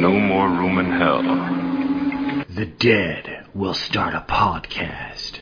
no more room in hell. The dead will start a podcast.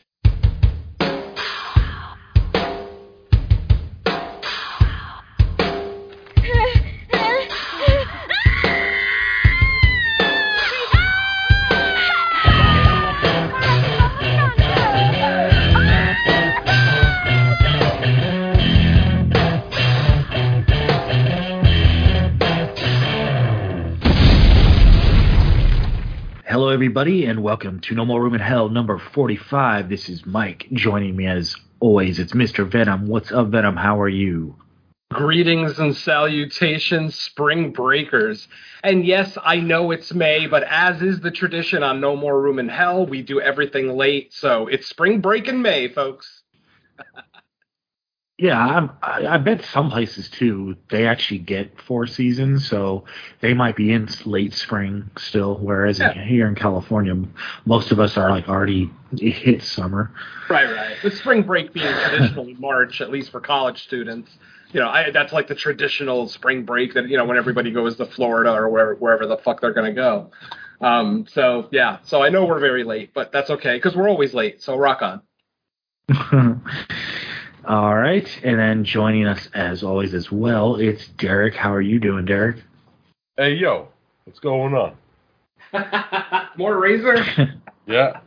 Everybody, and welcome to No More Room in Hell number 45. This is Mike. Joining me as always, it's Mr. Venom. What's up, Venom? How are you? Greetings and salutations, spring breakers. And yes, I know it's May, but as is the tradition on No More Room in Hell, we do everything late. So it's spring break in May, folks. Yeah, I'm, I, I bet some places too, they actually get four seasons, so they might be in late spring still, whereas Yeah. here in California, most of us are like already hit summer. Right, right. With spring break being traditionally March, at least for college students, you know, I, that's like the traditional spring break that, you know, when everybody goes to Florida or wherever, wherever the fuck they're going to go. Um, so, yeah, so I know we're very late, but that's okay because we're always late. So rock on. All right, and then joining us as always as well, it's Derek. How are you doing, Derek? Hey yo, what's going on? More razor? Yeah.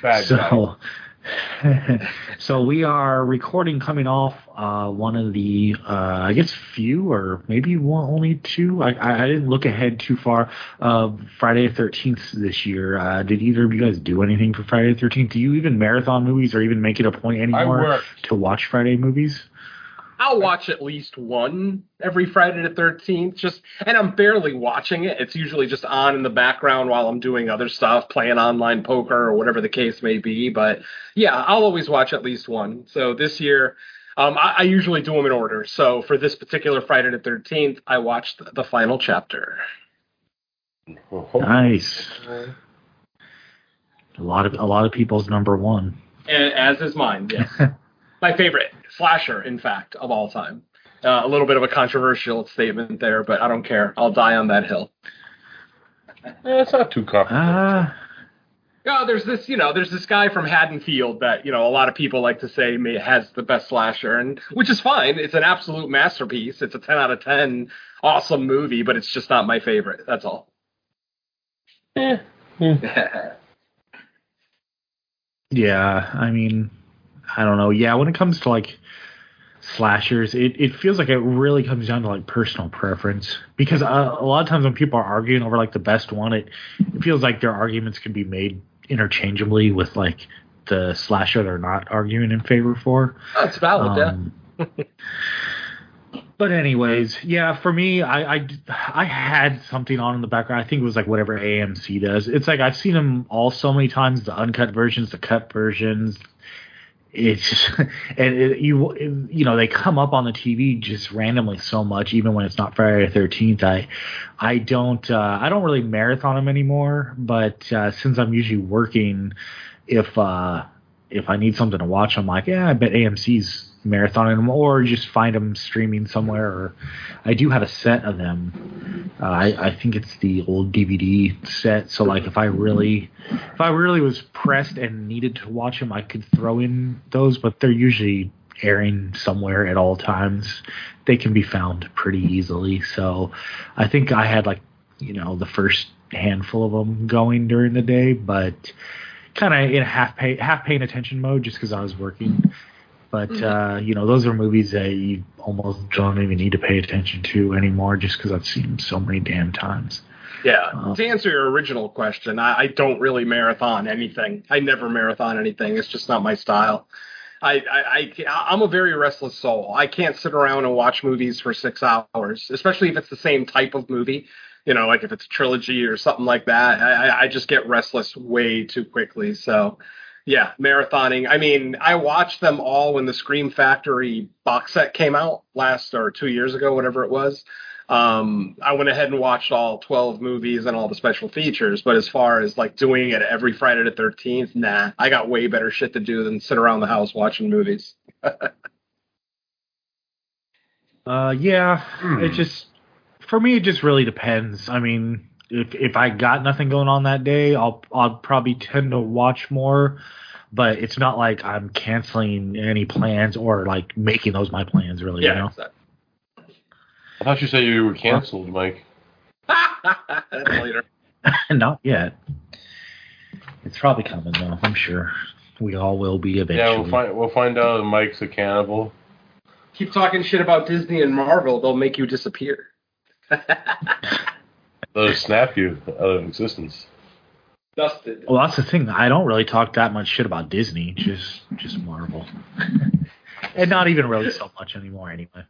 Bad guy. so, so we are recording coming off uh, one of the, uh, I guess, few or maybe one, only two. I, I didn't look ahead too far. Uh, Friday the Thirteenth this year. Uh, did either of you guys do anything for Friday the Thirteenth? Do you even marathon movies or even make it a point anymore to watch Friday movies? I'll watch at least one every Friday the 13th. Just, and I'm barely watching it. It's usually just on in the background while I'm doing other stuff, playing online poker or whatever the case may be. But yeah, I'll always watch at least one. So this year, um, I, I usually do them in order. So for this particular Friday the 13th, I watched the final chapter. Nice. A lot of a lot of people's number one. As is mine, yes. My favorite slasher, in fact, of all time. Uh, a little bit of a controversial statement there, but I don't care. I'll die on that hill. Eh, it's not too complicated. Ah. Oh, there's this, you know, there's this guy from Haddonfield that, you know, a lot of people like to say may, has the best slasher, and which is fine. It's an absolute masterpiece. It's a 10 out of 10, awesome movie, but it's just not my favorite. That's all. Yeah, I mean, I don't know. Yeah, when it comes to like slashers, it, it feels like it really comes down to like personal preference because uh, a lot of times when people are arguing over like the best one, it it feels like their arguments can be made interchangeably with like the slasher they're not arguing in favor for. That's valid, yeah. Um, but anyways, yeah, for me, I, I I had something on in the background. I think it was like whatever AMC does. It's like I've seen them all so many times. The uncut versions, the cut versions. It's just, and it, you you know they come up on the TV just randomly so much, even when it's not Friday the Thirteenth. I I don't uh, I don't really marathon them anymore. But uh, since I'm usually working, if uh, if I need something to watch, I'm like, yeah, I bet AMC's marathoning them, or just find them streaming somewhere. Or I do have a set of them. Uh, I, I think it's the old DVD set. So like, if I really, if I really was pressed and needed to watch them, I could throw in those. But they're usually airing somewhere at all times. They can be found pretty easily. So I think I had like, you know, the first handful of them going during the day, but kind of in half pay, half paying attention mode just because I was working. But uh, you know, those are movies that you almost don't even need to pay attention to anymore, just because I've seen them so many damn times. Yeah. Um, to answer your original question, I, I don't really marathon anything. I never marathon anything. It's just not my style. I, I, I I'm a very restless soul. I can't sit around and watch movies for six hours, especially if it's the same type of movie. You know, like if it's a trilogy or something like that. I- I just get restless way too quickly. So, yeah, marathoning. I mean, I watched them all when the Scream Factory box set came out last or two years ago, whatever it was. Um, I went ahead and watched all 12 movies and all the special features, but as far as like doing it every Friday the 13th, nah, I got way better shit to do than sit around the house watching movies. Uh, yeah, Hmm. it just for me, it just really depends. I mean, if if I got nothing going on that day, I'll I'll probably tend to watch more. But it's not like I'm canceling any plans or like making those my plans. Really, you Yeah. know. exactly. I thought you said you were canceled, Mike. That's later. not yet. It's probably coming though. I'm sure we all will be eventually. Yeah, we'll find we'll find out if Mike's a cannibal. Keep talking shit about Disney and Marvel, they'll make you disappear. They'll snap you out of existence. Dusted. Well, that's the thing. I don't really talk that much shit about Disney, just just Marvel, and not even really so much anymore. Anyway.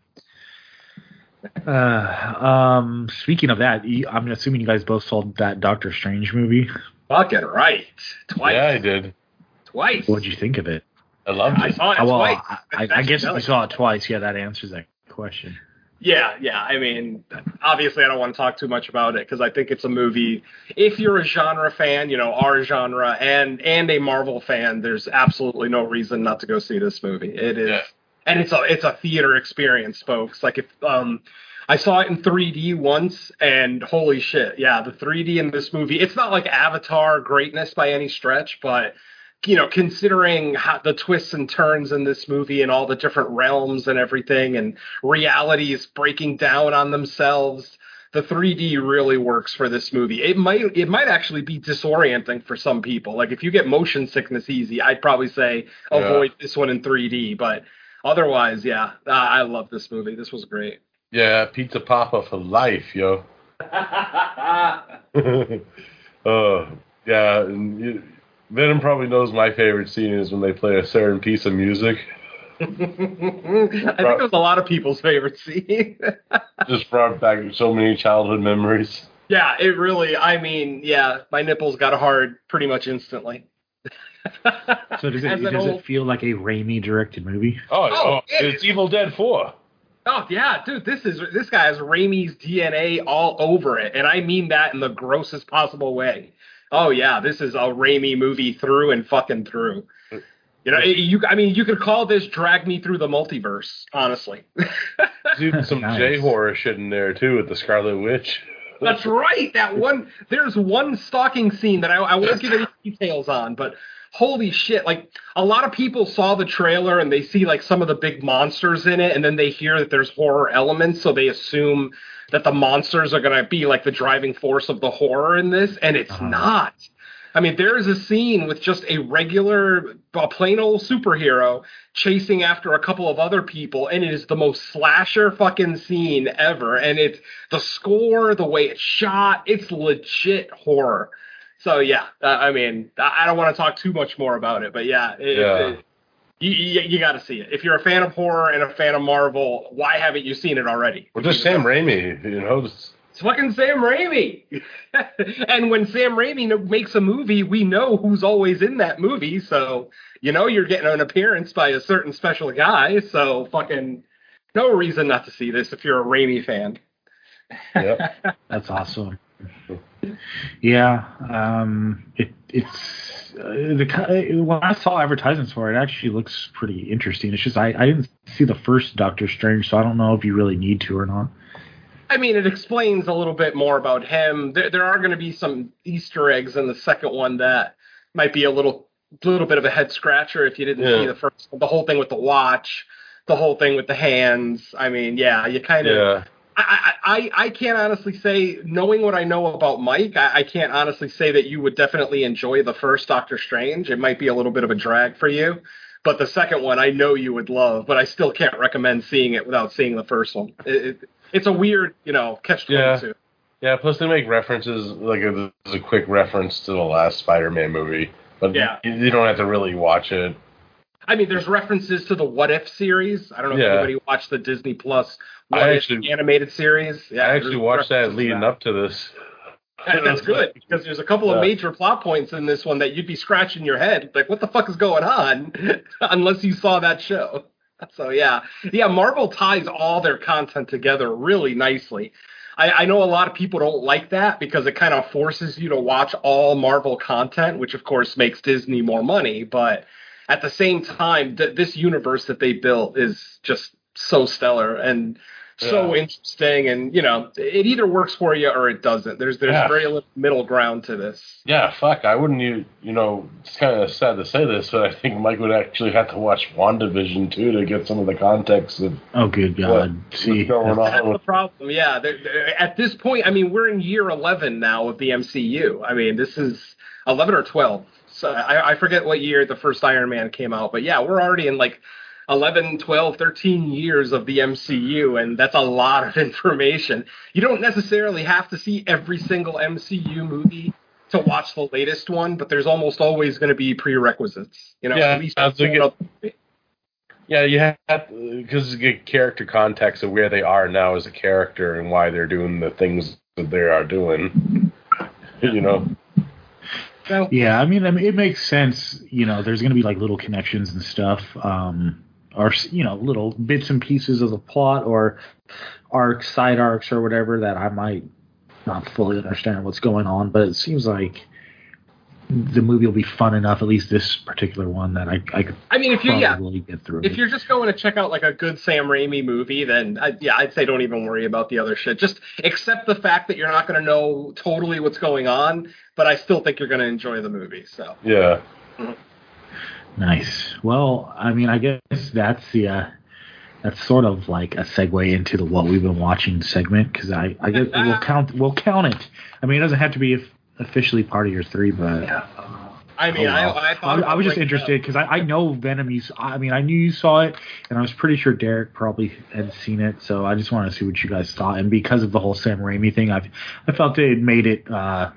Uh, um, speaking of that, I'm assuming you guys both saw that Doctor Strange movie. Fucking right. Twice. Yeah, I did. Twice. What'd you think of it? I loved it. I saw it Oh, well, twice. I, I, I guess if saw it twice, yeah, that answers that question. Yeah, yeah. I mean, obviously, I don't want to talk too much about it because I think it's a movie. If you're a genre fan, you know our genre, and and a Marvel fan, there's absolutely no reason not to go see this movie. It is, Yeah. and it's a it's a theater experience, folks. Like if um, I saw it in 3D once, and holy shit, yeah, the 3D in this movie. It's not like Avatar greatness by any stretch, but you know, considering how the twists and turns in this movie and all the different realms and everything, and realities breaking down on themselves, the 3D really works for this movie. It might it might actually be disorienting for some people. Like if you get motion sickness easy, I'd probably say Yeah. avoid this one in 3D. But otherwise, yeah, I I love this movie. This was great. Yeah, Pizza Papa for life, yo. uh, yeah, you, Venom probably knows my favorite scene is when they play a certain piece of music. I think it was a lot of people's favorite scene. Just brought back so many childhood memories. Yeah, it really. I mean, yeah, my nipples got hard pretty much instantly. So does it does old- it feel like a Raimi directed movie? Oh, Oh, oh, yeah. it's Evil Dead 4. Oh yeah, dude, this is this guy has Raimi's DNA all over it, and I mean that in the grossest possible way. Oh yeah, this is a Raimi movie through and fucking through. You know, you. I mean, you could call this "Drag Me Through the Multiverse." Honestly, There's even some Nice. J horror shit in there too with the Scarlet Witch. that's right. That one. There's one stalking scene that I, I won't give any details on, but holy shit! Like a lot of people saw the trailer and they see like some of the big monsters in it, and then they hear that there's horror elements, so they assume that the monsters are going to be like the driving force of the horror in this, and it's Uh-huh. not. I mean, there is a scene with just a regular, a plain old superhero chasing after a couple of other people, and it is the most slasher fucking scene ever. And it's the score, the way it's shot, it's legit horror. So yeah, uh, I mean, I I don't want to talk too much more about it, but yeah, it, Yeah. it- you, you, you got to see it. If you're a fan of horror and a fan of Marvel, why haven't you seen it already? Well, just Sam Raimi, you know. it's- It's fucking Sam Raimi. and when Sam Raimi makes a movie, we know who's always in that movie. So, you know, you're getting an appearance by a certain special guy. So, fucking no reason not to see this if you're a Raimi fan. Yeah. That's awesome. Yeah, um, it it's uh, the when I saw advertisements for it, it actually looks pretty interesting. It's just I, I didn't see the first Doctor Strange, so I don't know if you really need to or not. I mean, it explains a little bit more about him. There, there are going to be some Easter eggs in the second one that might be a little, little bit of a head scratcher if you didn't Yeah. see the first. The whole thing with the watch, the whole thing with the hands. I mean, yeah, you kind of. Yeah. I, I, I can't honestly say, knowing what I know about Mike, I, I can't honestly say that you would definitely enjoy the first Doctor Strange. It might be a little bit of a drag for you, but the second one I know you would love. But I still can't recommend seeing it without seeing the first one. It, it, it's a weird, you know, catch Yeah. Yeah, plus they make references, like there's a quick reference to the last Spider-Man movie, but Yeah. you don't have to really watch it. I mean, there's references to the What If series. I don't know Yeah. if anybody watched the Disney Plus I If actually- animated series. Yeah, I actually watched that leading that. up to this. And that's good because there's a couple of Yeah. major plot points in this one that you'd be scratching your head like, what the fuck is going on? Unless you saw that show. So yeah, yeah. Marvel ties all their content together really nicely. I, I know a lot of people don't like that because it kind of forces you to watch all Marvel content, which of course makes Disney more money. But at the same time, th- this universe that they built is just so stellar and so Yeah. interesting, and you know, it either works for you or it doesn't. There's there's Yeah. very little middle ground to this. Yeah, fuck. I wouldn't. You, you know, it's kind of sad to say this, but I think Mike would actually have to watch WandaVision too to get some of the context of Oh, good God! See, what's going That's on. the problem. Yeah, they're- they're- at this point, I mean, we're in year 11 now of the MCU. I mean, this is 11 or 12. So I, I forget what year the first Iron Man came out, but yeah, we're already in like 11, 12, 13 years of the MCU, and that's a lot of information. You don't necessarily have to see every single MCU movie to watch the latest one, but there's almost always going to be prerequisites. You know, Yeah, at least as we get- Yeah, you have because you get character context of where they are now as a character and why they're doing the things that they are doing. You know. So, Yeah, I mean, I mean, it makes sense. You know, there's going to be like little connections and stuff, um, or you know, little bits and pieces of the plot or arcs, side arcs, or whatever that I might not fully understand what's going on. But it seems like the movie will be fun enough, at least this particular one, that I I could I mean, if you yeah, probably get through. if it. you're just going to check out like a good Sam Raimi movie, then I, yeah, I'd say don't even worry about the other shit. Just accept the fact that you're not going to know totally what's going on, but I still think you're going to enjoy the movie. So Yeah. Nice. Well, I mean, I guess that's the uh, that's sort of like a segue into the what we've been watching segment because I I guess we'll count we'll count it. I mean, it doesn't have to be officially part of your three, but I mean, Oh, wow. I, I thought I, I was just bringing it up. interested because I, I know Venom. You, I mean, I knew you saw it, and I was pretty sure Derek probably had seen it. So I just wanted to see what you guys thought. And because of the whole Sam Raimi thing, I I felt it made it uh,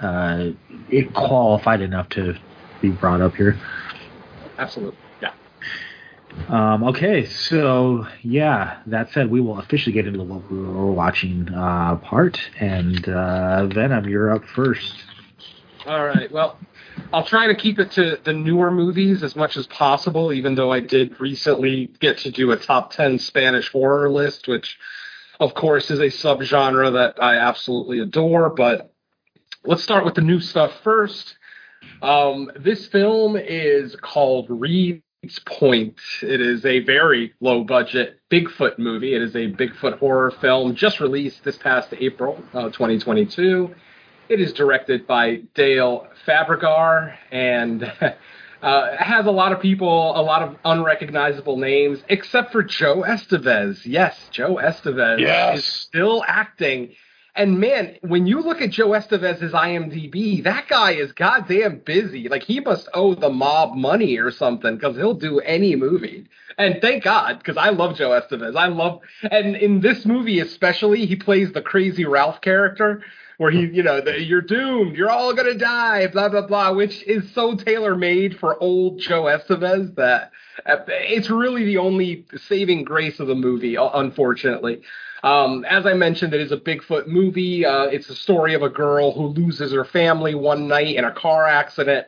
uh, it qualified enough to be brought up here. Absolutely, yeah. Um, okay, so yeah, that said, we will officially get into what we watching uh, part, and uh, Venom, you're up first. All right. Well, I'll try to keep it to the newer movies as much as possible, even though I did recently get to do a top 10 Spanish horror list, which, of course, is a subgenre that I absolutely adore. But let's start with the new stuff first. Um, this film is called Reed's Point. It is a very low budget Bigfoot movie. It is a Bigfoot horror film just released this past April uh, 2022. It is directed by Dale Fabrigar and uh, has a lot of people, a lot of unrecognizable names, except for Joe Estevez. Yes, Joe Estevez Yes. is still acting. And man, when you look at Joe Estevez's IMDb, that guy is goddamn busy. Like he must owe the mob money or something because he'll do any movie. And thank God, because I love Joe Estevez. I love, and in this movie especially, he plays the crazy Ralph character where he, you know, the, you're doomed, you're all gonna die, blah blah blah, which is so tailor made for old Joe Estevez that uh, it's really the only saving grace of the movie, unfortunately. Um, as I mentioned, it is a Bigfoot movie. Uh, it's a story of a girl who loses her family one night in a car accident.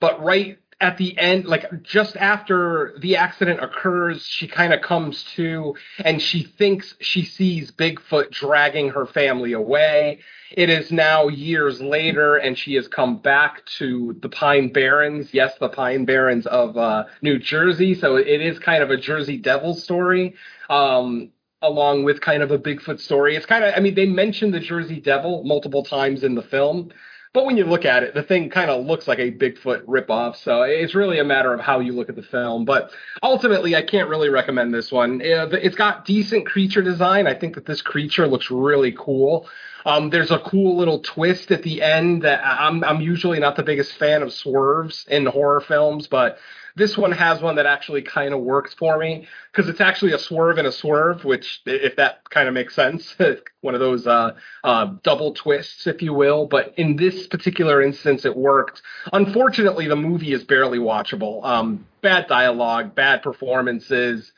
But right at the end, like just after the accident occurs, she kind of comes to and she thinks she sees Bigfoot dragging her family away. It is now years later, and she has come back to the Pine Barrens. Yes, the Pine Barrens of uh, New Jersey. So it is kind of a Jersey Devil story. Um, along with kind of a Bigfoot story. It's kind of, I mean, they mention the Jersey Devil multiple times in the film, but when you look at it, the thing kind of looks like a Bigfoot ripoff. So it's really a matter of how you look at the film. But ultimately, I can't really recommend this one. Uh, It's got decent creature design. I think that this creature looks really cool. Um, there's a cool little twist at the end that I'm, I'm usually not the biggest fan of swerves in horror films, but this one has one that actually kind of works for me because it's actually a swerve and a swerve, which, if that kind of makes sense, one of those uh, uh, double twists, if you will. But in this particular instance, it worked. Unfortunately, the movie is barely watchable. Um, bad dialogue, bad performances,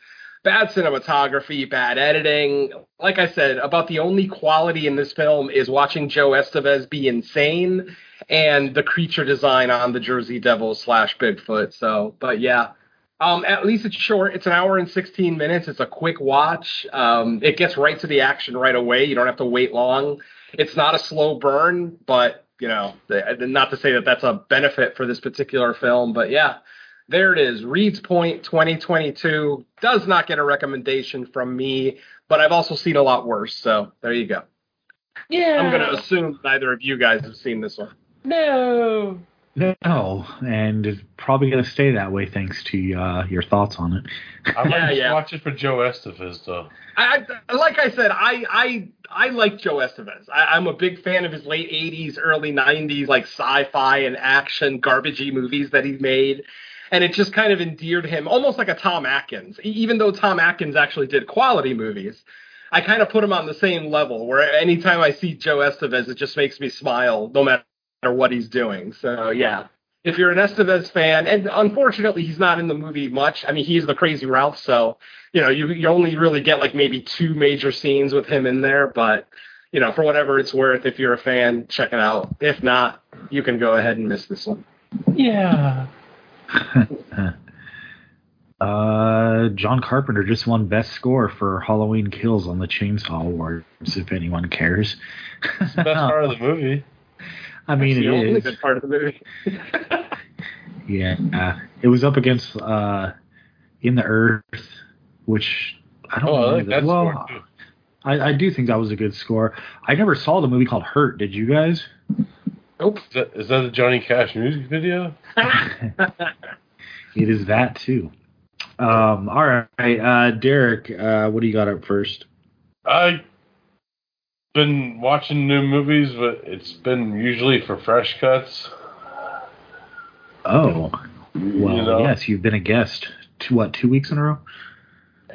bad cinematography, bad editing. Like I said, about the only quality in this film is watching Joe Estevez be insane and the creature design on the Jersey Devil slash Bigfoot. So, but yeah, um, at least it's short. It's an hour and 16 minutes. It's a quick watch. Um, it gets right to the action right away. You don't have to wait long. It's not a slow burn, but you know, not to say that that's a benefit for this particular film, but yeah, there it is. Reed's Point 2022 does not get a recommendation from me, but I've also seen a lot worse. So there you go. Yeah. I'm gonna assume neither of you guys have seen this one. No. No, and it's probably going to stay that way thanks to uh, your thoughts on it. I might Yeah, just yeah. watch it for Joe Estevez though. I, I like I said, I I I like Joe Estevez. I, I'm a big fan of his late '80s, early '90s, like sci-fi and action garbagey movies that he made, and it just kind of endeared him, almost like a Tom Atkins. Even though Tom Atkins actually did quality movies, I kind of put him on the same level. Where anytime I see Joe Estevez, it just makes me smile, no matter what he's doing. So yeah. If you're an Estevez fan, and unfortunately he's not in the movie much. I mean, he's the Crazy Ralph, so you know, you you only really get like maybe two major scenes with him in there, but you know, for whatever it's worth, if you're a fan, check it out. If not, you can go ahead and miss this one. Yeah. uh, John Carpenter just won Best Score for Halloween Kills on the Chainsaw Awards, if anyone cares. It's the best part of the movie. I mean, That's the only it is. good part of the movie. Yeah, uh, it was up against uh, In the Earth, which I don't Oh, I know. like that well. I, I do think that was a good score. I never saw the movie called Hurt. Did you guys? Nope. Is that, is that a Johnny Cash music video? It is that too. Um, all right, uh, Derek, uh, what do you got up first? I've been watching new movies, but it's been usually for fresh cuts. Oh, well, you know? yes, you've been a guest. Two, what, two weeks in a row?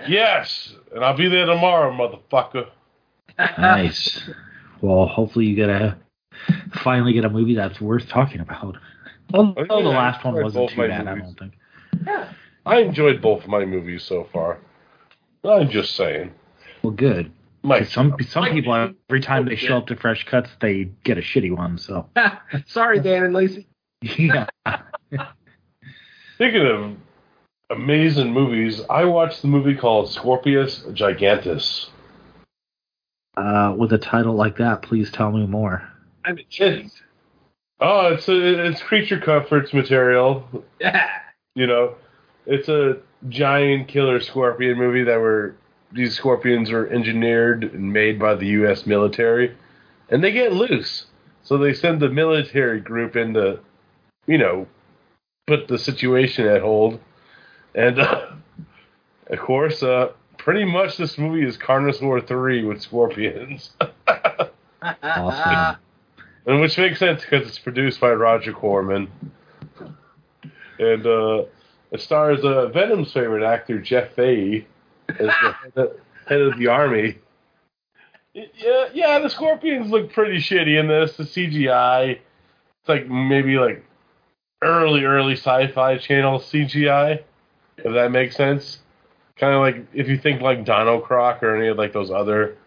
Yes, and I'll be there tomorrow, motherfucker. Nice. well, hopefully you get a finally get a movie that's worth talking about. Although Oh, the last one I enjoyed wasn't both too my bad, I don't think. Yeah. I enjoyed both of my movies so far. I'm just saying. Well, good. Mike, Some some Mike- people every time they show up to Fresh Cuts, they get a shitty one. So Sorry, Dan and Lacey. yeah. speaking of amazing movies, I watched the movie called Scorpius Gigantus. Uh, with a title like that, please tell me more. I'm intrigued. Oh, it's a, it's creature comforts material. Yeah. You know, it's a giant killer scorpion movie that were these scorpions were engineered and made by the U.S. military, and they get loose. So they send the military group in to, you know, put the situation at hold. And uh, of course, uh, pretty much this movie is Carnosaur 3 with scorpions. Awesome. And which makes sense because it's produced by Roger Corman. And uh, it stars uh, Venom's favorite actor, Jeff Fahey, as the head of, head of the army. Yeah, yeah, the Scorpions look pretty shitty in this. The CGI, it's like maybe like early, early sci-fi channel CGI, if that makes sense. Kind of like if you think like Dinocroc or any of like those other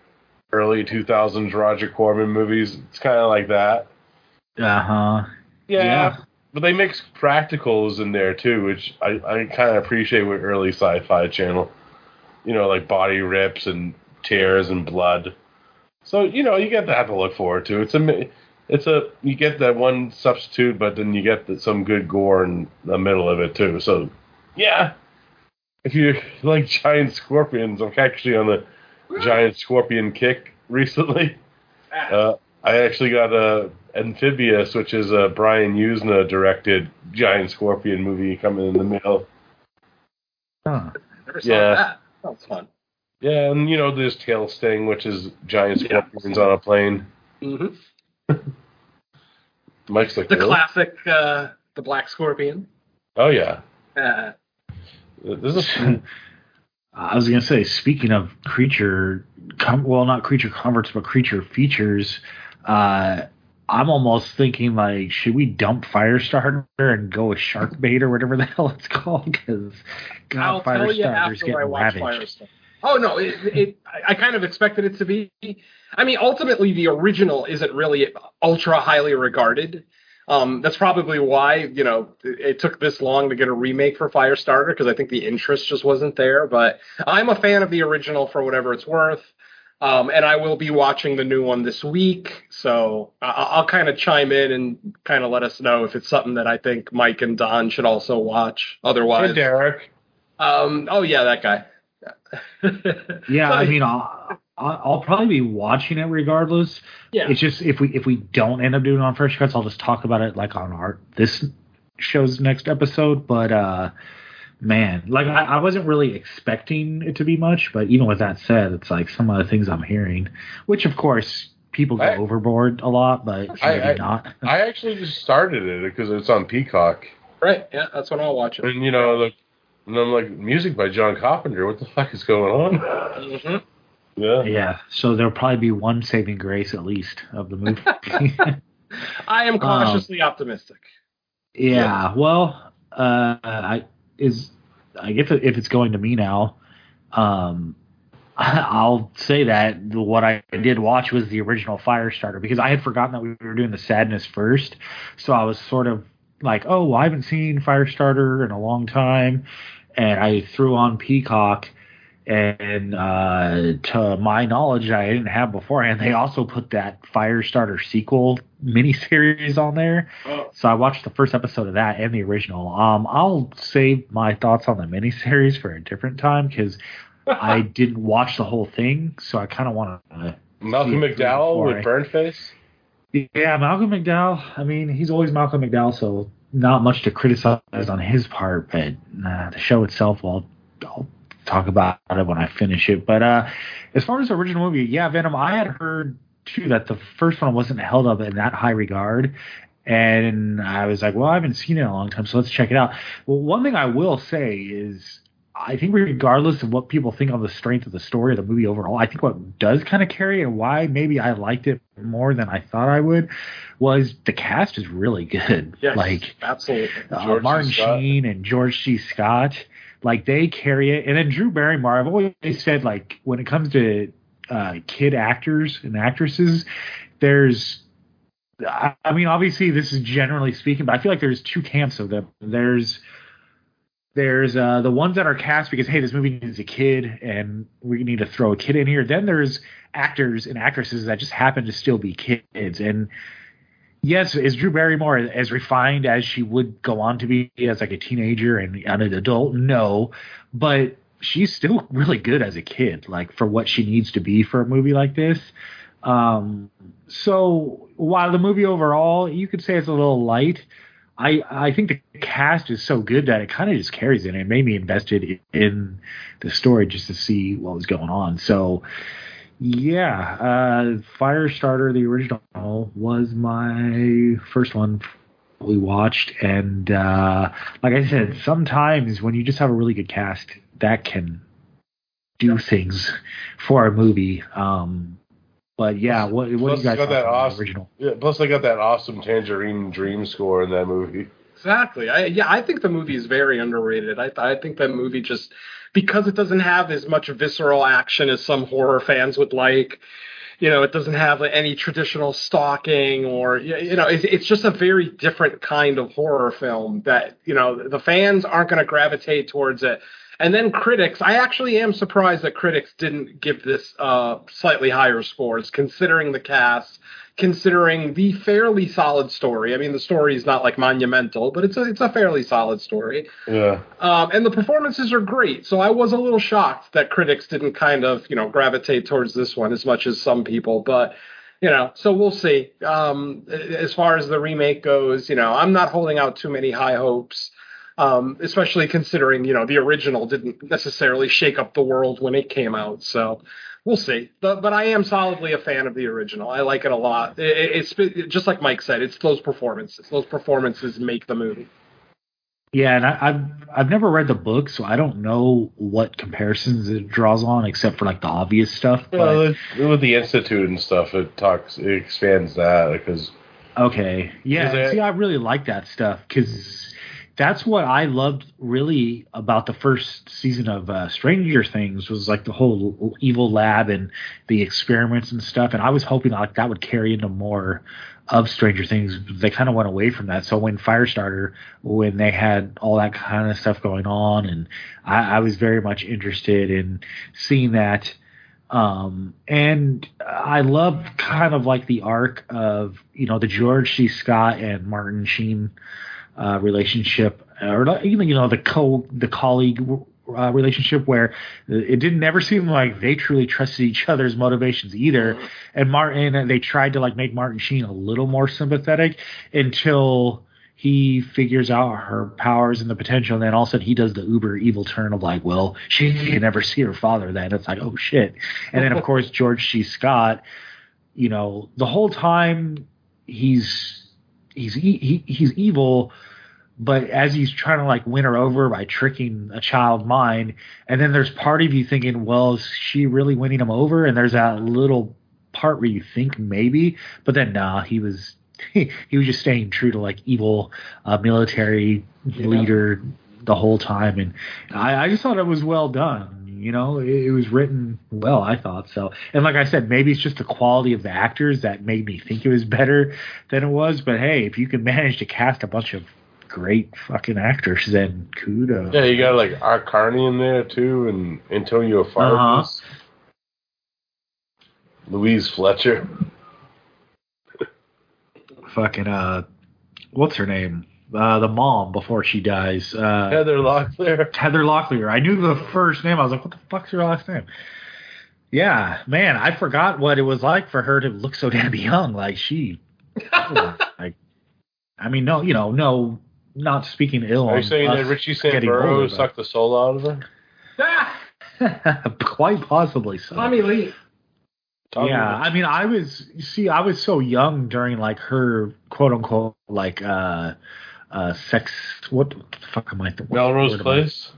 early 2000s Roger Corman movies. It's kind of like that. Uh huh. Yeah. Yeah. But they mix practicals in there too, which I, I kind of appreciate with early sci-fi channel. You know, like body rips and tears and blood. So you know, you get that to look forward to. It's a it's a you get that one substitute, but then you get the, some good gore in the middle of it too. So yeah, if you like giant scorpions, I'm actually on the giant scorpion kick recently. Uh, I actually got a Amphibious, which is a Brian Yuzna directed giant scorpion movie coming in the mail. Huh. Never saw Yeah. that. Sounds fun. Yeah, and you know there's Tail Sting, which is giant Yeah. scorpions on a plane. hmm Mike's like, The really? classic, uh, the Black Scorpion. oh yeah, Uh, this is I was gonna say, speaking of creature, com- well, not creature converts, but creature features. Uh, I'm almost thinking like, should we dump Firestarter and go with Shark Bait or whatever the hell it's called? Because God, Firestarter's getting ravaged. Oh no, it, it I- I kind of expected it to be. I mean, ultimately, the original isn't really ultra highly regarded. Um, that's probably why you know it, it took this long to get a remake for Firestarter because I think the interest just wasn't there. But I'm a fan of the original for whatever it's worth. Um, and I will be watching the new one this week, so I- I'll kind of chime in and kind of let us know if it's something that I think Mike and Don should also watch. hey Otherwise, Derek. um, oh yeah, that guy. Yeah, I mean, I'll, I'll I'll probably be watching it regardless. yeah. It's just if we if we don't end up doing it on Fresh Cuts, I'll just talk about it like on our this show's next episode. But uh man, like I, I wasn't really expecting it to be much, but even with that said, it's like some of the things I'm hearing, which of course people go I- overboard a lot, but I- maybe I- not. I actually just started it because it's on Peacock, Right. Yeah, that's when I'll watch it. and you know, like, and I'm like, music by John Carpenter. What the fuck is going on? hmm Yeah. yeah, so there'll probably be one saving grace at least of the movie. I am cautiously optimistic. Yeah, well, uh, I is I guess if it's going to me now, um, I'll say that what I did watch was the original Firestarter because I had forgotten that we were doing the Sadness first, so I was sort of like, oh, well, I haven't seen Firestarter in a long time, and I threw on Peacock. And uh, to my knowledge, I didn't have beforehand. They also put that Firestarter sequel miniseries on there. Oh, So I watched the first episode of that and the original. Um, I'll save my thoughts on the miniseries for a different time because I didn't watch the whole thing, so I kind of want to. Malcolm McDowell before I- with burn face. Yeah, Malcolm McDowell. I mean, he's always Malcolm McDowell, so not much to criticize on his part. But uh, the show itself, well, I'll talk about it when I finish it. But uh, as far as the original movie, yeah, Venom. I had heard too that the first one wasn't held up in that high regard. And I was like, well, I haven't seen it in a long time, so let's check it out. Well, one thing I will say is I think regardless of what people think on the strength of the story of the movie overall, I think what does kind of carry and why maybe I liked it more than I thought I would was the cast is really good. yes, Like absolutely. uh, Martin Scott. Sheen and George C. Scott, like they carry it. And then Drew Barrymore, I've always said like when it comes to uh, kid actors and actresses, there's I mean, obviously, this is generally speaking, but I feel like there's two camps of them. There's there's uh, the ones that are cast because hey, this movie needs a kid, and we need to throw a kid in here. Then there's actors and actresses that just happen to still be kids. And yes, is Drew Barrymore as refined as she would go on to be as like a teenager and, an adult? No, but she's still really good as a kid, like for what she needs to be for a movie like this. Um, so while the movie overall, you could say it's a little light, I I think the cast is so good that it kind of just carries it. It made me invested in the story just to see what was going on. So yeah, uh, Firestarter, the original, was my first one we watched, and uh, like I said, sometimes when you just have a really good cast, that can do things for a movie. Um, but yeah, what what do Plus, you guys got that awesome- original? Yeah, plus they got that awesome Tangerine Dream score in that movie. Exactly. I, yeah, I think the movie is very underrated. I, I think that movie just because it doesn't have as much visceral action as some horror fans would like. You know, it doesn't have any traditional stalking or you know, it's, it's just a very different kind of horror film that you know the fans aren't going to gravitate towards it. And then critics, I actually am surprised that critics didn't give this uh, slightly higher scores, considering the cast, considering the fairly solid story. I mean, the story is not like monumental, but it's a it's a fairly solid story. Yeah. Um, and the performances are great. So I was a little shocked that critics didn't kind of you know gravitate towards this one as much as some people, but. You know, so we'll see. Um, as far as the remake goes, you know, I'm not holding out too many high hopes um, especially considering you know the original didn't necessarily shake up the world when it came out. So we'll see. But but I am solidly a fan of the original. I like it a lot. It, it's just like Mike said. It's those performances. Those performances make the movie. Yeah, and I, I've I've never read the book, so I don't know what comparisons it draws on, except for like the obvious stuff. But Well, it- with the institute and stuff, it talks, it expands that because Okay. Yeah. Is it- See, I really like that stuff because that's what I loved really about the first season of uh, Stranger Things was like the whole evil lab and the experiments and stuff. And I was hoping like that would carry into more of Stranger Things. They kind of went away from that. So when Firestarter, when they had all that kind of stuff going on, and I, I was very much interested in seeing that. Um, and I love kind of like the arc of, you know, the George C. Scott and Martin Sheen, uh, relationship or even, you know, the co, the colleague uh, relationship where it didn't ever seem like they truly trusted each other's motivations either. And Martin, they tried to like make Martin Sheen a little more sympathetic until he figures out her powers and the potential, and then all of a sudden he does the uber evil turn of like, well, she can never see her father. Then it's like, oh shit. And then of course George C. Scott, you know, the whole time he's he's he, he's evil but as he's trying to like win her over by tricking a child mind and then there's part of you thinking well is she really winning him over and there's that little part where you think maybe but then nah he was he, he was just staying true to like evil uh, military Yeah. leader the whole time and I, I just thought it was well done you know it, it was written well i thought so. And like i said maybe it's just the quality of the actors that made me think it was better than it was but hey if you can manage to cast a bunch of great fucking actors then kudos. Yeah, you got like Art Carney in there too, and Antonio Uh-huh. Fargas, Louise Fletcher. fucking uh what's her name uh the mom before she dies uh Heather Locklear. Heather Locklear. I knew the first name. I was like, what the fuck's her last name? Yeah, man, I forgot what it was like for her to look so damn young. Like she, like, I mean, no, you know, no, not speaking ill. Are you saying that Richie getting Sambora older, sucked the soul out of her? Ah, Quite possibly so. Tommy Lee. Tommy yeah, Lee. I mean, I was you see, I was so young during like her quote unquote like uh uh sex. What the fuck am I? What Melrose Place.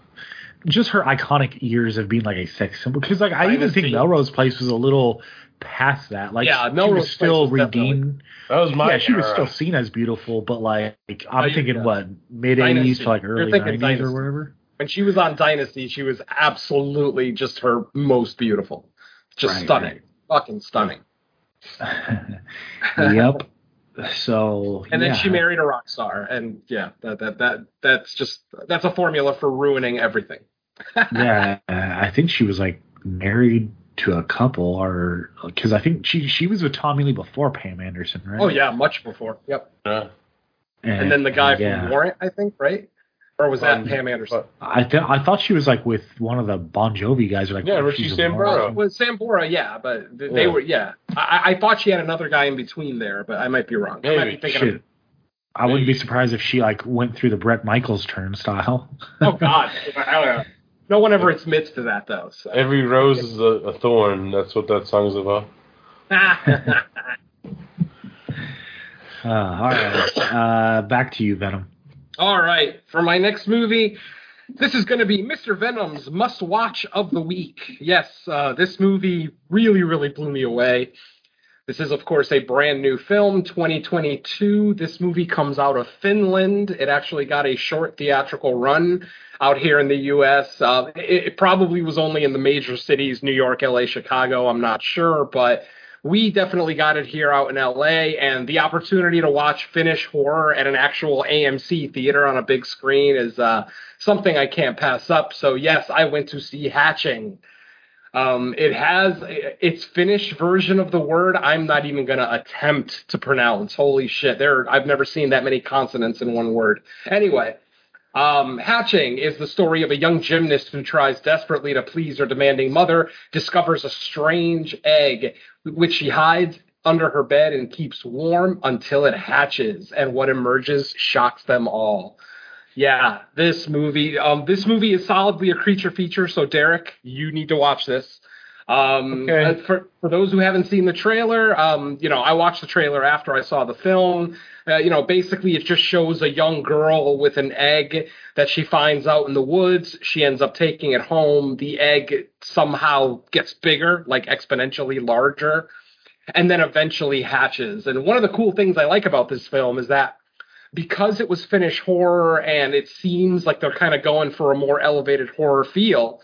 just her iconic years of being like a sex symbol. Because like I even Dynasty. think Melrose Place was a little past that. Like Yeah, she Melrose was still was definitely- redeemed. That was my yeah, she was still seen as beautiful, but like I'm thinking yeah. what mid '80s to like early '90s Dynasty. or whatever. When she was on Dynasty, she was absolutely just her most beautiful. Just Right, stunning. right. Fucking stunning. yep. So And then yeah. she married a rock star. And yeah, that that that that's just that's a formula for ruining everything. yeah, I think she was like married to a couple, or because I think she she was with Tommy Lee before Pam Anderson, right? Oh yeah, much before. Yep. Yeah. And then the guy yeah. from Warrant, I think, right? Or was that Um, Pam Anderson? I th- I thought she was like with one of the Bon Jovi guys. Or like Yeah, Richie she's Sambora. Morrison. Well, with Sambora, yeah, but th- they Yeah. were, yeah. I, I thought she had another guy in between there, but I might be wrong. I might be Maybe. thinking Shit. of, I wouldn't be surprised if she like went through the Bret Michaels turnstile. oh God, I don't know. No one ever admits to that though. So. Every rose is a, a thorn. That's what that song's about. Uh, all right, uh, back to you, Venom. All right, for my next movie, this is going to be Mr. Venom's must watch of the week. Yes, uh, this movie really, really blew me away. This is, of course, a brand new film, 2022. This movie comes out of Finland. It actually got a short theatrical run out here in the U.S. Uh, it, it probably was only in the major cities, New York, L.A., Chicago. I'm not sure, but we definitely got it here out in LA, and the opportunity to watch Finnish horror at an actual AMC theater on a big screen is uh, something I can't pass up. So yes, I went to see Hatching. Um, it has its Finnish version of the word. I'm not even going to attempt to pronounce. Holy shit! There, I've never seen that many consonants in one word. Anyway, um, Hatching is the story of a young gymnast who tries desperately to please her demanding mother, discovers a strange egg, which she hides under her bed and keeps warm until it hatches, and what emerges shocks them all. Yeah, this movie, um, this movie is solidly a creature feature. So Derek, you need to watch this. Um, Okay. uh, for for those who haven't seen the trailer, um, you know, I watched the trailer after I saw the film. Uh, you know, basically, it just shows a young girl with an egg that she finds out in the woods. She ends up taking it home. The egg somehow gets bigger, like exponentially larger, and then eventually hatches. And one of the cool things I like about this film is that because it was Finnish horror and it seems like they're kind of going for a more elevated horror feel,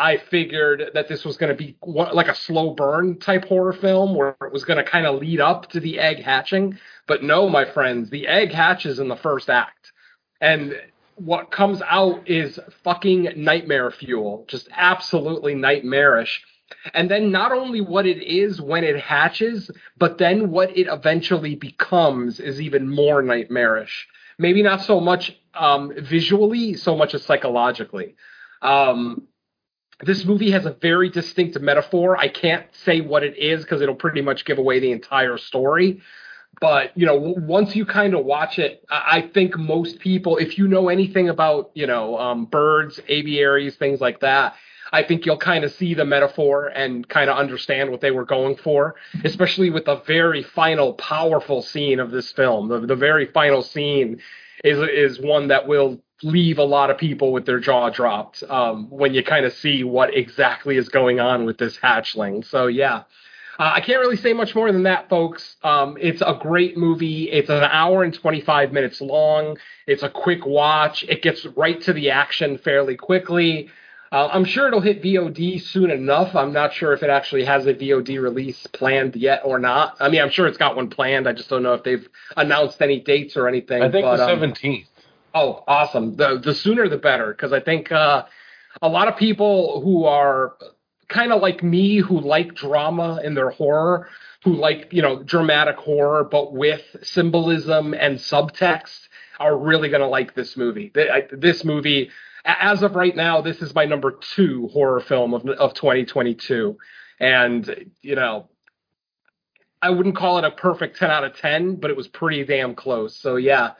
I figured that this was going to be like a slow burn type horror film where it was going to kind of lead up to the egg hatching. But no, my friends, the egg hatches in the first act. And what comes out is fucking nightmare fuel, just absolutely nightmarish. And then not only what it is when it hatches, but then what it eventually becomes is even more nightmarish. Maybe not so much um, visually, so much as psychologically. Um, this movie has a very distinct metaphor. I can't say what it is because it'll pretty much give away the entire story. But you know, once you kind of watch it, I-, I think most people, if you know anything about you know um, birds, aviaries, things like that, I think you'll kind of see the metaphor and kind of understand what they were going for, especially with the very final, powerful scene of this film. The, the very final scene is is one that will leave a lot of people with their jaw dropped um, when you kind of see what exactly is going on with this hatchling. So yeah. Uh, I can't really say much more than that, folks. Um, it's a great movie. It's an hour and 25 minutes long. It's a quick watch. It gets right to the action fairly quickly. Uh, I'm sure it'll hit VOD soon enough. I'm not sure if it actually has a VOD release planned yet or not. I mean, I'm sure it's got one planned. I just don't know if they've announced any dates or anything. I think but, the um, seventeenth. Oh, awesome. The the sooner the better because I think uh, a lot of people who are kind of like me who like drama in their horror, who like, you know, dramatic horror but with symbolism and subtext are really going to like this movie. This movie as of right now, this is my number 2 horror film of of 2022. And, you know, I wouldn't call it a perfect 10 out of 10, but it was pretty damn close. So yeah,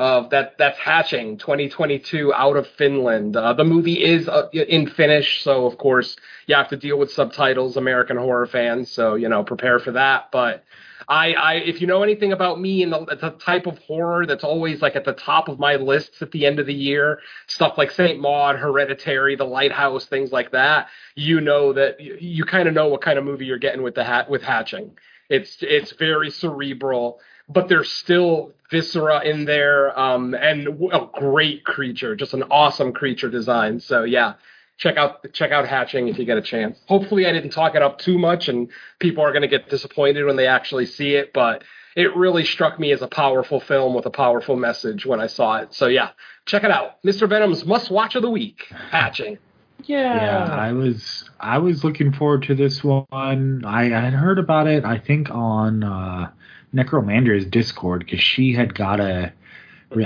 uh, that that's hatching 2022 out of Finland. Uh, the movie is uh, in Finnish, so of course you have to deal with subtitles, American horror fans. So you know, prepare for that. But I, I if you know anything about me and the, the type of horror that's always like at the top of my lists at the end of the year, stuff like Saint Maud, Hereditary, The Lighthouse, things like that, you know that you, you kind of know what kind of movie you're getting with the hat with hatching. It's it's very cerebral, but there's still viscera in there, um, and a great creature, just an awesome creature design. So yeah, check out check out Hatching if you get a chance. Hopefully, I didn't talk it up too much, and people are going to get disappointed when they actually see it. But it really struck me as a powerful film with a powerful message when I saw it. So yeah, check it out. Mr. Venom's must watch of the week. Hatching. Yeah, yeah. I was I was looking forward to this one. I, I had heard about it. I think on uh, Necromander's Discord because she had got a,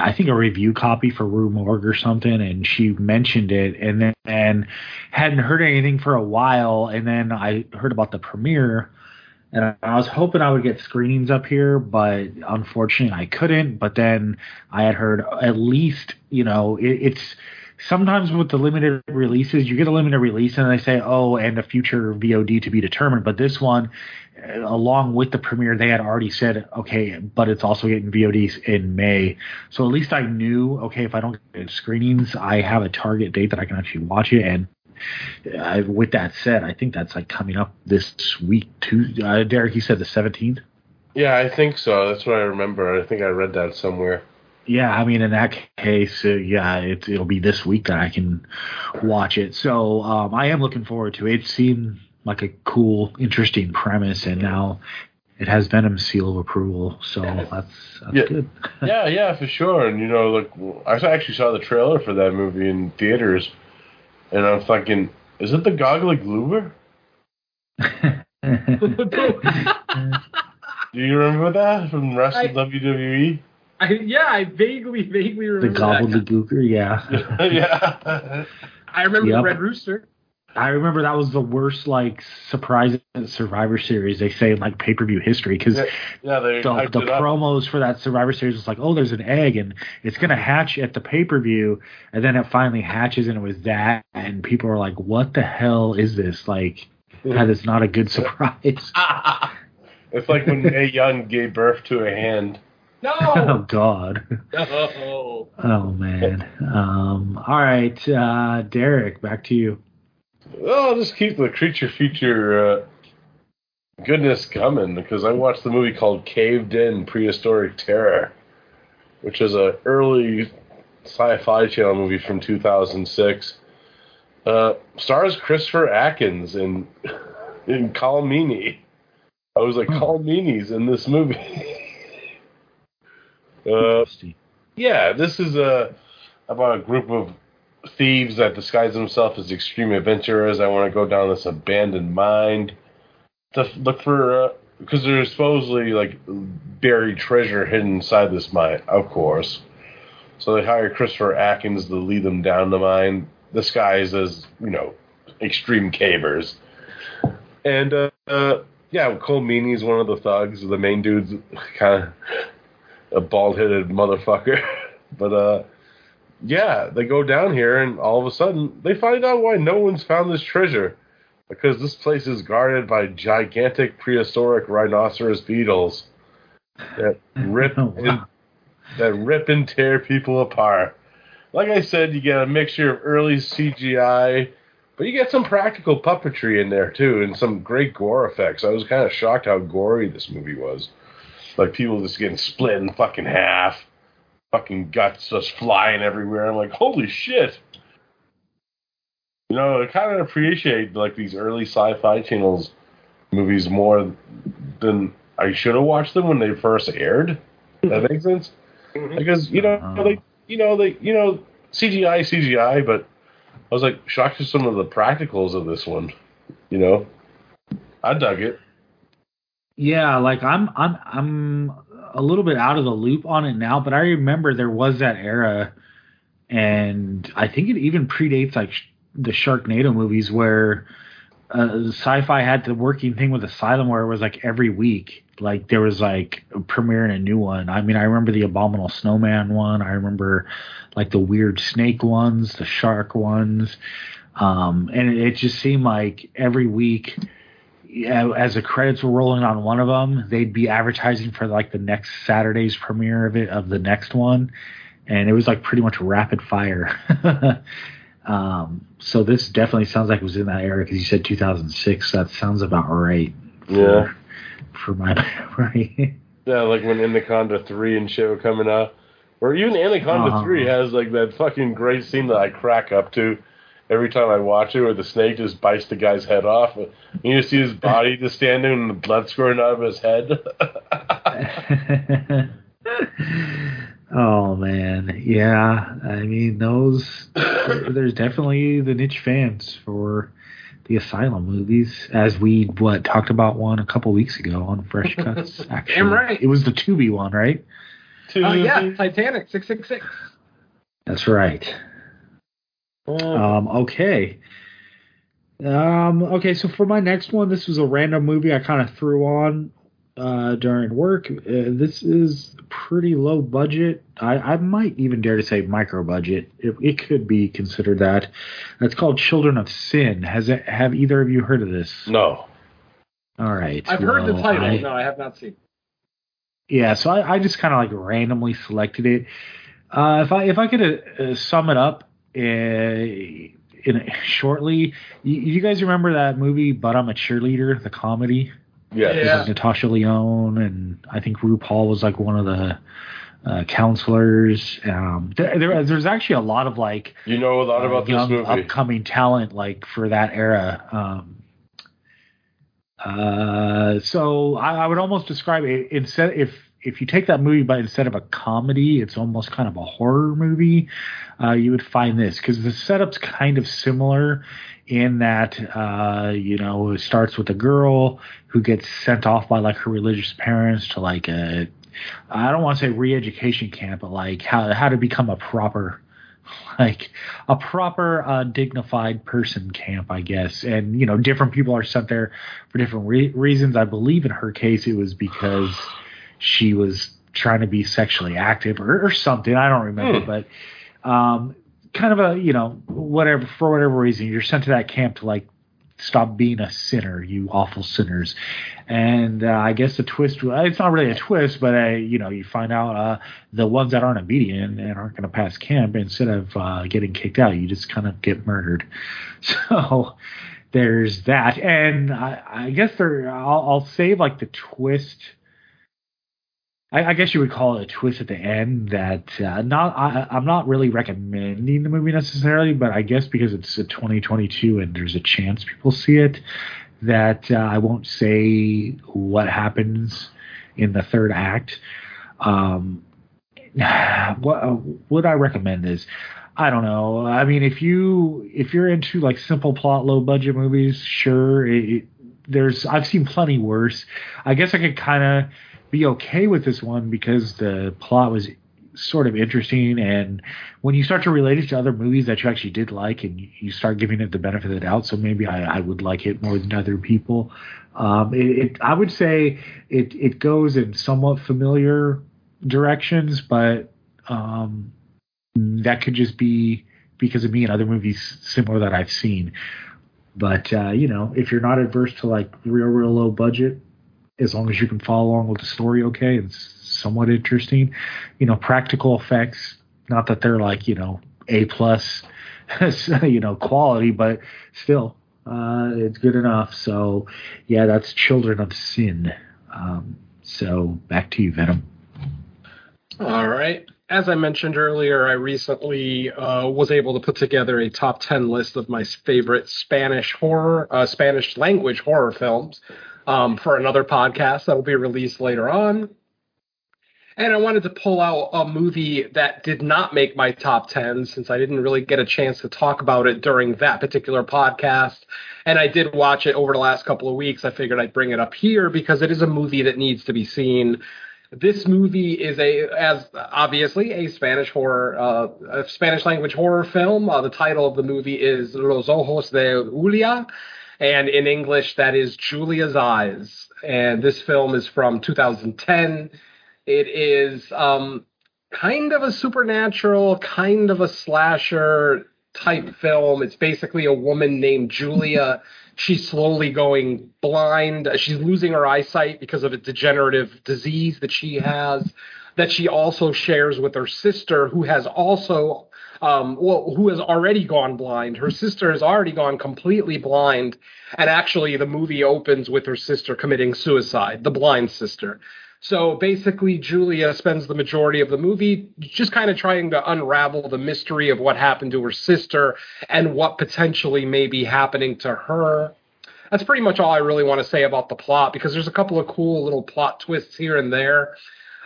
I think a review copy for Rue Morgue or something, and she mentioned it, and then and hadn't heard anything for a while, and then I heard about the premiere. And I was hoping I would get screenings up here, but unfortunately I couldn't. But then I had heard at least, you know, it, it's sometimes with the limited releases, you get a limited release and they say, oh, and a future VOD to be determined. But this one, uh, along with the premiere, they had already said, okay, but it's also getting VODs in May. So at least I knew, okay, if I don't get screenings, I have a target date that I can actually watch it. And uh, with that said, I think that's like coming up this week too. Uh, Derek, you said the 17th. Yeah, I think so. That's what I remember. I think I read that somewhere. Yeah, I mean, in that case, uh, yeah, it, it'll be this week that I can watch it. So um, I am looking forward to it. It seemed like a cool, interesting premise, and now it has Venom's seal of approval. So that's that's Yeah. good. yeah, yeah, for sure. And you know, like I actually saw the trailer for that movie in theaters, and I'm thinking, is it the Goggly Gloober? Do you remember that from wrestling? I- WWE? I, yeah, I vaguely, vaguely the remember that. gobbledygooker, yeah. yeah. I remember Yep. the Red Rooster. I remember that was the worst like surprise Survivor Series they say in like pay per view history because Yeah, yeah, the, the promos for that Survivor Series was like, oh, there's an egg and it's gonna hatch at the pay per view, and then it finally hatches and it was that, and people are like, what the hell is this? Like, that is not a good surprise. It's like when Mae Young gave birth to a hand. oh God. no. Oh man. Um. All right, uh, Derek, back to you. Well, I'll just keep the creature feature uh, goodness coming because I watched the movie called Caved In Prehistoric Terror, which is a early sci-fi channel movie from 2006. Uh, stars Christopher Atkins and in Colm Meaney. I was like, Hmm. Colm Meaney's in this movie. uh, yeah, this is a about a group of thieves that disguise themselves as extreme adventurers. I want to go down this abandoned mine to look for because there's supposedly like buried treasure hidden inside this mine, of course. So they hire Christopher Atkins to lead them down the mine disguised as you know extreme cavers. And uh, uh, yeah, Colm Meaney's one of the thugs. The main dude's kind of a bald headed motherfucker. but uh, yeah, they go down here, and all of a sudden they find out why no one's found this treasure. Because this place is guarded by gigantic prehistoric rhinoceros beetles that rip Oh, wow. and that rip and tear people apart. Like I said, you get a mixture of early CGI, but you get some practical puppetry in there too, and some great gore effects. I was kind of shocked how gory this movie was. Like people just getting split in fucking half, fucking guts just flying everywhere. I'm like, holy shit! You know, I kind of appreciate like these early sci-fi channels movies more than I should have watched them when they first aired. That makes sense because you know Uh-huh. they you know they you know CGI CGI, but I was like shocked at some of the practicals of this one. You know, I dug it. Yeah, like I'm I'm I'm a little bit out of the loop on it now, but I remember there was that era, and I think it even predates like sh- the Sharknado movies where uh, sci-fi had the working thing with Asylum where it was like every week, like there was like a premiering a new one. I mean, I remember the Abominable Snowman one. I remember like the weird snake ones, the shark ones, um, and it, it just seemed like every week as the credits were rolling on one of them, they'd be advertising for like the next Saturday's premiere of it of the next one, and it was like pretty much rapid fire. um, so this definitely sounds like it was in that era because you said 2006. That sounds about right. For, Yeah. For my memory. Yeah, like when Anaconda three and shit were coming out, or even Anaconda Uh-huh. three has like that fucking great scene that I crack up to every time I watch it, where the snake just bites the guy's head off, and you just see his body just standing and the blood squirting out of his head. oh man, yeah. I mean, those there's definitely the niche fans for the Asylum movies, as we what talked about one a couple weeks ago on Fresh Cuts. Actually, Damn right. It was the Tubi one, right? Oh yeah, Titanic six six six. That's right. Oh. Um, okay. Um, okay, so for my next one, this was a random movie I kind of threw on uh, during work. Uh, this is pretty low budget. I, I might even dare to say micro budget. It, it could be considered that. That's called Children of Sin. Has it, have either of you heard of this? no. All right. I've heard the title. I- no, I have not seen. yeah, so I, I just kind of like randomly selected it. Uh, if I if I could uh, sum it up uh, in shortly, you, you guys remember that movie "But I'm a Cheerleader," the comedy Yeah. Yeah. like Natasha Lyonne and I think RuPaul was like one of the uh, counselors. Um, there, there, there's actually a lot of like You know a lot uh, about this movie. upcoming talent like for that era. Um, uh, so I, I would almost describe it instead if if you take that movie, but instead of a comedy, it's almost kind of a horror movie. Uh, you would find this because the setup's kind of similar in that uh, you know it starts with a girl who gets sent off by like her religious parents to like a I don't want to say re-education camp, but like how how to become a proper like a proper uh, dignified person camp, I guess. And you know, different people are sent there for different re- reasons. I believe in her case, it was because she was trying to be sexually active or, or something. I don't remember, Hmm. but um, kind of a you know whatever for whatever reason you're sent to that camp to like stop being a sinner, you awful sinners. And uh, I guess the twist, it's not really a twist, but uh, you know, you find out uh, the ones that aren't obedient and aren't going to pass camp, instead of uh, getting kicked out, you just kind of get murdered. So there's that. And I, I guess there, I'll, I'll save like the twist. I, I guess you would call it a twist at the end that uh, not I, I'm not really recommending the movie necessarily, but I guess because it's a 2022 and there's a chance people see it, that uh, I won't say what happens in the third act. Um, what uh, what I recommend is I don't know. I mean, if you if you're into like simple plot, low budget movies, sure. It, it- there's I've seen plenty worse. I guess I could kind of be okay with this one because the plot was sort of interesting. And when you start to relate it to other movies that you actually did like, and you start giving it the benefit of the doubt, so maybe I, I would like it more than other people. Um, it, it, I would say it it goes in somewhat familiar directions, but um, that could just be because of me and other movies similar that I've seen. But uh, you know, if you're not adverse to like real, real low budget, as long as you can follow along with the story, okay, it's somewhat interesting. You know, practical effects, not that they're like you know a plus, you know, quality, but still, uh, it's good enough. So, yeah, that's Children of Sin. Um, so back to you, Venom. All right. As I mentioned earlier, I recently uh, was able to put together a top 10 list of my favorite Spanish horror, uh, Spanish language horror films um, for another podcast that will be released later on. And I wanted to pull out a movie that did not make my top 10 since I didn't really get a chance to talk about it during that particular podcast. And I did watch it over the last couple of weeks. I figured I'd bring it up here because it is a movie that needs to be seen. This movie is a, as obviously, a Spanish horror, uh, a Spanish language horror film. Uh, the title of the movie is Los Ojos de Julia, and in English, that is Julia's Eyes. And this film is from 2010. It is um, kind of a supernatural, kind of a slasher type film. It's basically a woman named Julia. She's slowly going blind. She's losing her eyesight because of a degenerative disease that she has, that she also shares with her sister, who has also, um, well, who has already gone blind. Her sister has already gone completely blind. And actually, the movie opens with her sister committing suicide, the blind sister. So basically, Julia spends the majority of the movie just kind of trying to unravel the mystery of what happened to her sister and what potentially may be happening to her. That's pretty much all I really want to say about the plot because there's a couple of cool little plot twists here and there.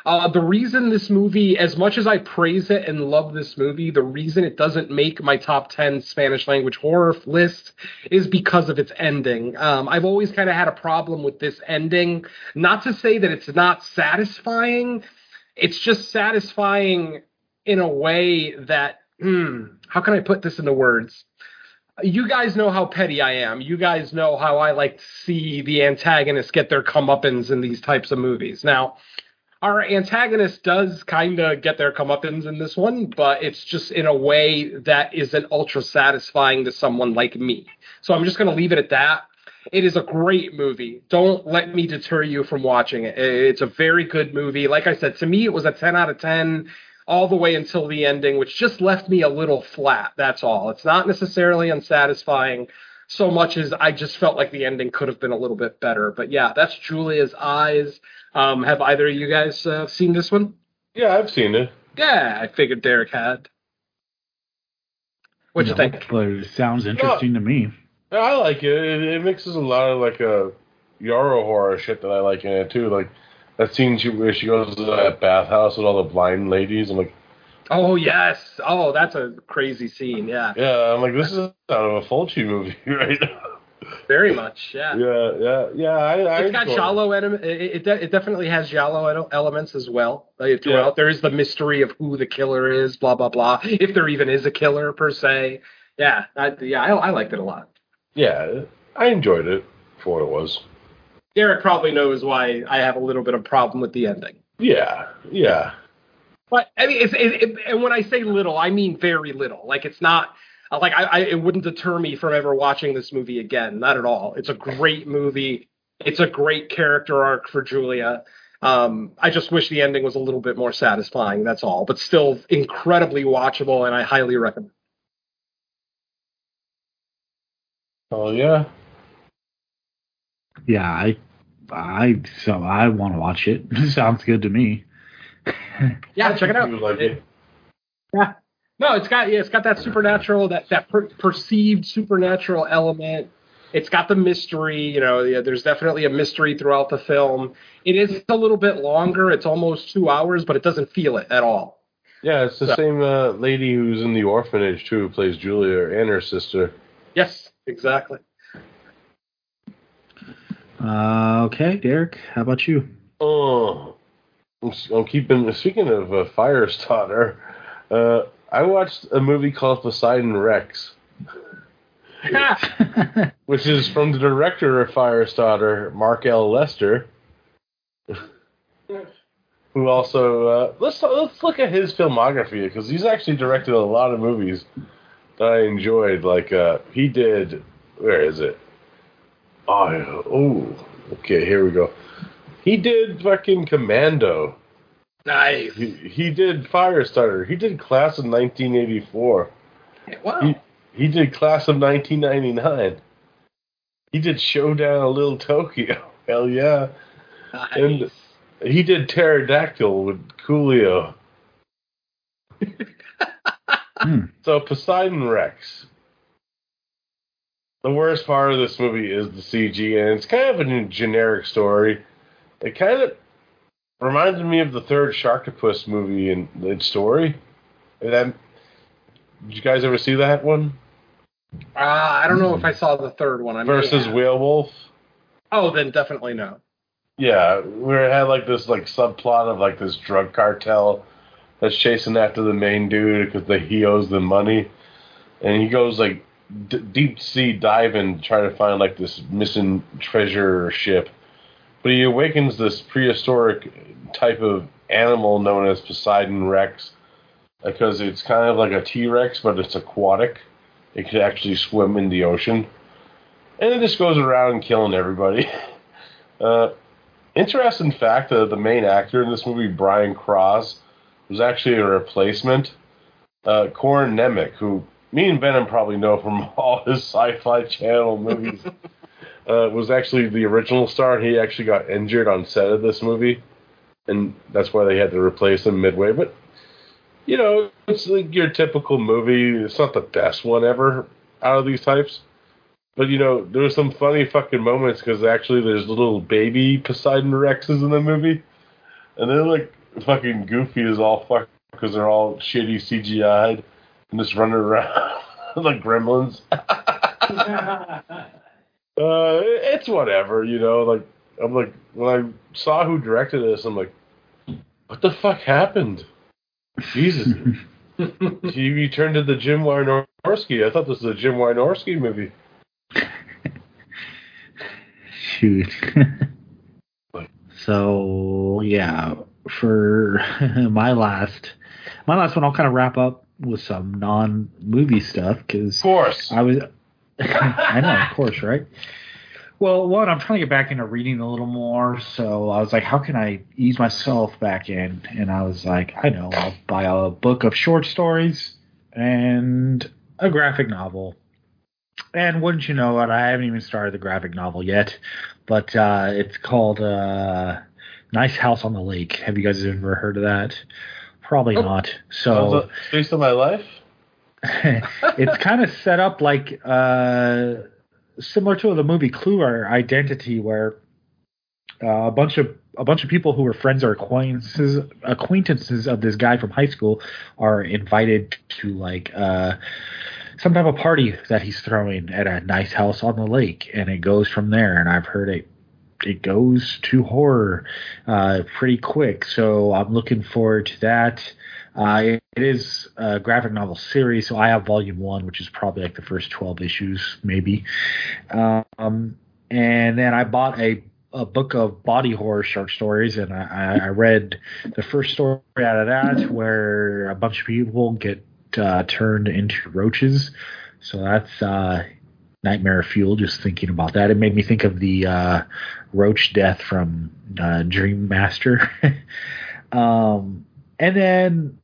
Uh, the reason this movie, as much as I praise it and love this movie, the reason it doesn't make my top 10 Spanish language horror list is because of its ending. Um, I've always kind of had a problem with this ending. Not to say that it's not satisfying, it's just satisfying in a way that, hmm, how can I put this into words? you guys know how petty I am. You guys know how I like to see the antagonists get their comeuppance in these types of movies. Now, our antagonist does kind of get their comeuppance in this one, but it's just in a way that isn't ultra satisfying to someone like me. So I'm just going to leave it at that. It is a great movie. Don't let me deter you from watching it. It's a very good movie. Like I said, to me, it was a 10 out of 10 all the way until the ending, which just left me a little flat. That's all. It's not necessarily unsatisfying so much as I just felt like the ending could have been a little bit better. But yeah, that's Julia's Eyes. Um, have either of you guys uh, seen this one? Yeah, I've seen it. Yeah, I figured Derek had. What do you No, think? But it sounds interesting to me. Yeah, I like it. it. It mixes a lot of like a giallo horror shit that I like in it too. Like that scene she, where she goes to that bathhouse with all the blind ladies. I'm like, Oh yes. Oh, that's a crazy scene. Yeah, yeah, I'm like, this is out of a Fulci movie right now. Very much. Yeah. Yeah, yeah, yeah. I, I It's got enjoy it. It, it, it definitely has ele- elements as well. Like, throughout, there is the mystery of who the killer is. Blah blah blah. If there even is a killer per se. Yeah, I, yeah, I, I liked it a lot. Yeah, I enjoyed it for what it was. Derek probably knows why I have a little bit of problem with the ending. Yeah, yeah. But I mean, it's, it, it, and when I say little, I mean very little. Like it's not like I, I, it wouldn't deter me from ever watching this movie again. Not at all. It's a great movie. It's a great character arc for Julia. Um, I just wish the ending was a little bit more satisfying. That's all. But still incredibly watchable, and I highly recommend. Oh yeah. Yeah, I, I, so I want to watch it. sounds good to me. Yeah, check it out. Like It- it. Yeah. No, it's got yeah, it's got that supernatural, that that per- perceived supernatural element. It's got the mystery, you know. Yeah, there's definitely a mystery throughout the film. It is a little bit longer. It's almost two hours, but it doesn't feel it at all. Yeah, it's the So- same uh, lady who's in the orphanage too, who plays Julia and her sister. Yes, exactly. Uh, okay, Derek, how about you? Oh, I'm, s- I'm keeping. Speaking of uh, Firestarter, uh, I watched a movie called Poseidon Rex, which is from the director of Firestarter, Mark L. Lester, who also uh, let's let's look at his filmography because he's actually directed a lot of movies that I enjoyed. Like uh, he did, where is it? Oh, oh, okay, here we go. He did fucking Commando. Nice. He, he did Firestarter. He did Class of 1984. Wow. He, he did Class of 1999. He did Showdown in Little Tokyo. Hell yeah. And he did Pterodactyl with Coolio. Hmm. So Poseidon Rex. The worst part of this movie is the CG, and it's kind of a generic story. It kind of reminded me of the third Sharktopus movie in its story. And that, did you guys ever see that one? Uh, I don't know if I saw the third one. I Versus. Whale Wolf. Oh, then definitely no. Yeah, where it had like this like subplot of like this drug cartel that's chasing after the main dude because the, he owes them money, and he goes like d- deep sea diving to try to find like this missing treasure ship, but he awakens this prehistoric type of animal known as Poseidon Rex because it's kind of like a T Rex but it's aquatic. It could actually swim in the ocean, and it just goes around killing everybody. Uh, interesting fact that the main actor in this movie, Brian Krause, was actually a replacement. Uh, Corin Nemec, who me and Venom probably know from all his sci-fi channel movies, uh, was actually the original star. He actually got injured on set of this movie, and that's why they had to replace him midway. But you know, it's like your typical movie. It's not the best one ever out of these types. But you know, there was some funny fucking moments because actually there's little baby Poseidon Rexes in the movie, and they're like fucking goofy as all fuck because they're all shitty CGI'd and just running around like gremlins. Uh, it's whatever, you know. Like I'm like when I saw who directed this, I'm like, what the fuck happened? Jesus, you, you turned to the Jim Wynorski. I thought this was a Jim Wynorski movie. Shoot. so yeah, for my last, my last one, I'll kind of wrap up with some non-movie stuff because Of course. I was, I know, of course, right? Well, one, I'm trying to get back into reading a little more, so I was like, how can I ease myself back in? And I was like, I know, I'll buy a book of short stories and a graphic novel. And wouldn't you know it, I haven't even started the graphic novel yet, but uh, it's called uh, Nice House on the Lake. Have you guys ever heard of that? Probably Oh. not. So like- based on my life. it's kind of set up like uh, similar to the movie Clue or Identity, where uh, a bunch of a bunch of people who were friends or acquaintances acquaintances of this guy from high school are invited to like uh, some type of party that he's throwing at a nice house on the lake, and it goes from there. And I've heard it it goes to horror uh, pretty quick, so I'm looking forward to that. Uh, it, is a graphic novel series, so I have volume one, which is probably like the first 12 issues, maybe. Um, and then I bought a, a book of body horror short stories, and I, I I read the first story out of that, where a bunch of people get uh, turned into roaches. So that's uh, nightmare fuel. Just thinking about that, it made me think of the uh, roach death from uh, Dream Master. um, and then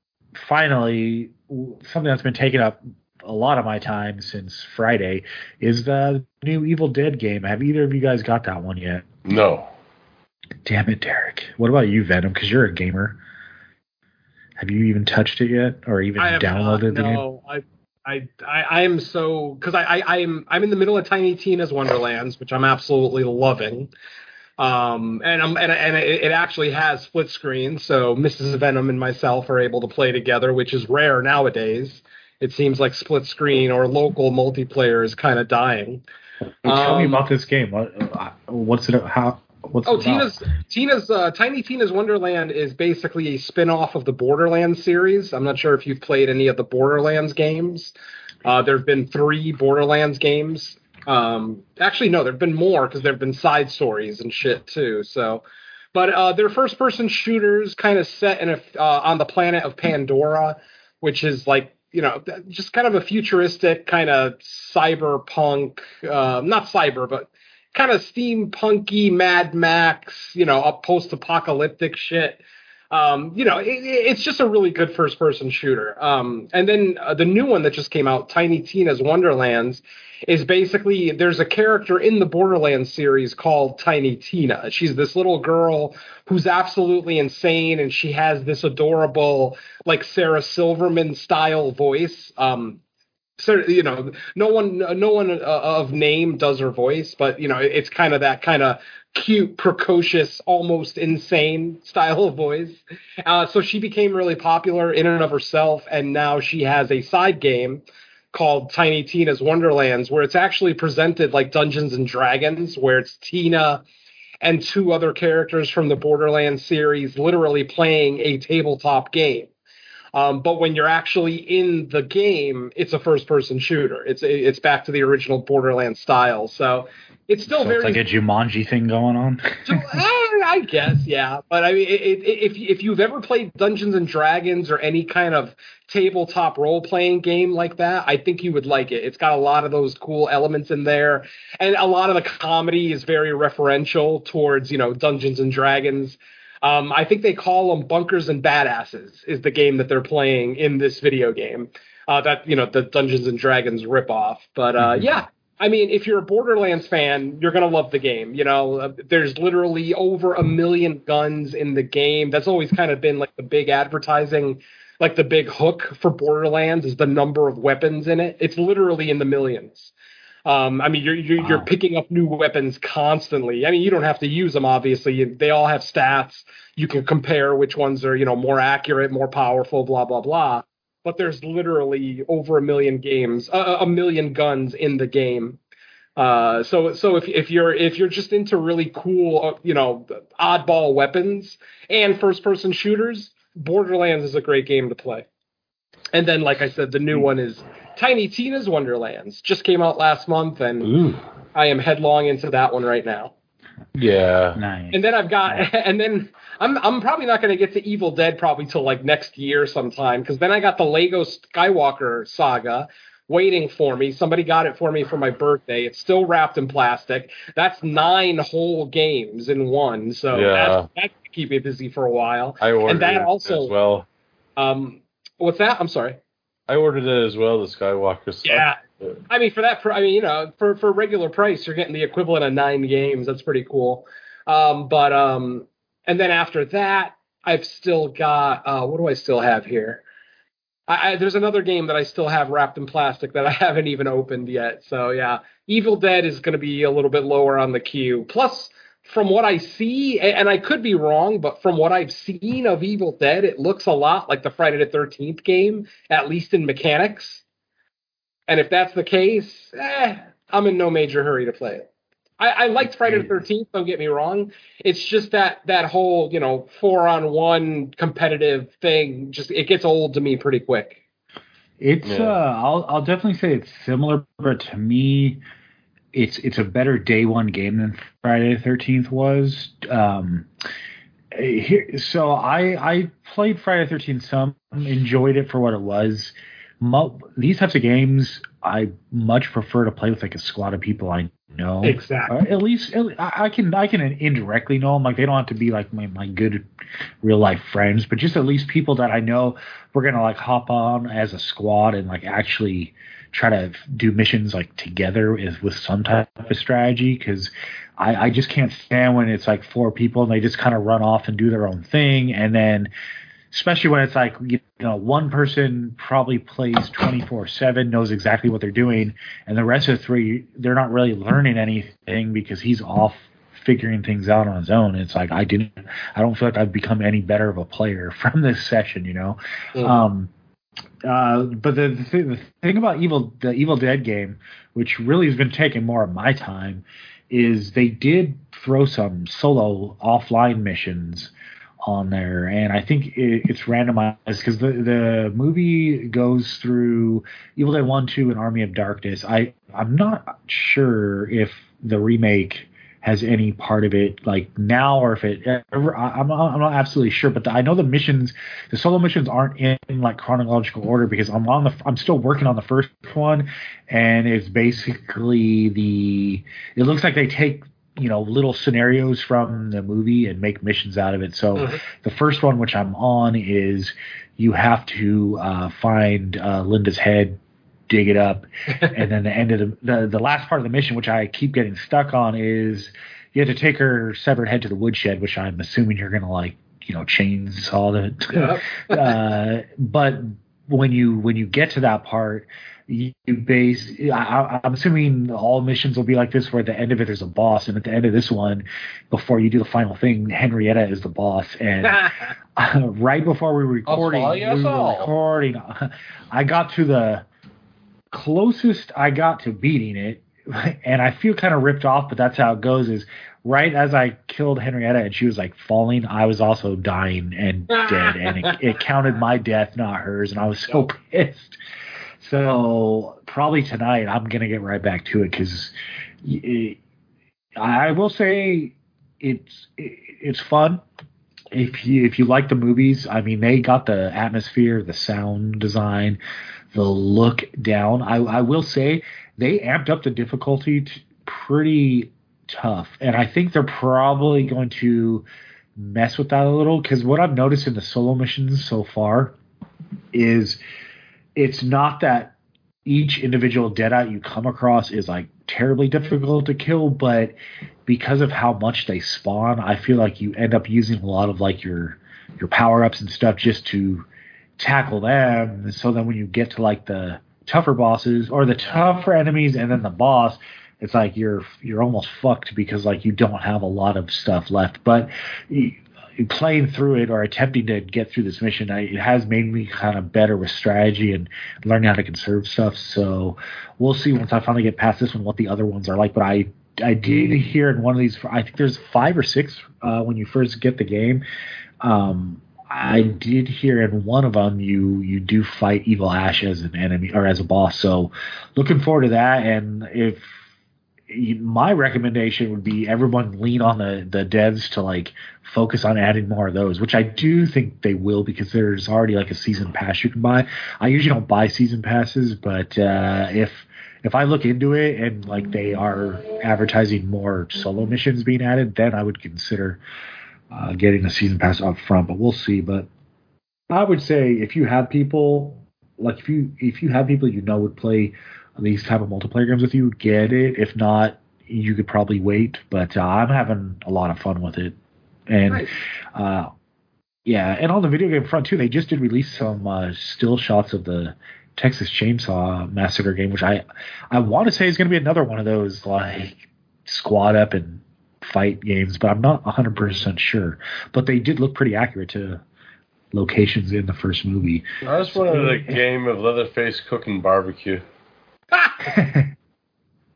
finally, something that's been taking up a lot of my time since Friday is the new Evil Dead game. Have either of you guys got that one yet? No. Damn it, Derek. What about you, Venom? Because you're a gamer. Have you even touched it yet, or even I have downloaded not, the game? no, I, I, I, I am so because I, I, I'm, I'm in the middle of Tiny Tina's Wonderlands, which I'm absolutely loving. Um, and I'm, and, and it, actually has split screen, so Mrs. Venom and myself are able to play together, which is rare nowadays. It seems like split screen or local multiplayer is kind of dying. Tell me Um, about this game. What, uh, what's it? How What's Oh, it? Tina's Tina's uh, Tiny Tina's Wonderland is basically a spin-off of the Borderlands series. I'm not sure if you've played any of the Borderlands games. Uh, there have been three Borderlands games. Um, actually, no, there have been more because there have been side stories and shit too. So, but uh, they're first-person shooters, kind of set in a uh, on the planet of Pandora, which is like you know just kind of a futuristic kind of cyberpunk, uh, not cyber, but kind of steampunky Mad Max, you know, post-apocalyptic shit. Um, you know, it, it's just a really good first-person shooter. Um, and then uh, the new one that just came out, Tiny Tina's Wonderlands, is basically there's a character in the Borderlands series called Tiny Tina. She's this little girl who's absolutely insane, and she has this adorable, like Sarah Silverman style voice. Um, so you know no one no one uh, of name does her voice but you know it's kind of that kind of cute precocious almost insane style of voice. Uh, so she became really popular in and of herself and now she has a side game called tiny tina's wonderlands where it's actually presented like dungeons and dragons where it's tina and two other characters from the borderlands series literally playing a tabletop game um, but when you're actually in the game, it's a first-person shooter. It's it's back to the original Borderlands style. So it's still So very it's like a Jumanji thing going on. eh, I guess, yeah. But I mean, it, it, if if you've ever played Dungeons and Dragons or any kind of tabletop role playing game like that, I think you would like it. It's got a lot of those cool elements in there, and a lot of the comedy is very referential towards you know Dungeons and Dragons. Um, I think they call them Bunkers and Badasses is the game that they're playing in this video game. Uh, that you know the Dungeons and Dragons ripoff. But uh, Mhm. yeah, I mean, if you're a Borderlands fan, you're gonna love the game. You know, uh, there's literally over a million guns in the game. That's always kind of been like the big advertising, like the big hook for Borderlands is the number of weapons in it. It's literally in the millions. Um, I mean, you're you're, you're picking up new weapons constantly. I mean, you don't have to use them. Obviously, they all have stats. You can compare which ones are you know more accurate, more powerful, blah blah blah. But there's literally over a million games, uh, a million guns in the game. Uh, so so if if you're if you're just into really cool, uh, you know, oddball weapons and first person shooters, Borderlands is a great game to play. And then, like I said, the new one is Tiny Tina's Wonderlands. Just came out last month, and Ooh, I am headlong into that one right now. Yeah. nice. And then I've got, and then I'm I'm probably not going to get to Evil Dead probably till like next year sometime because then I got the Lego Skywalker saga waiting for me. Somebody got it for me for my birthday. It's still wrapped in plastic. That's nine whole games in one, so Yeah. that's that's gonna keep me busy for a while. I ordered that also- as well. Um, what's that? I'm sorry. I ordered it as well, the Skywalker stuff. Yeah. I mean, for that, I mean, you know, for for regular price, you're getting the equivalent of nine games. That's pretty cool. Um, but um, and then after that, I've still got uh, what do I still have here? I, I, there's another game that I still have wrapped in plastic that I haven't even opened yet. So yeah, Evil Dead is going to be a little bit lower on the queue. Plus, from what I see, a- and I could be wrong, but from what I've seen of Evil Dead, it looks a lot like the Friday the 13th game, at least in mechanics. And if that's the case, eh, I'm in no major hurry to play it. I, I liked Friday the 13th. Don't get me wrong. It's just that that whole you know four on one competitive thing. Just it gets old to me pretty quick. It's Yeah. uh I'll I'll definitely say it's similar, but to me it's it's a better day one game than Friday the thirteenth was. Um here so I I played Friday the thirteenth some, enjoyed it for what it was. Mo- these types of games I much prefer to play with like a squad of people I know. Exactly. Or at least I I can I can indirectly know them. Like they don't have to be like my, my good real life friends, but just at least people that I know we're gonna like hop on as a squad and like actually try to do missions like together is with some type of strategy because I, I just can't stand when it's like four people and they just kind of run off and do their own thing and then especially when it's like you know one person probably plays 24 7 knows exactly what they're doing and the rest of the three they're not really learning anything because he's off figuring things out on his own it's like i didn't i don't feel like i've become any better of a player from this session you know Mhm. um uh but the, the, thing, the thing about evil the evil dead game which really has been taking more of my time is they did throw some solo offline missions on there, and I think it, it's randomized because the the movie goes through Evil Dead One, Two, and Army of Darkness. I I'm not sure if the remake has any part of it like now or if it ever I'm not, I'm not absolutely sure but the, I know the missions the solo missions aren't in, like chronological order because I'm on the I'm still working on the first one and it's basically the it looks like they take you know little scenarios from the movie and make missions out of it so Mhm. the first one which I'm on is you have to uh, find uh, Linda's head dig it up and then the end of the, the the last part of the mission, which I keep getting stuck on, is you have to take her severed head to the woodshed, which I'm assuming you're gonna like, you know, chainsaw the. Yep. uh, but when you when you get to that part, you you base. I, I- I'm assuming all missions will be like this, where at the end of it there's a boss, and at the end of this one, before you do the final thing, Henrietta is the boss, and right before we were recording, we were recording. I got to the closest I got to beating it, and I feel kind of ripped off, but that's how it goes. Is right as I killed Henrietta and she was like falling, I was also dying and dead, and it, it counted my death, not hers, and I was so pissed. So probably tonight I'm gonna get right back to it because I will say it's it's fun if you if you like the movies. I mean, they got the atmosphere, the sound design, the look down. I, I will say they amped up the difficulty t- pretty tough, and I think they're probably going to mess with that a little because what I've noticed in the solo missions so far is it's not that each individual deadite you come across is like terribly difficult to kill, but because of how much they spawn, I feel like you end up using a lot of like your your power ups and stuff just to tackle them. So then when you get to like the tougher bosses or the tougher enemies and then the boss, it's like you're you're almost fucked because like you don't have a lot of stuff left. But playing through it or attempting to get through this mission, it has made me kind of better with strategy and learning how to conserve stuff. So we'll see once I finally get past this one what the other ones are like. But I I did hear in one of these. I think there's five or six uh, when you first get the game. Um, I did hear in one of them you you do fight Evil Ash as an enemy or as a boss. So looking forward to that. And if my recommendation would be everyone lean on the the devs to like focus on adding more of those, which I do think they will because there's already like a season pass you can buy. I usually don't buy season passes, but uh, if if I look into it and like they are advertising more solo missions being added, then I would consider uh, getting a season pass up front. But we'll see. But I would say if you have people like if you if you have people you know would play these type of multiplayer games with you, get it. If not, you could probably wait. But uh, I'm having a lot of fun with it, and Nice. uh, yeah, and on the video game front too, they just did release some uh, still shots of the Texas Chainsaw Massacre game, which I I want to say is going to be another one of those like squad up and fight games, but I'm not 100 percent sure. But they did look pretty accurate to locations in the first movie. I just wanted a game of Leatherface cooking barbecue.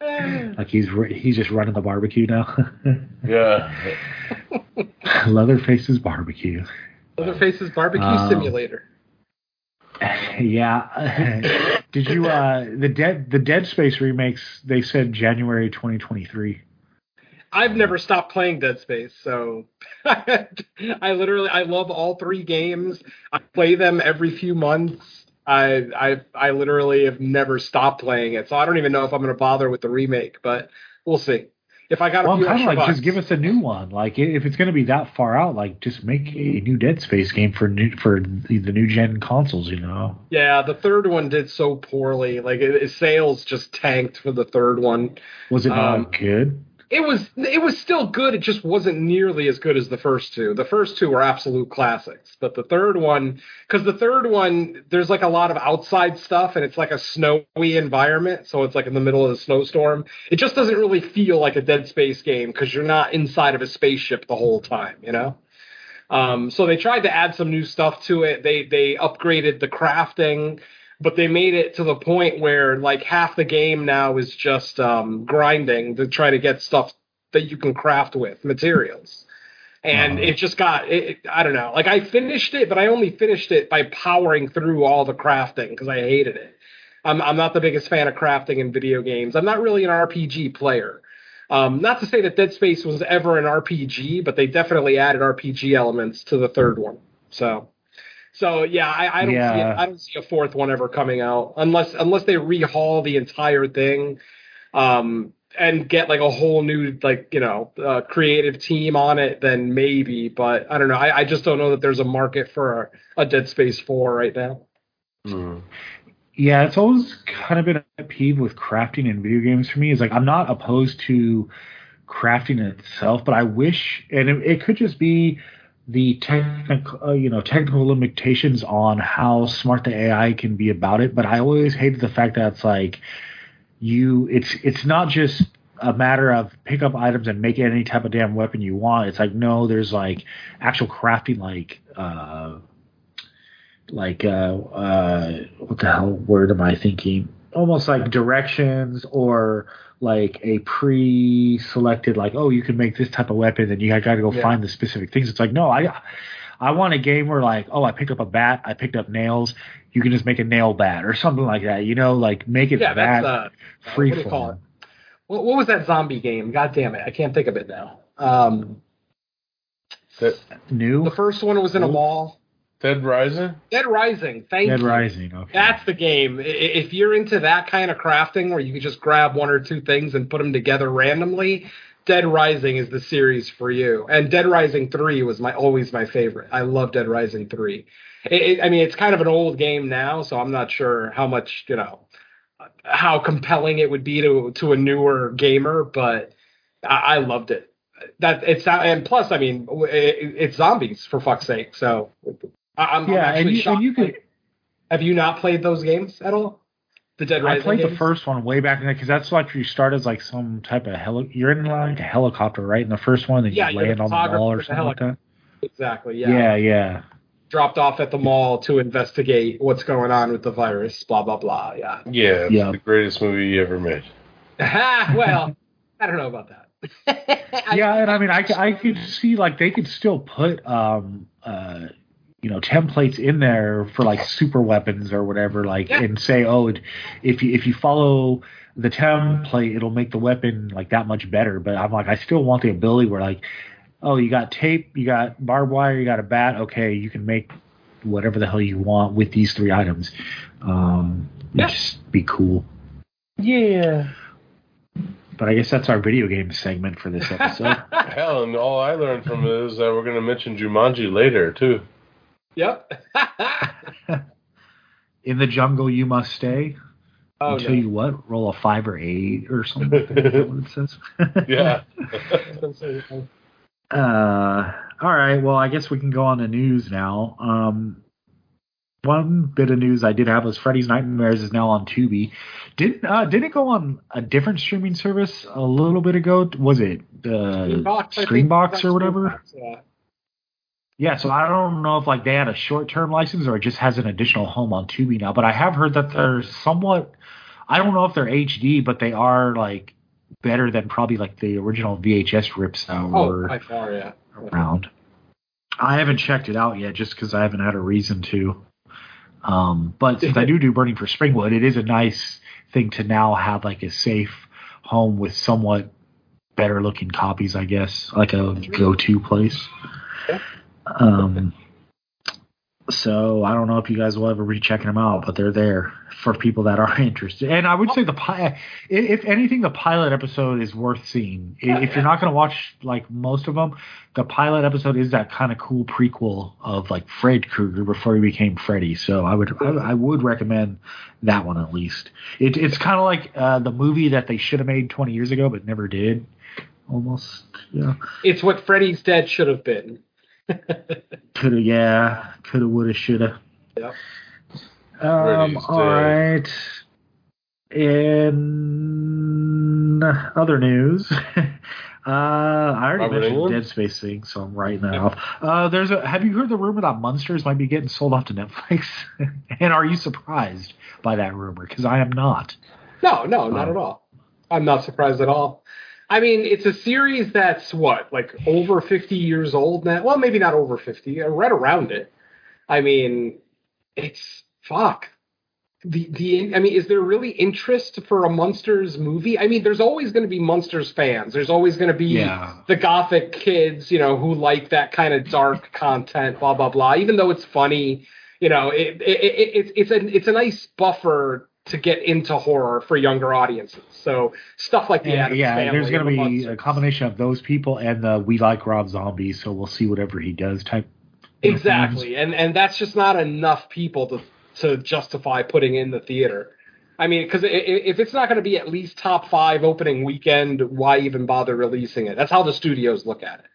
like he's he's just running the barbecue now. Yeah. Leatherface's barbecue. Leatherface's barbecue Um, simulator. Yeah. Did you uh the dead the Dead Space remakes? They said January 2023. I've never stopped playing Dead Space, so I literally I love all three games. I play them every few months. I I I literally have never stopped playing it, so I don't even know if I'm going to bother with the remake, but we'll see. If I got a Well, I'm few kind of extra like bucks, just give us a new one. Like if it's going to be that far out, like just make a new Dead Space game for new for the, the new gen consoles. You know. yeah, the third one did so poorly. Like it, it- sales just tanked for the third one. Was it not Um, good? It was it was still good. It just wasn't nearly as good as the first two. The first two were absolute classics, but the third one, because the third one, there's like a lot of outside stuff, and it's like a snowy environment, so it's like in the middle of a snowstorm. It just doesn't really feel like a Dead Space game because you're not inside of a spaceship the whole time, you know. Um, so they tried to add some new stuff to it. They they upgraded the crafting, but they made it to the point where like half the game now is just um, grinding to try to get stuff that you can craft with materials. And Uh-huh. it just got it, I don't know. Like I finished it, but I only finished it by powering through all the crafting because I hated it. I'm I'm not the biggest fan of crafting in video games. I'm not really an RPG player. Um, not to say that Dead Space was ever an RPG, but they definitely added RPG elements to the third one. So, so yeah, I, I don't see Yeah. it, I don't see a fourth one ever coming out unless unless they rehaul the entire thing, um, and get like a whole new like you know uh, creative team on it. Then maybe, but I don't know. I, I just don't know that there's a market for a, a Dead Space four right now. Mm. Yeah, it's always kind of been a peeve with crafting in video games for me. Is like I'm not opposed to crafting itself, but I wish, and it, it could just be the technical, uh, you know, technical limitations on how smart the AI can be about it. But I always hated the fact that it's like you, it's it's not just a matter of pick up items and make any type of damn weapon you want. It's like no, there's like actual crafting, like. uh like uh uh what the hell word am I thinking? Almost like directions or like a pre-selected like oh you can make this type of weapon and you got to go Yeah. find the specific things. It's like no I I want a game where like oh I picked up a bat I picked up nails you can just make a nail bat or something like that you know like make it Yeah, that uh, uh, free what call form. it? What, what was that zombie game? God damn it, I can't think of it now. Um, Dead, New the first one was in a mall. Dead Rising. Dead Rising. Thank you. Dead you. Rising okay That's the game. I- i- If you're into that kind of crafting where you can just grab one or two things and put them together randomly, Dead Rising is the series for you. And Dead Rising 3 was my always my favorite. I love Dead Rising 3. It, it, I mean, it's kind of an old game now, so I'm not sure how much, you know, how compelling it would be to to a newer gamer, but I, I loved it. That it's and plus, I mean, it, it's zombies for fuck's sake. So I, I'm, I'm yeah actually and you, shocked. and you could Like, have you not played those games at all? The Dead Rising. I Rising. played the first one way back in there because that's like you start as like some type of heli- you're in like a helicopter, right? In the first one, then Yeah, you you're land on the wall or something like that. Exactly. Yeah. Yeah, yeah. Dropped off at the mall to investigate what's going on with the virus. Blah blah blah. Yeah. Yeah, it's Yeah. the greatest movie you ever made. well, I don't know about that. yeah, and I mean, I, I could see like they could still put um uh you know templates in there for like super weapons or whatever, like Yeah. and say, oh, it, if you if you follow the template, it'll make the weapon like that much better. But I'm like, I still want the ability where like, oh, you got tape, you got barbed wire, you got a bat. Okay, you can make whatever the hell you want with these three items. Um, it'd Yeah. just be cool. Yeah. But I guess that's our video game segment for this episode. Hell, and all I learned from it is that we're going to mention Jumanji later too. Yep. In the jungle you must stay oh until no. you what? Roll a five or eight or something. Is that what it says? Yeah. uh, all right. Well, I guess we can go on to news now. Um, one bit of news I did have was Freddy's Nightmares is now on Tubi. Did uh, did it go on a different streaming service a little bit ago? Was it uh, Screambox. Screambox or whatever? Yeah. Yeah, so I don't know if like they had a short term license or it just has an additional home on Tubi now. But I have heard that they're somewhat I don't know if they're HD, but they are like better than probably like the original VHS rips that Oh, were by far, yeah. around. I haven't checked it out yet just because I haven't had a reason to. Um, but since I do do Burning for Springwood, it is a nice thing to now have like a safe home with somewhat better looking copies, I guess, like a go to place. Yeah. Um, so I don't know if you guys will ever be checking them out, but they're there for people that are interested. And I would say the pilot, if anything, the pilot episode is worth seeing. If you're not going to watch like most of them, the pilot episode is that kind of cool prequel of like Fred Krueger before he became Freddy. So I would I, I would recommend that one at least. It, it's kind of like uh, the movie that they should have made 20 years ago but never did. Almost, yeah. It's what Freddy's Dead should have been. Could have, yeah. Could have, would have, should have. Yep. Um, all right. In other news, uh, I already Robert mentioned Englund? Dead Space thing, so I'm writing that off. Uh, there's a. Have you heard the rumor that Munsters might be getting sold off to Netflix? and are you surprised by that rumor? Because I am not. No, no, not Oh. at all. I'm not surprised at all. I mean, it's a series that's what, like over 50 years old now. Well, maybe not over 50, uh, right around it. I mean, it's fuck. The the I mean, is there really interest for a Munsters movie? I mean, there's always going to be Munsters fans. There's always going to be Yeah. the gothic kids, you know, who like that kind of dark content, blah blah blah. Even though it's funny, you know, it, it, it, it's it's a it's a nice buffer to get into horror for younger audiences. So stuff like the And, Addams yeah, Family, there's going the to be a combination of those people and the we like Rob Zombie, so we'll see whatever he does type. Exactly, and and that's just not enough people to to justify putting in the theater. I mean, because if it's not going to be at least top five opening weekend, why even bother releasing it? That's how the studios look at it.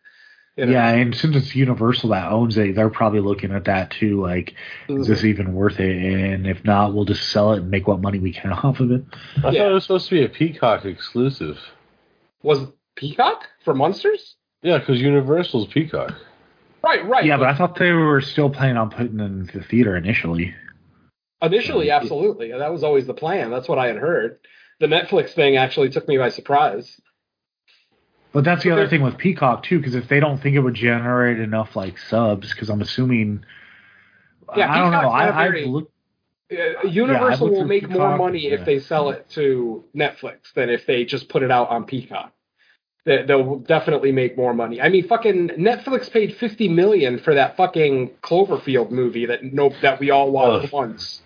You know? Yeah, and since it's Universal that owns it, they're probably looking at that too. Like, is this mm-hmm. even worth it? And if not, we'll just sell it and make what money we can off of it. I Yeah. thought it was supposed to be a Peacock exclusive. Was Peacock for Munsters? Yeah, because Universal's Peacock. Right, right. Yeah, but I thought they were still planning on putting it in the theater initially. initially, absolutely, that was always the plan. That's what I had heard. The Netflix thing actually took me by surprise. But that's the other thing with Peacock too, because if they don't think it would generate enough like subs, because I'm assuming, Yeah, I don't know. Peacock's a I, I've looked. Uh, Universal looked will make more Peacock, money if they sell it to Netflix than if they just put it out on Peacock. They, they'll definitely make more money. I mean, fucking Netflix paid fifty million for that fucking Cloverfield movie that no that we all watched Oh. once.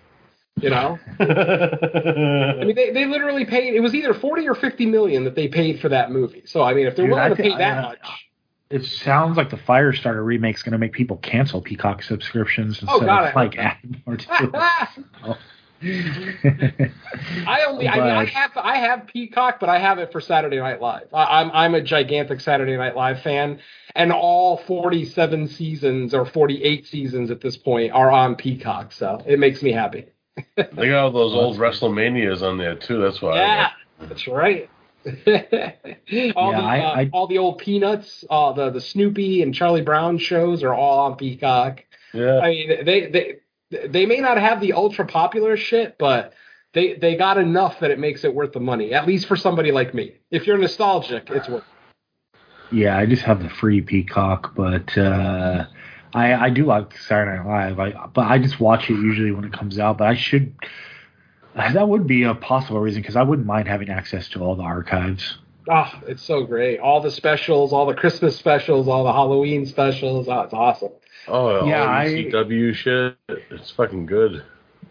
You know, I mean, they, they literally paid. It was either forty or fifty million that they paid for that movie. So I mean, if they're Dude, willing I to pay that I- much, It sounds like the Firestarter remake is going to make people cancel Peacock subscriptions instead Oh, God, of like hope not. add more to it. I only, I mean, I have, I have Peacock, but I have it for Saturday Night Live. I, I'm, I'm a gigantic Saturday Night Live fan, and all 47 seasons or 48 seasons at this point are on Peacock, so it makes me happy. They got all those old WrestleManias on there too. That's why. Yeah, that's right. all Yeah, the I- uh, I- all the old Peanuts, uh, the the Snoopy and Charlie Brown shows are all on Peacock. Yeah. I mean, they they they may not have the ultra popular shit, but they they got enough that it makes it worth the money. At least for somebody like me. If you're nostalgic, it's worth. yeah, I just have the free Peacock, but uh, I I do like Saturday Night Live. I but I just watch it usually when it comes out. But I should. That would be a possible reason because I wouldn't mind having access to all the archives. Oh, it's so great. All the specials, all the Christmas specials, all the Halloween specials. Oh, it's awesome. Oh, Yeah, all I- shit. It's fucking good.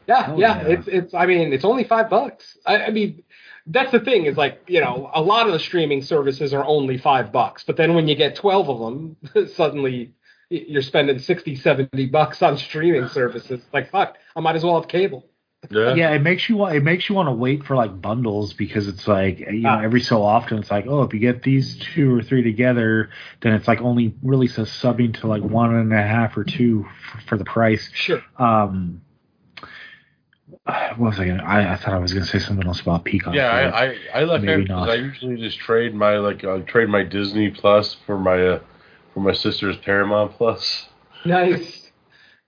Yeah, Oh, yeah, yeah. It's it's. I mean, it's only five bucks. I, I mean, that's the thing is like you know a lot of the streaming services are only five bucks, but then when you get twelve of them, suddenly y- you're spending 60, 70 bucks on streaming services. Like fuck, I might as well have cable. Yeah. Yeah, it makes you want it makes you want to wait for like bundles because it's like you know Ah. every so often it's like oh if you get these two or three together then it's like only really says subbing to like one and a half or two f- for the price. Sure. Um, what was I gonna? I, I thought I was gonna say something else about Peacock. Yeah, I, I, I left Maybe it because not. I usually just trade my like uh, trade my Disney Plus for my uh, for my sister's Paramount Plus. Nice.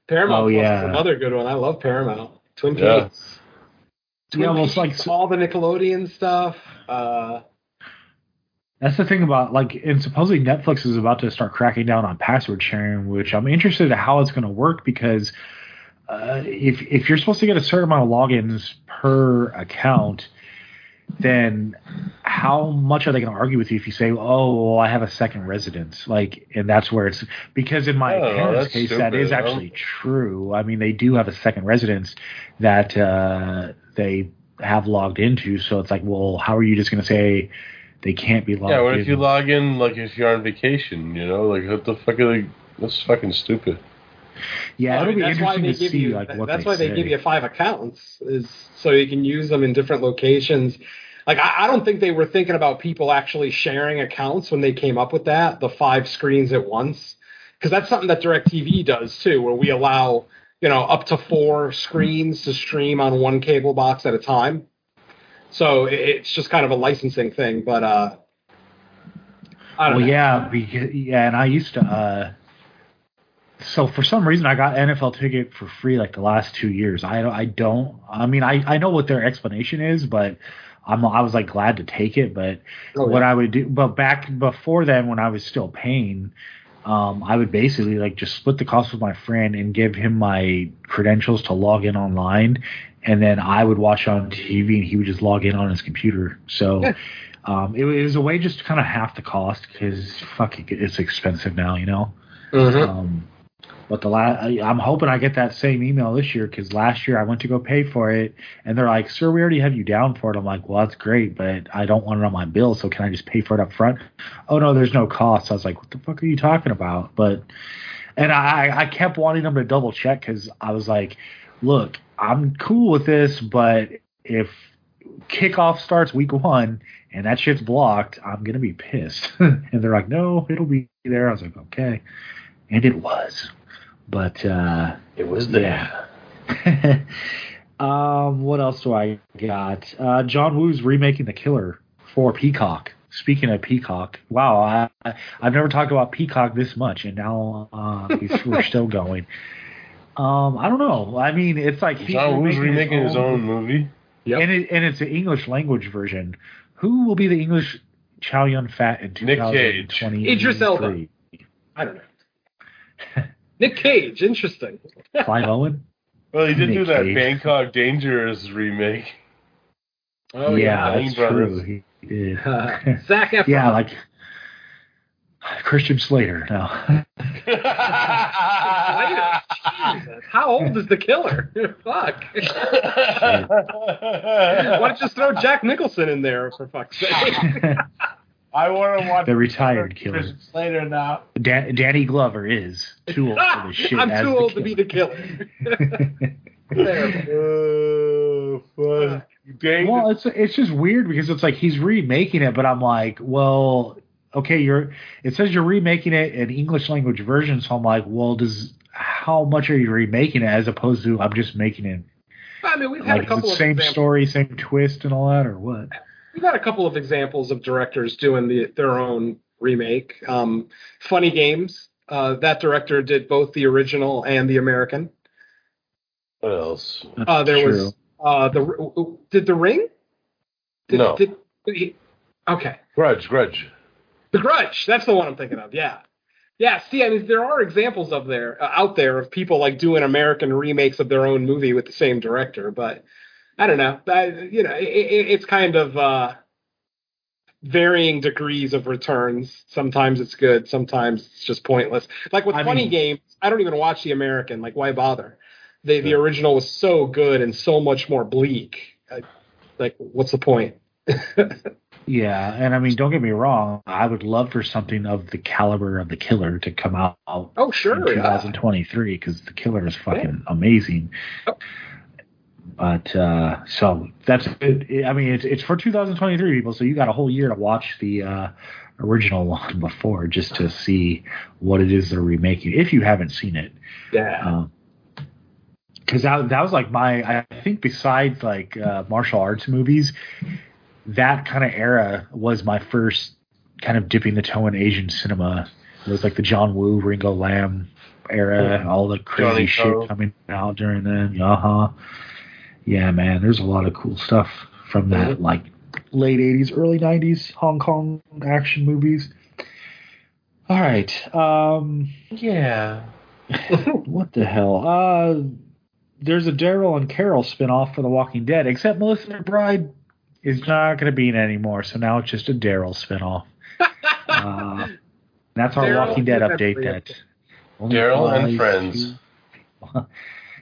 Paramount Oh, Plus is yeah. another good one. I love Paramount. Twin Yeah. Peaks. Twin Yeah, well, Peaks, like- all the Nickelodeon stuff. Uh, That's the thing about like, and supposedly Netflix is about to start cracking down on password sharing, which I'm interested in how it's going to work because uh, if if you're supposed to get a certain amount of logins per account, then how much are they going to argue with you if you say, "Oh, well, I have a second residence"? Like, and that's where it's because in my I parents' case, that stupid, is huh? actually true. I mean, they do have a second residence that uh, they have logged into, so it's like, well, how are you just going to say? They can't be logged Yeah, what in. if you log in like if you're on vacation? You know, like what the fuck are they? That's fucking stupid. Yeah, I it'll mean, be that's why interesting they to give see you. like what that's they why they give you five accounts is so you can use them in different locations. Like I, I don't think they were thinking about people actually sharing accounts when they came up with that, the five screens at once, because that's something that Directv does too, where we allow you know up to four screens to stream on one cable box at a time. So it- it's just kind of a licensing thing, but uh, I don't Well, know. yeah, because, yeah, and I used to. uh So for some reason, I got NFL ticket for free like the last two years. I don't. I don't. I mean, I I know what their explanation is, but I'm I was like glad to take it, but Oh, what yeah. I would do, but back before then, when I was still paying, um, I would basically like just split the cost with my friend and give him my credentials to log in online, and then I would watch on TV and he would just log in on his computer. So. Yeah. Um, it, it was a way just to kind of half the cost because fuck, it, it's expensive now, you know. Mhm. Um, but the la- I- I'm hoping I get that same email this year because last year I went to go pay for it and they're like, "Sir, we already have you down for it." I'm like, "Well, that's great, but I don't want it on my bill, so can I just pay for it up front?" Oh no, there's no cost. I was like, "What the fuck are you talking about?" But and I I kept wanting them to double check because I was like, "Look, I'm cool with this, but if kickoff starts week one and that shit's blocked, I'm gonna be pissed." and they're like, "No, it'll be there." I was like, "Okay," and it was. But uh, It was yeah. um, what else do I got? Uh, John Woo's remaking The Killer for Peacock. Speaking of Peacock, wow, I, I, I've never talked about Peacock this much, and now uh, he's- we're still going. Um, I don't know. I mean, it's like he's John Woo's remaking remaking his own movie. Yep. and it, and it's an English language version. Who will be the English Chow Yun Fat in Nick Cage. 2023? Idris Elba. I don't know. Nick Cage, interesting. Clive Owen. Well, he did Nick do that Cage. Bangkok Dangerous remake. Oh yeah, Pang that's Brothers. true. He did. yeah. Zac Efron. yeah, like Christian Slater. No. Jesus, How old is the killer? Fuck. Why don't you just throw Jack Nicholson in there for fuck's sake? I want to watch The retired killer. Slater now. Dan- Danny Glover is too old for this shit. I'm too old to be the killer. There. Well, it's it's just weird because it's like he's remaking it, but I'm like, well, okay, you're. It says you're remaking it in English language version, so I'm like, well, does how much are you remaking it as opposed to I'm just making it I mean, we've had like a couple same examples. story, same twist, and all that, or what? We've had a couple of examples of directors doing the, their own remake. Um, Funny Games. Uh, that director did both the original and the American. what else? Uh, there true. was uh, the did the Ring. Did, No. Did, did he, okay. Grudge, Grudge. The Grudge. That's the one I'm thinking of. Yeah. Yeah. See, I mean, there are examples of there uh, out there of people like doing American remakes of their own movie with the same director, but I don't know. I, you know, it, it, it's kind of uh, varying degrees of returns. Sometimes it's good. Sometimes it's just pointless. Like with I Funny mean- Games, I don't even watch the American. Like, why bother? The the original was so good and so much more bleak. I, like, what's the point? Yeah, and I mean, don't get me wrong. I would love for something of the caliber of the Killer to come out oh, sure. Yeah. 2023 because the Killer is fucking amazing. Yep. But uh, so that's it. I mean, it's it's for 2023 people, so you got a whole year to watch the uh, original one before just to see what it is they're remaking. If you haven't seen it, Yeah. because that that was like my I think besides like uh, martial arts movies, that kind of era was my first kind of dipping the toe in Asian cinema. It was like the John Woo, Ringo Lam era, all the crazy Johnny shit coming out during then. Uh huh. Yeah, man, there's a lot of cool stuff from that like late '80s, early '90s Hong Kong action movies. All right. Um, Yeah. what the hell? Uh, there's a Daryl and Carol spinoff for The Walking Dead, except Melissa McBride is not going to be in it anymore, so now it's just a Daryl spinoff. uh, that's our Daryl Walking Dead update. That Daryl and applies Friends.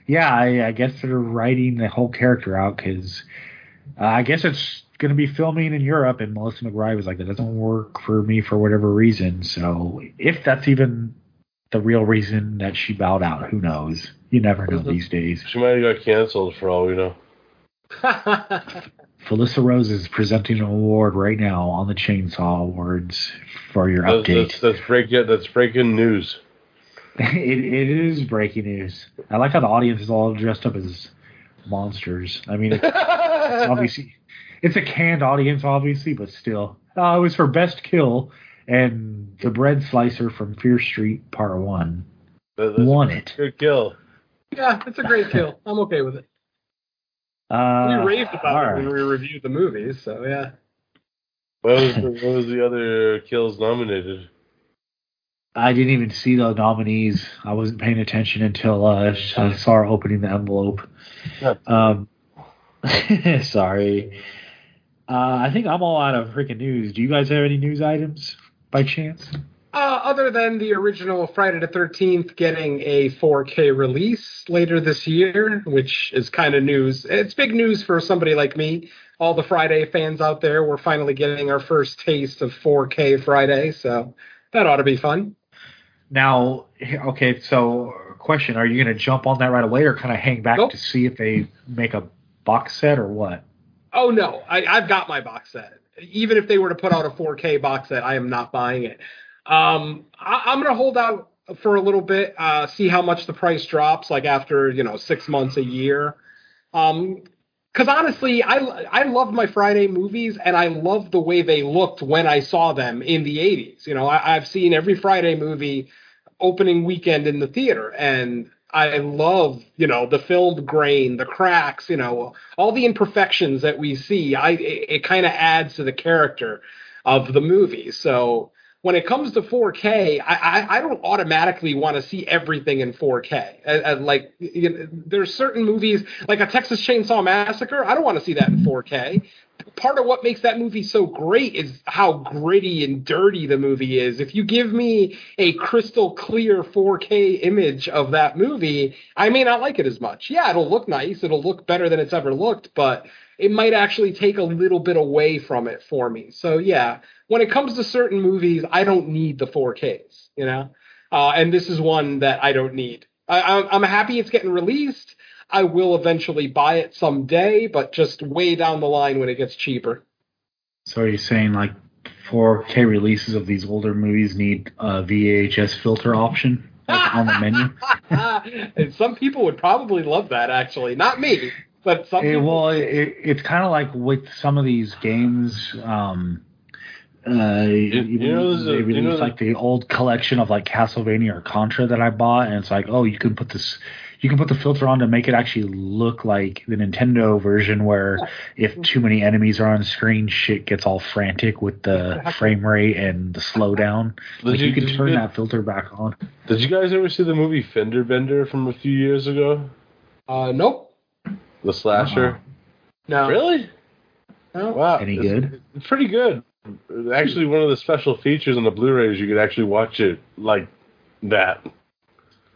yeah, I, I guess they're writing the whole character out because uh, I guess it's going to be filming in Europe, and Melissa McBride was like, "That doesn't work for me for whatever reason." So if that's even the real reason that she bowed out, who knows? You never know these days. She might have got canceled for all we know. Felissa Rose is presenting an award right now on the Chainsaw Awards for your That's, update. that's, that's breaking. That's breaking news. it, it is breaking news. I like how the audience is all dressed up as monsters. I mean, it's obviously it's a canned audience, obviously, but still, uh, it was for Best Kill, and the bread slicer from Fear Street Part One That- that's won a it. Good kill. yeah, it's a great kill. I'm okay with it. Uh, we raved about it right. when we reviewed the movies, so yeah. What was the, what was the other kills nominated? I didn't even see the nominees. I wasn't paying attention until uh, I saw her opening the envelope. Um, sorry. Uh, I think I'm all out of freaking news. Do you guys have any news items by chance? Uh, other than the original Friday the 13th getting a 4K release later this year, which is kind of news. It's big news for somebody like me. All the Friday fans out there, we're finally getting our first taste of 4K Friday, so that ought to be fun. Now, okay, so question: Are you going to jump on that right away, or kind of hang back Nope. to see if they make a box set or what? Oh no, I, I've got my box set. Even if they were to put out a 4K box set, I am not buying it. Um, I, I'm gonna hold out for a little bit, uh, see how much the price drops, like after you know six months, a year. Um, because honestly, I I love my Friday movies, and I love the way they looked when I saw them in the 80s. You know, I, I've seen every Friday movie opening weekend in the theater, and I love you know the filmed grain, the cracks, you know, all the imperfections that we see. I it, it kind of adds to the character of the movie. So when it comes to 4K, I, I, I don't automatically want to see everything in 4K. And, and like, you know, there's certain movies, like a Texas Chainsaw Massacre, I don't want to see that in 4K. Part of what makes that movie so great is how gritty and dirty the movie is. If you give me a crystal clear 4K image of that movie, I may not like it as much. Yeah, it'll look nice, it'll look better than it's ever looked, but it might actually take a little bit away from it for me. So yeah, when it comes to certain movies, I don't need the 4Ks, you know. Uh, and this is one that I don't need. I, I'm, I'm happy it's getting released. I will eventually buy it someday, but just way down the line when it gets cheaper. So are you saying like 4K releases of these older movies need a VHS filter option like, on the menu? and some people would probably love that, actually. Not me, but some Eh, people. well, it, it's kind of like with some of these games. Um, uh, you know, there's a- they you release know the- like the old collection of like Castlevania or Contra that I bought, and it's like, oh, you can put this, you can put the filter on to make it actually look like the Nintendo version, where if too many enemies are on screen, shit gets all frantic with the frame rate and the slowdown. Did Like you, can did turn did- that filter back on. Did you guys ever see the movie Fender Bender from a few years ago? Uh, nope. The slasher. No. Really? No. Wow. Any it's- good? It's pretty good. Actually, one of the special features on the Blu-rays, you could actually watch it like that.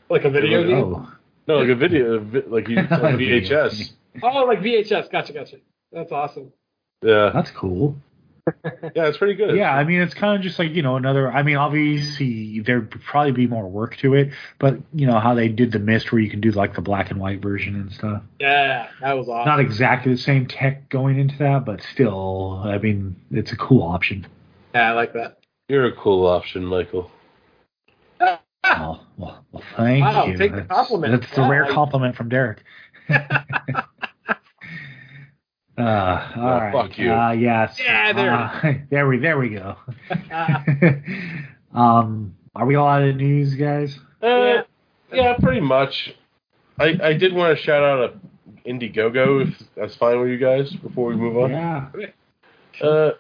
Like a video game? Oh, No, like a video, like you like VHS. Oh, like VHS. Gotcha, gotcha. That's awesome. Yeah, that's cool. yeah, it's pretty good. Yeah, I mean, it's kind of just like you know another. I mean, obviously there'd probably be more work to it, but you know how they did the mist, where you can do like the black and white version and stuff. Yeah, that was awesome. Not exactly the same tech going into that, but still, I mean, it's a cool option. yeah, I like that. You're a cool option, Michael. Oh, well, well thank Wow, you. take the compliment. That's a Yeah, rare I- compliment from Derek. Uh, all Well, right. fuck you. Uh, yes. Yeah, there Uh, there we there we go. um, are we all out of news, guys? Uh, Yeah. yeah. pretty much. I I did want to shout out a Indiegogo if that's fine with you guys before we move on. Yeah. Uh,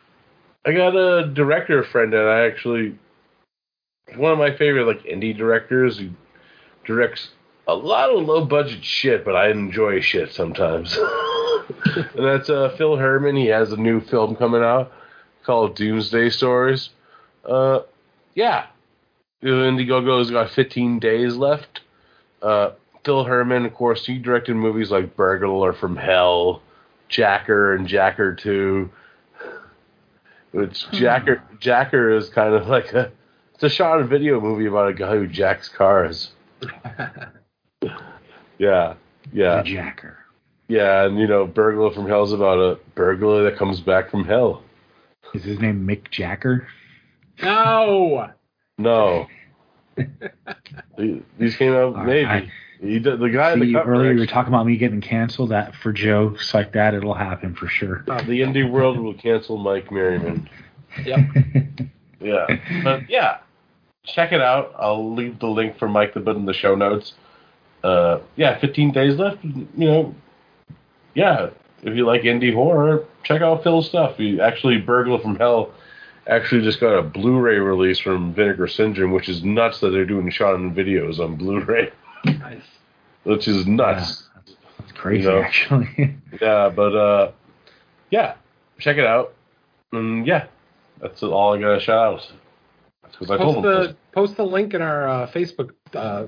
I got a director friend that I actually one of my favorite like indie directors who directs a lot of low budget shit, but I enjoy shit sometimes. and that's uh, Phil Herman. He has a new film coming out called Doomsday Stories. Uh, yeah, the Indiegogo's got 15 days left. Uh, Phil Herman, of course, he directed movies like Burglar from Hell, Jacker, and Jacker Two. Which Jacker Jacker is kind of like a it's a shot and video movie about a guy who jacks cars. Yeah, yeah, The Jacker. Yeah, and you know, Burglar from Hell's about a burglar that comes back from hell. Is his name Mick Jacker? no. No, these came out All maybe. right. He did, the guy in the See, cover earlier you were talking about me getting canceled. That for jokes like that, it'll happen for sure. the indie world will cancel Mike Merriman. Yep. Yeah, but yeah, check it out. I'll leave the link for Mike to put in the show notes. Uh, yeah, 15 days left. You know, yeah, if you like indie horror, check out Phil's stuff. He actually Burglar from Hell actually just got a Blu-ray release from Vinegar Syndrome, which is nuts that they're doing shot on videos on Blu-ray, Nice. which is nuts. That's crazy, You know. actually. Yeah, but uh, yeah, check it out. And yeah, that's all I got to shout out. Because I told Post them. the post the link in our uh, Facebook uh,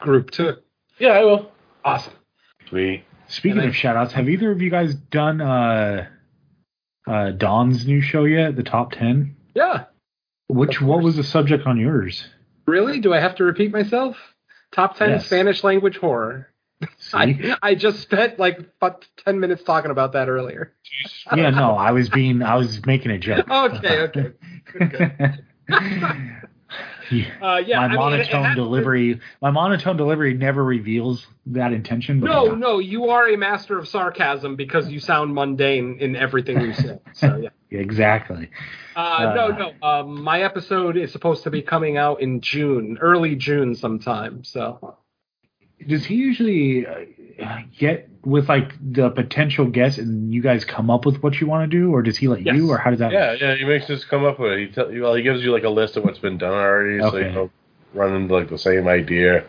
group too. Yeah, I will. Awesome. Sweet. Speaking And of shout outs, have either of you guys done uh, uh, Don's new show yet? The top 10? Yeah. Which, what was the subject on yours? Really? Do I have to repeat myself? Top ten Yes. Spanish language horror. I I just spent like ten minutes talking about that earlier. yeah, no, I was being, I was making a joke. Okay, okay. Yeah. Uh, yeah, my I mean, monotone has- delivery, my monotone delivery never reveals that intention. But No, no, you are a master of sarcasm because you sound mundane in everything you say. So yeah. exactly. Uh, no, no. Um, my episode is supposed to be coming out in June, early June sometime. So Does he usually uh, get with like the potential guests and you guys come up with what you want to do, or does he let Yes. you, or how does that? Yeah, yeah. He makes us come up with it. He tell, well, he gives you like a list of what's been done already, so you don't run into like the same idea.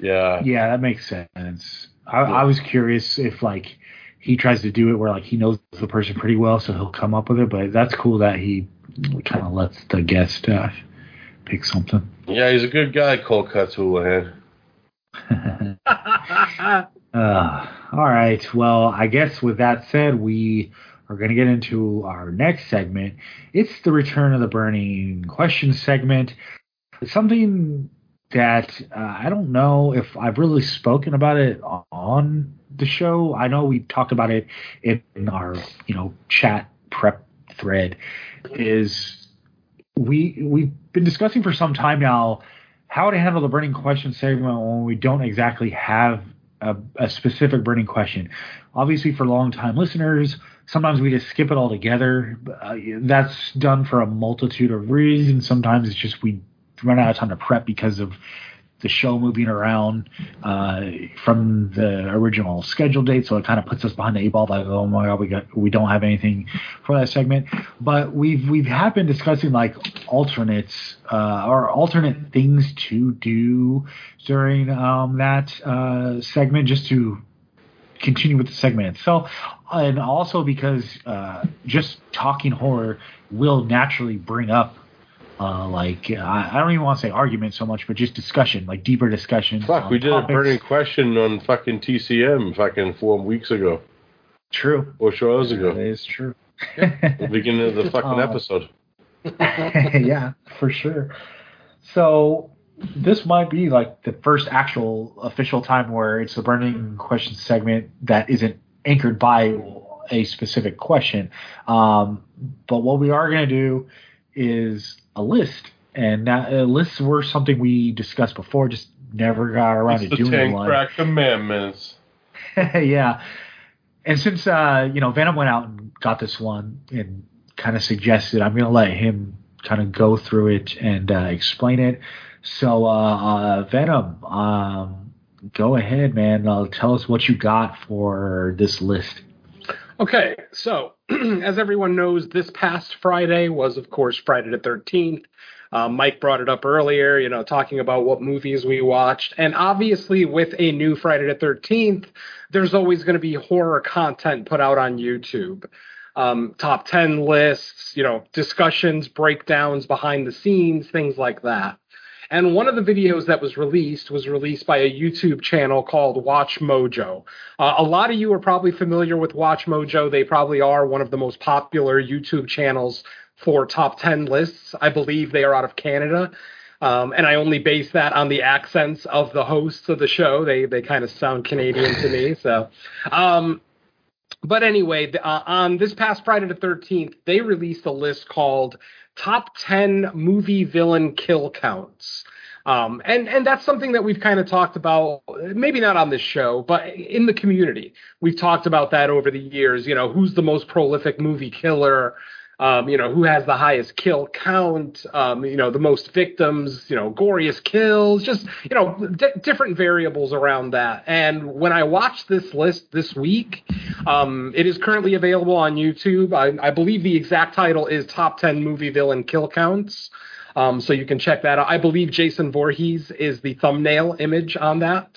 Yeah. Yeah, that makes sense. I, I was curious if like he tries to do it where like he knows the person pretty well, so he'll come up with it. But that's cool that he kind of lets the guest uh, pick something. Yeah, he's a good guy, Cole Cuts Houlihan. Uh, all right. Well, I guess with that said, we are going to get into our next segment. It's the return of the burning question segment. It's something that uh, I don't know if I've really spoken about it on the show. I know we talked about it in, in our you know chat prep thread. Is we we've been discussing for some time now how to handle the burning question segment when we don't exactly have a, a specific burning question. Obviously, for long time listeners, sometimes we just skip it altogether. Uh, that's done for a multitude of reasons. Sometimes it's just we run out of time to prep because of the show moving around uh, from the original schedule date, so it kind of puts us behind the eight ball. Like, oh my god, we got we don't have anything for that segment. But we've we've have been discussing like alternates uh, or alternate things to do during um, that uh, segment, just to continue with the segment itself, and also because uh, just talking horror will naturally bring up. Uh, like I, I don't even want to say argument so much, but just discussion, like deeper discussion. Fuck, we did topics. a burning question on fucking TCM fucking four weeks ago, True. four shows ago, It is true. the beginning of the fucking Oh. episode. yeah, for sure. So this might be like the first actual official time where it's the burning question segment that isn't anchored by a specific question. Um, but what we are going to do is a list, and that, uh, lists were something we discussed before, just never got around It's to the doing. Crack Commandments. yeah. And since uh, you know Venom went out and got this one and kind of suggested, I'm gonna let him kind of go through it and uh, explain it. So uh, uh, Venom, um, go ahead, man. Uh, tell us what you got for this list. Okay, so as everyone knows, this past Friday was, of course, Friday the 13th. Uh, Mike brought it up earlier, you know, talking about what movies we watched. And obviously, with a new Friday the 13th, there's always going to be horror content put out on YouTube. Um, top 10 lists, you know, discussions, breakdowns, behind the scenes, things like that. And one of the videos that was released was released by a YouTube channel called Watch Mojo. Uh, a lot of you are probably familiar with Watch Mojo. They probably are one of the most popular YouTube channels for top 10 lists. I believe they are out of Canada. Um, and I only base that on the accents of the hosts of the show. They they kind of sound Canadian to me. So, um, but anyway, the, uh, on this past Friday the 13th, they released a list called Top 10 Movie Villain Kill Counts. Um, and and that's something that we've kind of talked about, maybe not on this show, but in the community. We've talked about that over the years. You know, who's the most prolific movie killer? Um, you know, who has the highest kill count, um, you know, the most victims, you know, goriest kills, just, you know, d- different variables around that. And when I watched this list this week, um, it is currently available on YouTube. I, I believe the exact title is Top 10 Movie Villain Kill Counts. Um, so you can check that out. I believe Jason Voorhees is the thumbnail image on that.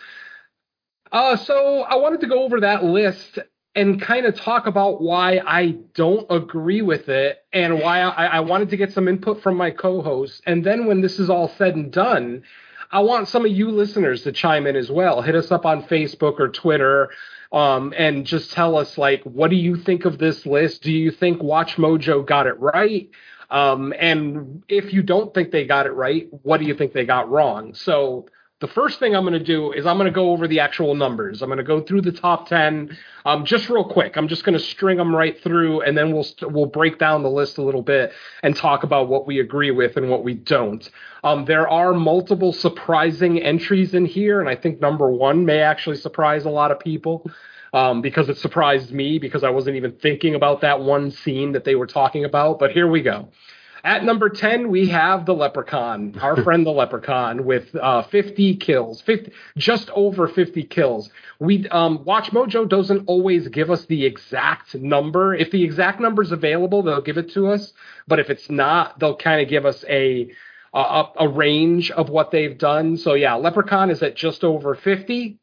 Uh, so I wanted to go over that list and kind of talk about why I don't agree with it and why I, I wanted to get some input from my co-hosts. And then when this is all said and done, I want some of you listeners to chime in as well. Hit us up on Facebook or Twitter um, and just tell us like, what do you think of this list? Do you think Watch Mojo got it right? Um, and if you don't think they got it right, what do you think they got wrong? So the first thing I'm going to do is I'm going to go over the actual numbers. I'm going to go through the top 10 um, just real quick. I'm just going to string them right through, and then we'll st- we'll break down the list a little bit and talk about what we agree with and what we don't. Um, there are multiple surprising entries in here, and I think number one may actually surprise a lot of people. Um, because it surprised me because I wasn't even thinking about that one scene that they were talking about. But here we go. At number 10, we have the Leprechaun, our friend the Leprechaun, with uh, 50 kills, 50, just over 50 kills. We um, Watch Mojo doesn't always give us the exact number. If the exact number is available, they'll give it to us. But if it's not, they'll kind of give us a, a a range of what they've done. So yeah, Leprechaun is at just over 50.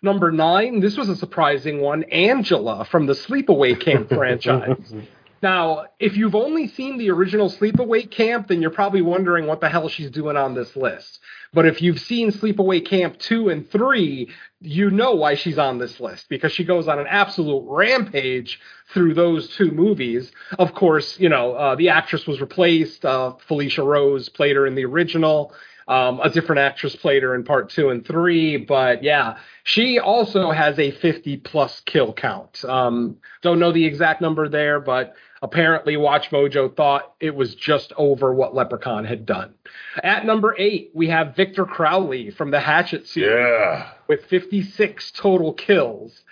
Number nine, this was a surprising one. Angela from the Sleepaway Camp franchise. Now, if you've only seen the original Sleepaway Camp, then you're probably wondering what the hell she's doing on this list. But if you've seen Sleepaway Camp 2 and 3, you know why she's on this list because she goes on an absolute rampage through those two movies. Of course, you know, uh, the actress was replaced. Uh, Felissa Rose played her in the original. Um, a different actress played her in part two and three, but yeah, she also has a 50 plus kill count. Um, don't know the exact number there, but apparently Watch Mojo thought it was just over what Leprechaun had done. At number eight, we have Victor Crowley from the Hatchet series Yeah. with 56 total kills.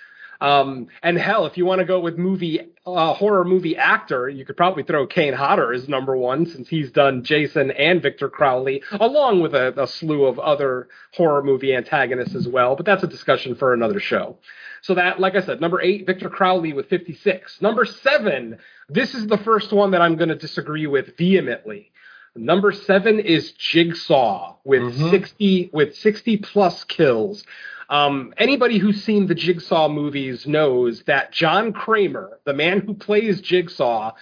Um, and hell, if you want to go with movie uh, horror movie actor, you could probably throw Kane Hodder as number one since he's done Jason and Victor Crowley, along with a, a slew of other horror movie antagonists as well. But that's a discussion for another show. So that, like I said, number eight, Victor Crowley with 56. Number seven, this is the first one that I'm going to disagree with vehemently. Number seven is Jigsaw with Mhm. 60 with 60 plus kills. Um, anybody who's seen the Jigsaw movies knows that John Kramer, the man who plays Jigsaw,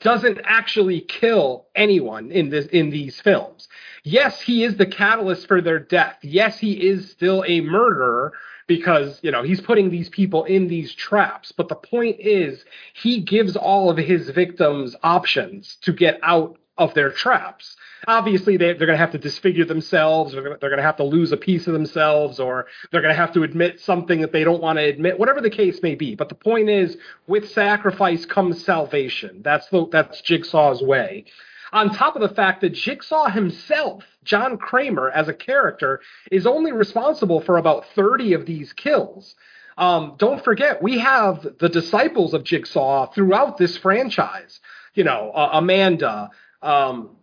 doesn't actually kill anyone in this in these films. Yes, he is the catalyst for their death. Yes, he is still a murderer because, you know, he's putting these people in these traps. But the point is, he gives all of his victims options to get out of their traps. Obviously, they, they're going to have to disfigure themselves, or they're going to have to lose a piece of themselves, or they're going to have to admit something that they don't want to admit, whatever the case may be. But the point is, with sacrifice comes salvation. That's the, that's Jigsaw's way. On top of the fact that Jigsaw himself, John Kramer, as a character, is only responsible for about 30 of these kills. Um, don't forget, we have the disciples of Jigsaw throughout this franchise. You know, uh, Amanda, um,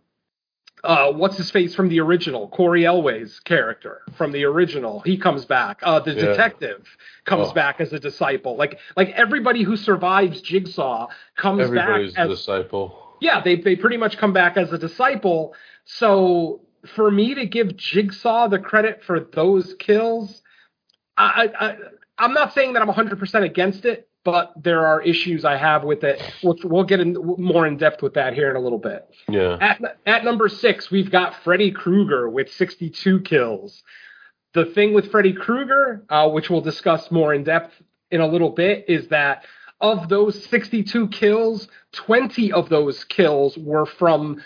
uh, what's his face from the original? Cary Elwes' character from the original. He comes back. Uh, the Yeah. detective comes Oh. back as a disciple. Like like everybody who survives Jigsaw comes Everybody's back a disciple. yeah, they they pretty much come back as a disciple. So for me to give Jigsaw the credit for those kills, I, I I'm not saying that I'm 100% against it, but there are issues I have with it. We'll, we'll get in, more in depth with that here in a little bit. Yeah. At, at number six, we've got Freddy Krueger with 62 kills. The thing with Freddy Krueger, uh, which we'll discuss more in depth in a little bit, is that of those 62 kills, 20 of those kills were from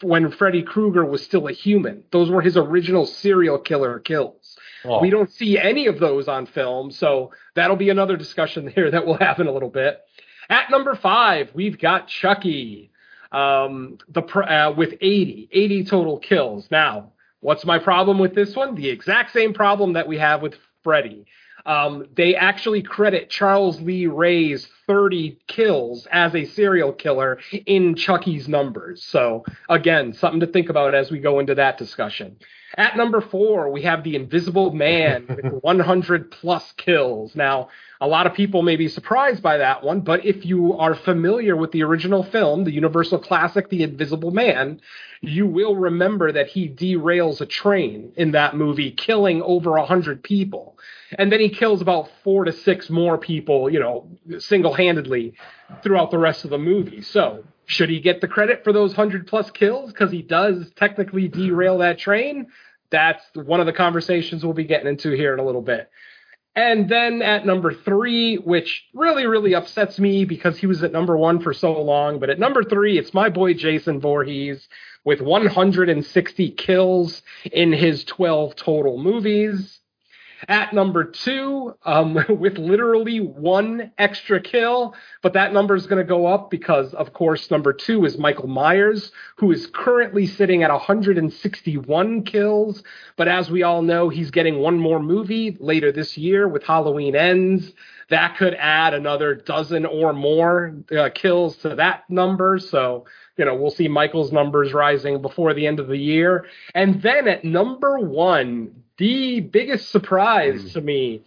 when Freddy Krueger was still a human. Those were his original serial killer kills. Oh. We don't see any of those on film, so that'll be another discussion here that we'll have in a little bit. At number five, we've got Chucky, um, the uh, with 80, 80 total kills. Now, what's my problem with this one? The exact same problem that we have with Freddy. um, they actually credit Charles Lee Ray's 30 kills as a serial killer in Chucky's numbers. So, again, something to think about as we go into that discussion. At number four, we have the Invisible Man with 100 plus kills. Now, a lot of people may be surprised by that one, but if you are familiar with the original film, the Universal classic, The Invisible Man, you will remember that he derails a train in that movie, killing over 100 people. And then he kills about four to six more people, you know, single handedly throughout the rest of the movie. So, should he get the credit for those 100 plus kills? Because he does technically derail that train. That's one of the conversations we'll be getting into here in a little bit. And then at number three, which really, really upsets me because he was at number one for so long. But at number three, it's my boy Jason Voorhees with 160 kills in his 12 total movies. At number two, um, with literally one extra kill, but that number is going to go up because, of course, number two is Michael Myers, who is currently sitting at 161 kills. But as we all know, he's getting one more movie later this year with Halloween Ends. That could add another dozen or more uh, kills to that number. So, you know, we'll see Michael's numbers rising before the end of the year. And then at number one, the biggest surprise mm. to me,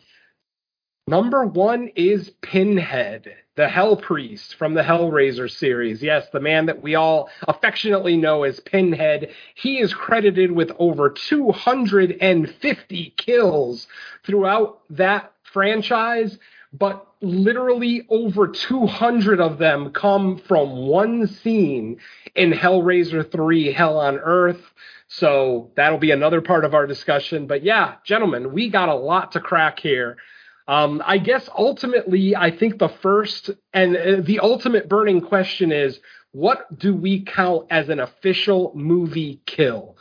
number one is Pinhead, the Hell Priest from the Hellraiser series. Yes, the man that we all affectionately know as Pinhead. He is credited with over 250 kills throughout that franchise but literally over 200 of them come from one scene in Hellraiser 3 Hell on Earth. So that'll be another part of our discussion. But yeah, gentlemen, we got a lot to crack here. Um, I guess ultimately, I think the first and uh, the ultimate burning question is what do we count as an official movie kill?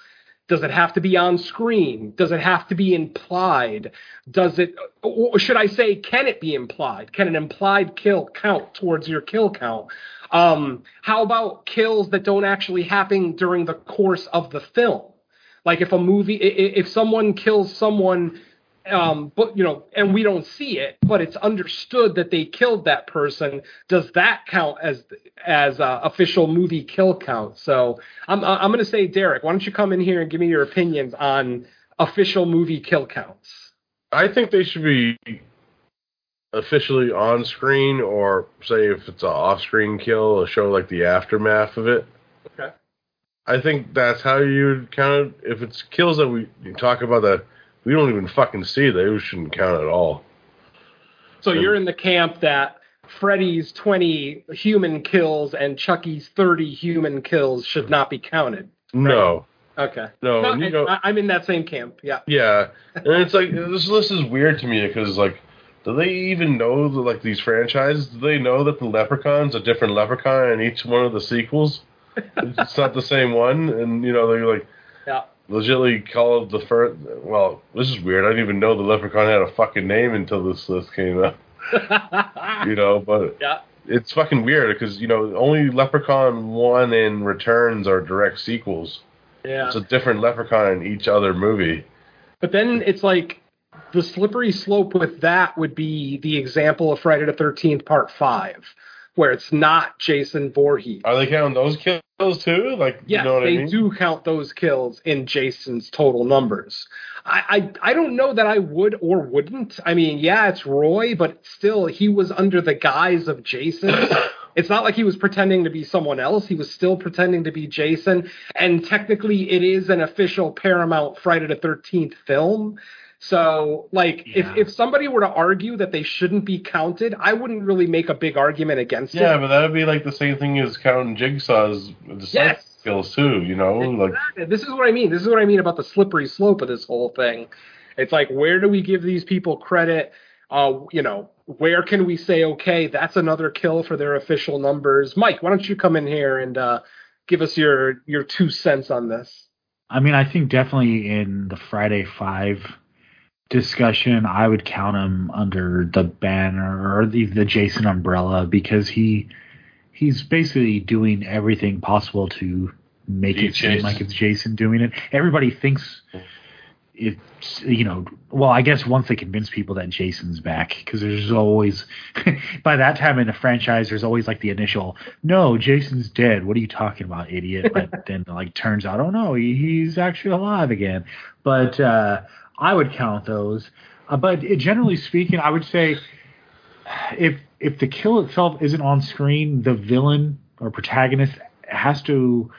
Does it have to be on screen? Does it have to be implied? Does it, or should I say, can it be implied? Can an implied kill count towards your kill count? Um, how about kills that don't actually happen during the course of the film? Like if a movie, if someone kills someone um, but you know, and we don't see it, but it's understood that they killed that person. Does that count as as uh, official movie kill count? So I'm I'm going to say, Derek, why don't you come in here and give me your opinions on official movie kill counts? I think they should be officially on screen, or say if it's an off screen kill, a show like the aftermath of it. Okay. I think that's how you count it. If it's kills that we talk about that we don't even fucking see those shouldn't count at all. So and, you're in the camp that Freddy's 20 human kills and Chucky's 30 human kills should not be counted. Right? No. Okay. No, no you know, I'm in that same camp. Yeah. Yeah, and it's like this list is weird to me because like, do they even know the, like these franchises? Do they know that the Leprechaun's a different Leprechaun in each one of the sequels? it's not the same one, and you know they're like, legitimately called the first. Well, this is weird. I didn't even know the Leprechaun had a fucking name until this list came out. you know, but yeah. it's fucking weird because you know only Leprechaun One and Returns are direct sequels. Yeah, it's a different Leprechaun in each other movie. But then it's like the slippery slope with that would be the example of Friday the Thirteenth Part Five where it's not Jason Voorhees. Are they counting those kills too? Like, yes, you know they I mean? do count those kills in Jason's total numbers. I, I I don't know that I would or wouldn't. I mean, yeah, it's Roy, but still, he was under the guise of Jason. it's not like he was pretending to be someone else. He was still pretending to be Jason, and technically, it is an official Paramount Friday the Thirteenth film. So, like, yeah. if if somebody were to argue that they shouldn't be counted, I wouldn't really make a big argument against yeah, it. Yeah, but that would be like the same thing as counting Jigsaw's yes. skills too. You know, exactly. like this is what I mean. This is what I mean about the slippery slope of this whole thing. It's like, where do we give these people credit? Uh, you know, where can we say, okay, that's another kill for their official numbers? Mike, why don't you come in here and uh, give us your your two cents on this? I mean, I think definitely in the Friday Five discussion, I would count him under the banner or the, the Jason umbrella because he he's basically doing everything possible to make it seem like it's Jason doing it. Everybody thinks it's you know well i guess once they convince people that jason's back because there's always by that time in the franchise there's always like the initial no jason's dead. What are you talking about idiot? But then like turns out oh no he, he's actually alive again. But uh i would count those uh, but generally speaking i would say if if the kill itself isn't on screen the villain or protagonist has to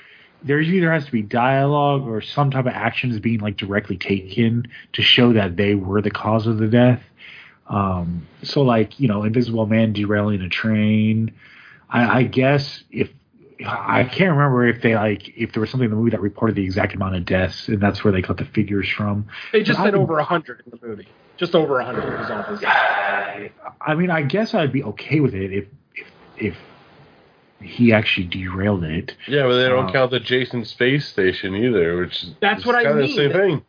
there either has to be dialogue or some type of actions being like directly taken to show that they were the cause of the death. Um, so like you know, Invisible Man derailing a train. I, I guess if I can't remember if they like if there was something in the movie that reported the exact amount of deaths, and that's where they got the figures from. They just But said I- over a hundred in the movie. Just over a hundred was all this. I mean, I guess I'd be okay with it if if if he actually derailed it. Yeah, but they don't Uh, count the Jason space station either, which That's is what I kinda mean. The same thing.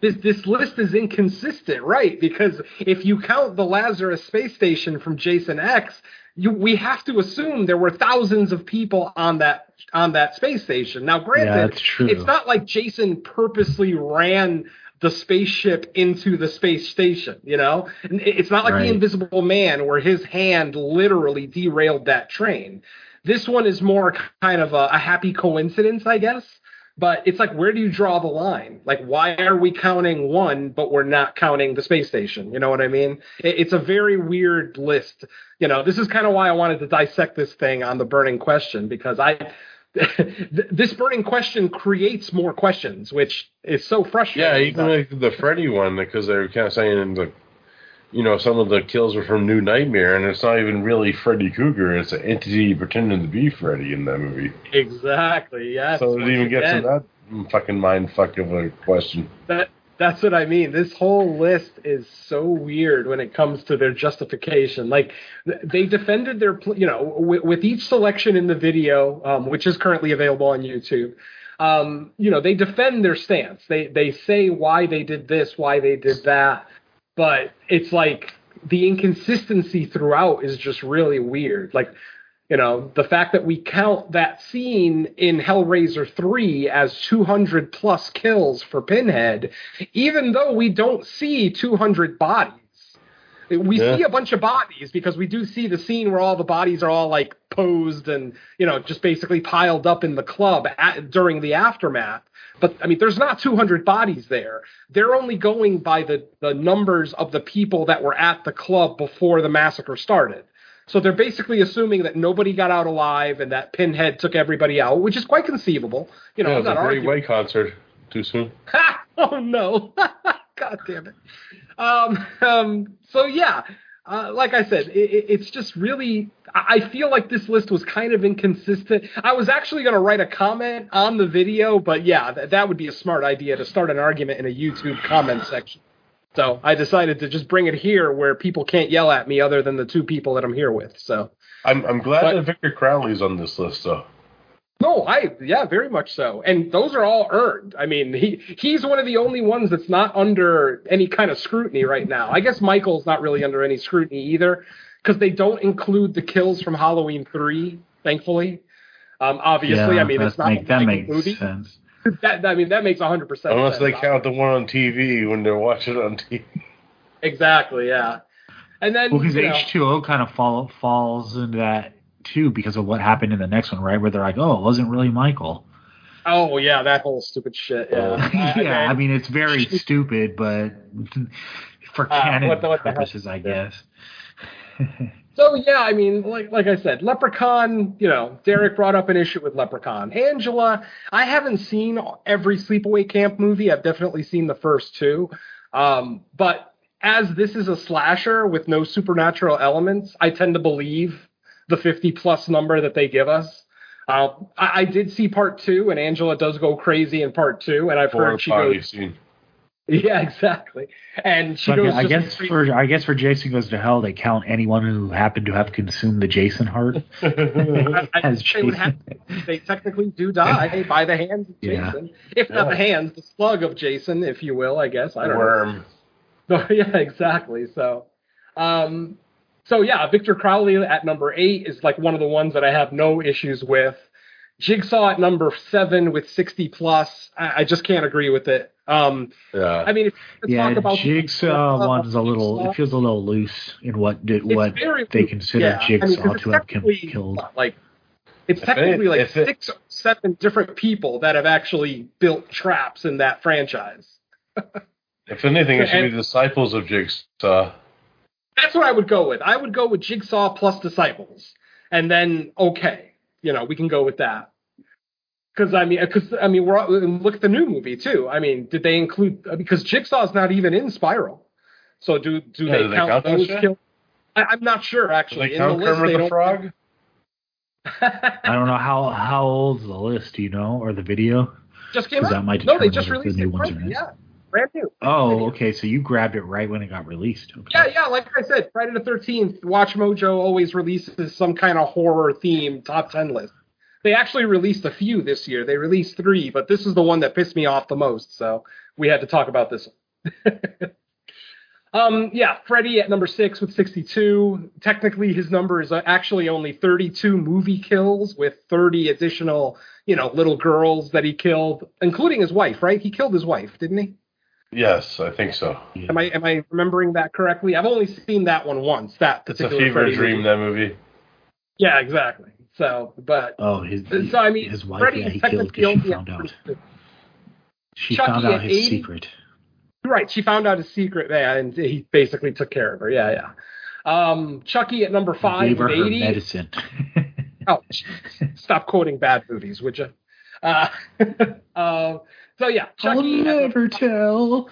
This this list is inconsistent, right? Because if you count the Lazarus space station from Jason X, you we have to assume there were thousands of people on that on that space station. Now, granted, Yeah, it's not like Jason purposely ran the spaceship into the space station, you know? It's not like Right. the Invisible Man where his hand literally derailed that train. This one is more kind of a, a happy coincidence, I guess. But it's like, where do you draw the line? Like, why are we counting one, but we're not counting the space station? You know what I mean? It, it's a very weird list. You know, this is kind of why I wanted to dissect this thing on the burning question because I, this burning question creates more questions, which is so frustrating. Yeah, even like the Freddy one, because they were kind of saying the, you know, some of the kills were from New Nightmare, and it's not even really Freddy Krueger; it's an entity pretending to be Freddy in that movie. exactly. Yes. so it even gets to that fucking mind fuck of a question. That that's what I mean. This whole list is so weird when it comes to their justification. Like they defended their, you know, with, with each selection in the video, um, which is currently available on YouTube. Um, you know, they defend their stance. They they say why they did this, why they did that, but it's like the inconsistency throughout is just really weird. Like you know, the fact that we count that scene in Hellraiser 3 as 200 plus kills for Pinhead, even though we don't see 200 bodies. We Yeah. see a bunch of bodies because we do see the scene where all the bodies are all like posed and, you know, just basically piled up in the club at, during the aftermath. But I mean, there's not 200 bodies there. They're only going by the, the numbers of the people that were at the club before the massacre started. So they're basically assuming that nobody got out alive and that Pinhead took everybody out, which is quite conceivable. You know, yeah, it's a Great. White concert. Too soon. Ha! Oh no! God damn it. Um, um, so yeah, uh, like I said, it, it- it's just really. I I feel like this list was kind of inconsistent. I was actually going to write a comment on the video, but yeah, th- that would be a smart idea to start an argument in a YouTube comment section. So I decided to just bring it here where people can't yell at me other than the two people that I'm here with. So I'm I'm glad But- that Victor Crowley's on this list though. No, I yeah, very much so. And those are all earned. I mean, he he's one of the only ones that's not under any kind of scrutiny right now. I guess Michael's not really under any scrutiny either because they don't include the kills from Halloween 3, thankfully. Um obviously, I mean, that it's not make, a that makes movie. sense. That I mean, that makes 100% Unless sense. they count the one on TV when they're watching it on TV. Exactly, yeah. And then Well, because you know, H2O kind of fall, falls into that too because of what happened in the next one, right? Where they're like, oh, it wasn't really Michael. oh yeah, that whole stupid shit. Yeah. yeah, I mean, it's very stupid, but for Uh, canon what the- what the purposes, I guess. So yeah, I mean, like like I said, Leprechaun. You know, Derek brought up an issue with Leprechaun. Angela, I haven't seen every Sleepaway Camp movie. I've definitely seen the first two, um, but as this is a slasher with no supernatural elements, I tend to believe the 50 plus number that they give us. Uh, I, I did see part two, and Angela does go crazy in part two, and I've Horror heard she goes, scene. yeah, exactly, and she But goes. I guess crazy. for I guess for Jason Goes to Hell, they count anyone who happened to have consumed the Jason heart I- I as think they have- they technically do die by the hands of Yeah. Jason, if not the hands, the slug of Jason, if you will. I guess I don't Worm. know. yeah, exactly. So, um, so yeah, Victor Crowley at number eight is like one of the ones that I have no issues with. Jigsaw at number seven with 60 plus. I, I just can't agree with it. Um, Yeah. I mean, if you Yeah, talk about Jigsaw uh, one's a little. Jigsaw, It feels a little loose in what did it's what very they loose. consider Yeah, I mean, Jigsaw 'cause it's to have killed. Like, it's If it- technically like if it- six or seven different people that have actually built traps in that franchise. If anything, it should And- be disciples of Jigsaw. That's what I would go with. I would go with Jigsaw plus Disciples, and then okay, you know, we can go with that. Because I mean, because I mean, we're all, look at the new movie too. I mean, did they include because Jigsaw's not even in Spiral? So do do Yeah, they do they count, count those shit? kills? I, I'm not sure Do actually. they in count the list, Kermit they the Frog? I don't know how how old's the list. Do you know or the video? just came 'Cause out. that might no, they just whether the released new it. ones Friday, are in. Yeah, brand new. Oh, okay. So you grabbed it right when it got released. Okay. Yeah, yeah. Like I said, Friday the Thirteenth. Watch Mojo always releases some kind of horror theme top ten list. They actually released a few this year. They released three, but this is the one that pissed me off the most. So we had to talk about this. um, yeah, Freddy at number six with 62. Technically, his number is actually only 32 movie kills with 30 additional, you know, little girls that he killed, including his wife. Right? He killed his wife, didn't he? Yes, I think so. Am I am I remembering that correctly? I've only seen that one once. That It's a fever Freddy dream, movie. that movie. Yeah, exactly. So, but Oh, his so I mean, his wife. Freddy yeah, he killed technically because she found out. She Chucky found out his 80? secret. Right, she found out his secret, yeah, and he basically took care of her. Yeah, yeah. Um, Chucky at number five Gave her her eighty. medicine. Oh, stop quoting bad movies, would you? Uh, uh, so yeah, I'll Chucky. at- never tell.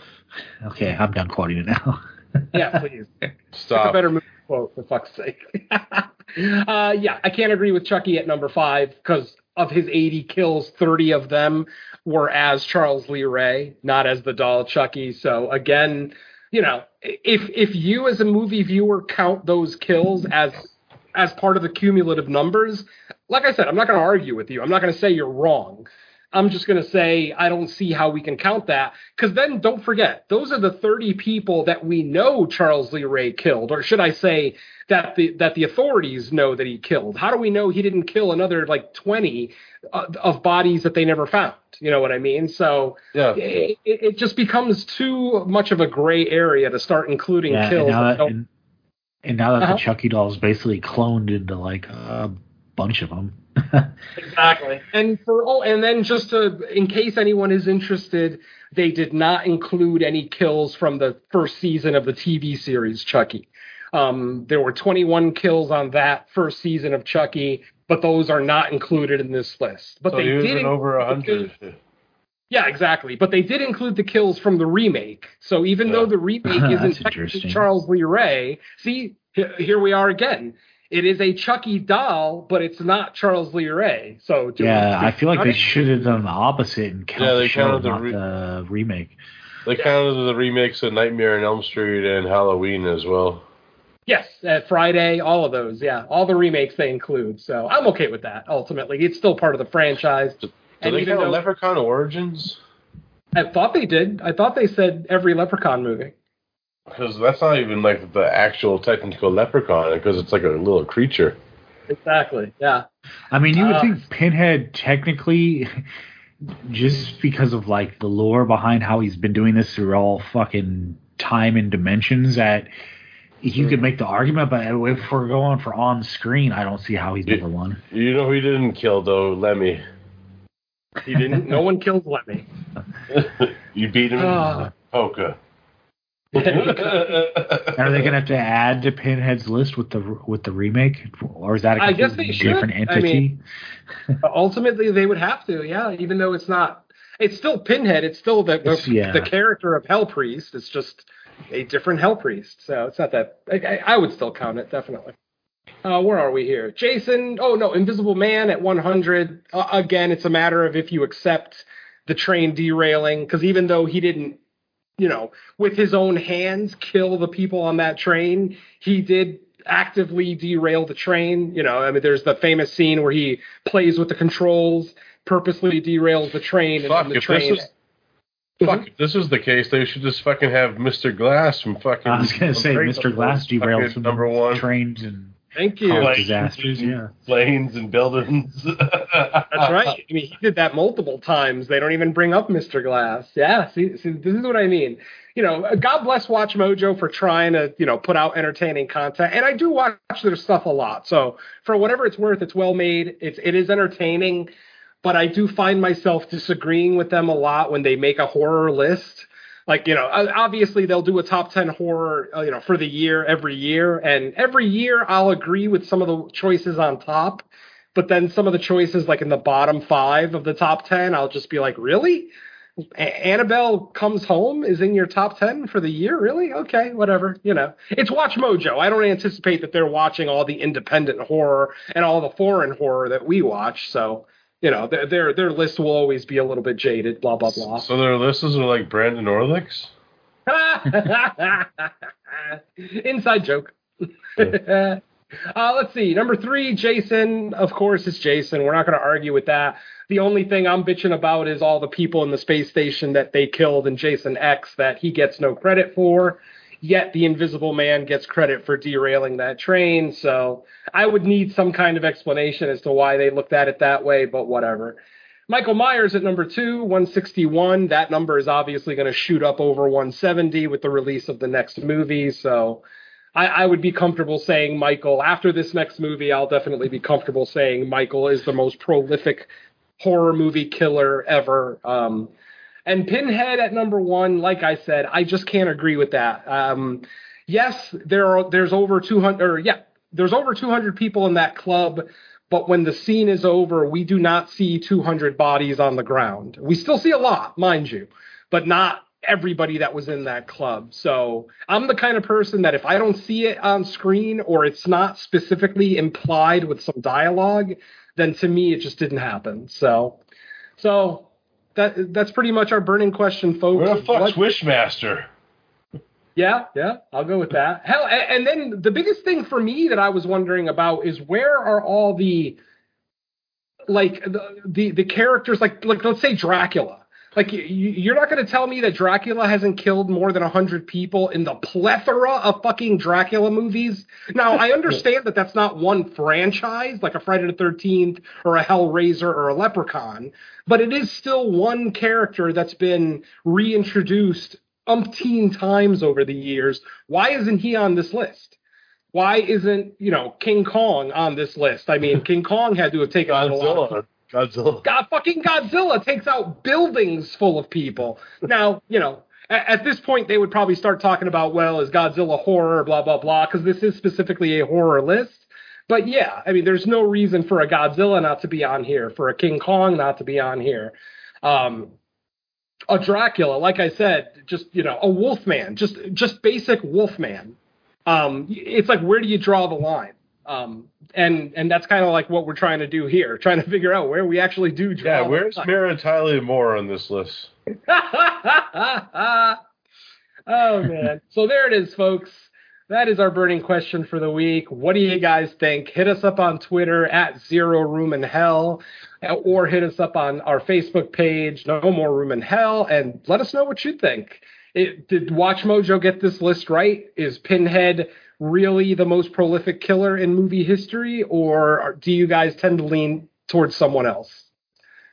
Okay, I'm done quoting it now. yeah, please. Pick a better movie quote, for fuck's sake. uh, yeah, I can't agree with Chucky at number five because of his 80 kills, 30 of them were as Charles Lee Ray, not as the doll Chucky. So again, you know, if if you as a movie viewer count those kills as as part of the cumulative numbers, like I said, I'm not going to argue with you. I'm not going to say you're wrong. I'm just going to say I don't see how we can count that because then don't forget those are the 30 people that we know Charles Lee Ray killed, or should I say that the that the authorities know that he killed. How do we know he didn't kill another like 20 uh, of bodies that they never found? You know what I mean? So Yeah. it, it just becomes too much of a gray area to start including yeah, and kills. now that that, and, and now that Uh-huh. the Chucky doll is basically cloned into like a bunch of them. Exactly. And for all, and then just to, in case anyone is interested, they did not include any kills from the first season of the TV series Chucky. Um, there were 21 kills on that first season of Chucky, but those are not included in this list. But so they he did in over a include- hundred. Yeah, exactly. But they did include the kills from the remake. So even Yeah. though the remake isn't technically. Charles Lee Ray, see, here we are again. It is a Chucky doll, but it's not Charles Lee Ray. So do- yeah, do- I feel like they should have done the opposite and count Yeah, the they show, the not re- the remake. They counted the remakes of Nightmare on Elm Street and Halloween as well. Yes, at Friday, all of those. Yeah, all the remakes they include. So I'm okay with that. Ultimately, it's still part of the franchise. Do And they even count though- Leprechaun Origins? I thought they did. I thought they said every Leprechaun movie. Because that's not even like the actual technical leprechaun, because it's like a little creature. Exactly. Yeah. I mean, you would Uh, think Pinhead technically, just because of like the lore behind how he's been doing this through all fucking time and dimensions, that you could make the argument. But if we're going for on screen, I don't see how he's Yeah. number one. You know he didn't kill though? Lemmy. He didn't. no one kills Lemmy. you beat him Ah. in poker. Are they gonna have to add to Pinhead's list with the with the remake, or is that a I guess they should. different I entity? Ultimately, they would have to. Yeah, even though it's not. It's still Pinhead. It's still the the, yeah. the character of Hell Priest. It's just a different Hell Priest. So it's not that. I, I, I would still count it definitely. Uh, where are we here? Jason. Oh no, Invisible Man at 100. Uh, again, it's a matter of if you accept the train derailing, because even though he didn't, you know, with his own hands kill the people on that train, he did actively derail the train. You know, I mean, there's the famous scene where he plays with the controls, purposely derails the train, and, Fuck, and the if train. this is fuck, mm-hmm. if this is the case, they should just fucking have Mr. Glass from fucking. I was gonna say Mr. Glass fucking derailed number one. trains and Thank you. Cause Planes disasters, and- yeah. Planes and buildings. That's right. I mean, he did that multiple times. They don't even bring up Mr. Glass. Yeah, see, see, this is what I mean. You know, God bless Watch Mojo for trying to, you know, put out entertaining content. And I do watch their stuff a lot. So for whatever it's worth, it's well made. It's it is entertaining. But I do find myself disagreeing with them a lot when they make a horror list. Like, you know, obviously they'll do a top 10 horror, uh, you know, for the year every year. And every year I'll agree with some of the choices on top. But then some of the choices, like in the bottom five of the top 10, I'll just be like, really? A- Annabelle Comes Home is in your top 10 for the year? Really? Okay, whatever. You know, it's Watch Mojo. I don't anticipate that they're watching all the independent horror and all the foreign horror that we watch. So, you know, their their, their list will always be a little bit jaded, blah, blah, blah. so their listeners are like Brandon Orlick's. Inside joke. uh, let's see. Number three, Jason. Of course, it's Jason. We're not going to argue with that. The only thing I'm bitching about is all the people in the space station that they killed in Jason X that he gets no credit for. Yet the Invisible Man gets credit for derailing that train. So I would need some kind of explanation as to why they looked at it that way, but whatever. Michael Myers at number two, 161. That number is obviously going to shoot up over 170 with the release of the next movie. So I, I would be comfortable saying Michael, after this next movie, I'll definitely be comfortable saying Michael is the most prolific horror movie killer ever. Um, and Pinhead at number one, like I said, I just can't agree with that. Um, yes, there are there's over 200, or yeah, there's over 200 people in that club. But when the scene is over, we do not see 200 bodies on the ground. We still see a lot, mind you, but not everybody that was in that club. So I'm the kind of person that if I don't see it on screen or it's not specifically implied with some dialogue, then to me it just didn't happen. So, so that that's pretty much our burning question, folks. Where the fuck's What- Wishmaster? yeah, yeah, I'll go with that. Hell, a- and then the biggest thing for me that I was wondering about is where are all the like the the, the characters like like let's say Dracula. Like you, you're not going to tell me that Dracula hasn't killed more than 100 people in the plethora of fucking Dracula movies. Now, I understand that that's not one franchise like a Friday the 13th or a Hellraiser or a Leprechaun, but it is still one character that's been reintroduced umpteen times over the years. Why isn't he on this list? Why isn't, you know, King Kong on this list? I mean, King Kong had to have taken out a lot of Godzilla. God fucking Godzilla takes out buildings full of people. Now, you know, at, at this point they would probably start talking about, well, is Godzilla horror, blah blah blah, because this is specifically a horror list. But yeah, I mean, there's no reason for a Godzilla not to be on here, for a King Kong not to be on here. Um, a Dracula, like I said, just you know, a Wolfman, just just basic Wolfman. Um, it's like where do you draw the line? Um, and and that's kind of like what we're trying to do here, trying to figure out where we actually do draw. Yeah, where's. Mary Tyler Moore on this list? oh man. So there it is, folks. That is our burning question for the week. What do you guys think? Hit us up on Twitter at Zero Room in Hell, or hit us up on our Facebook page, No More Room in Hell, and let us know what you think. It, did Watch Mojo get this list right? Is Pinhead really the most prolific killer in movie history, or do you guys tend to lean towards someone else?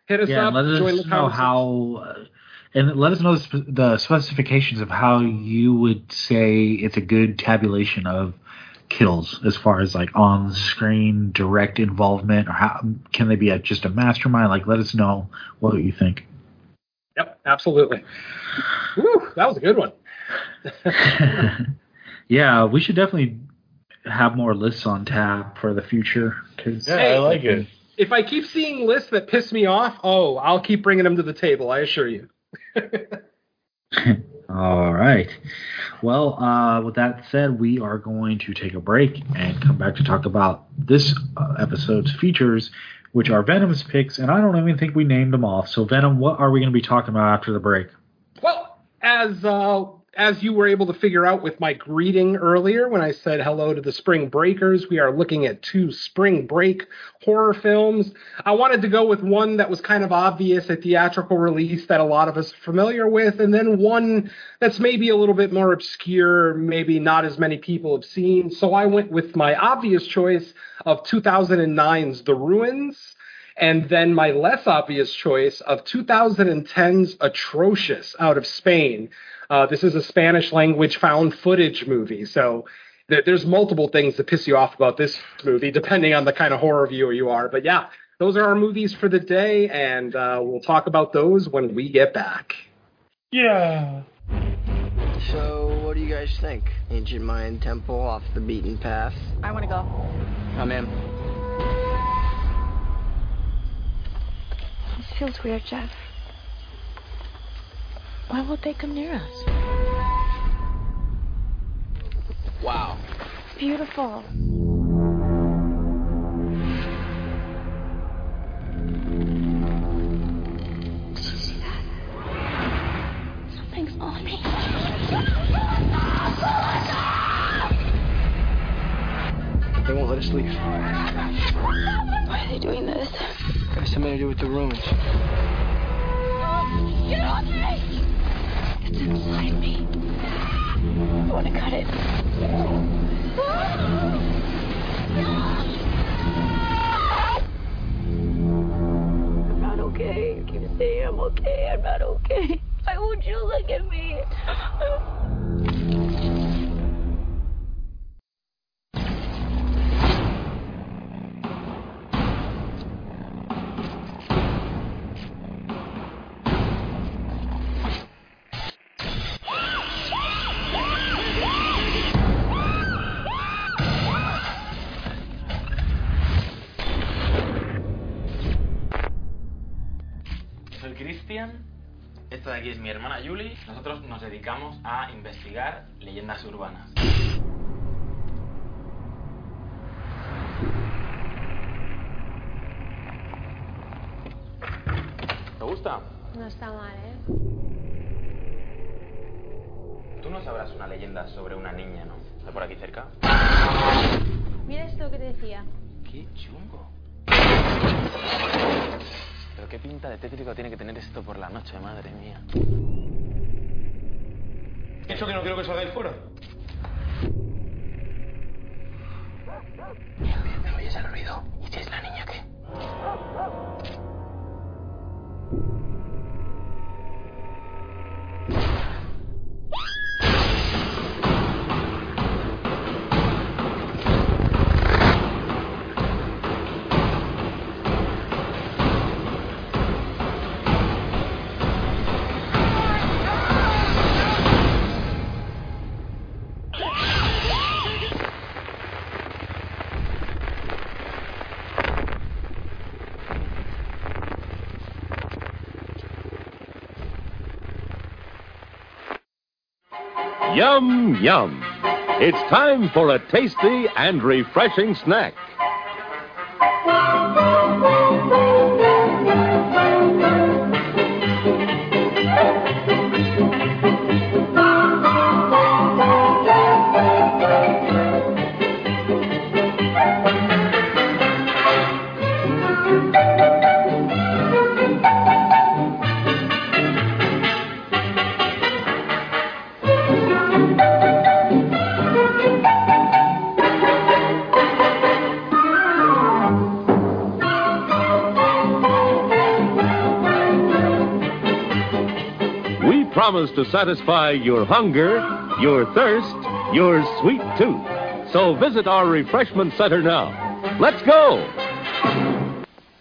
Hit us yeah, up. let join us the know how, uh, and let us know the, the specifications of how you would say it's a good tabulation of kills, as far as like on screen direct involvement, or how can they be a, just a mastermind? Like, let us know what you think. Yep, absolutely. Woo, that was a good one. yeah, we should definitely have more lists on tap for the future. Cause Yeah, Hey. I like it. If I keep seeing lists that piss me off, oh, I'll keep bringing them to the table. I assure you. All right. Well, uh, with that said, we are going to take a break and come back to talk about this uh, episode's features, which are Venom's picks, and I don't even think we named them off. So, Venom, what are we going to be talking about after the break? Well, as uh, as you were able to figure out with my greeting earlier when I said hello to the spring breakers, we are looking at two spring break horror films. I wanted to go with one that was kind of obvious, a theatrical release that a lot of us are familiar with, and then one that's maybe a little bit more obscure, maybe not as many people have seen. So I went with my obvious choice of 2009's The Ruins and then my less obvious choice of 2010's Atrocious out of Spain. Uh, this is a Spanish language found footage movie, so th- there's multiple things that piss you off about this movie, depending on the kind of horror viewer you are. But yeah, those are our movies for the day, and uh, we'll talk about those when we get back. Yeah. So, what do you guys think? Ancient Mayan temple off the beaten path? I want to go. I'm in. This feels weird, Jeff. Why won't they come near us? Wow. Beautiful. Did you see that? Something's on me. They won't let us leave. Why are they doing this? Got something to do with the ruins. Get off me! It's inside me. I want to cut it. I'm not okay. You keep saying I'm okay. I'm not okay. Why won't you look at me? Cristian, esta de aquí es mi hermana Julie. Nosotros nos dedicamos a investigar leyendas urbanas. ¿Te gusta? No está mal, ¿eh? Tú no sabrás una leyenda sobre una niña, ¿no? ¿De por aquí cerca? Mira esto que te decía. ¡Qué chungo! Pero qué pinta de tétrico tiene que tener esto por la noche, madre mía. ¿Eso que no quiero que salgáis fuera? ¿Me oyes el ruido? ¿Y si es la niña qué? Yum, yum. It's time for a tasty and refreshing snack. Promise to satisfy your hunger, your thirst, your sweet tooth. So visit our refreshment center now. Let's go!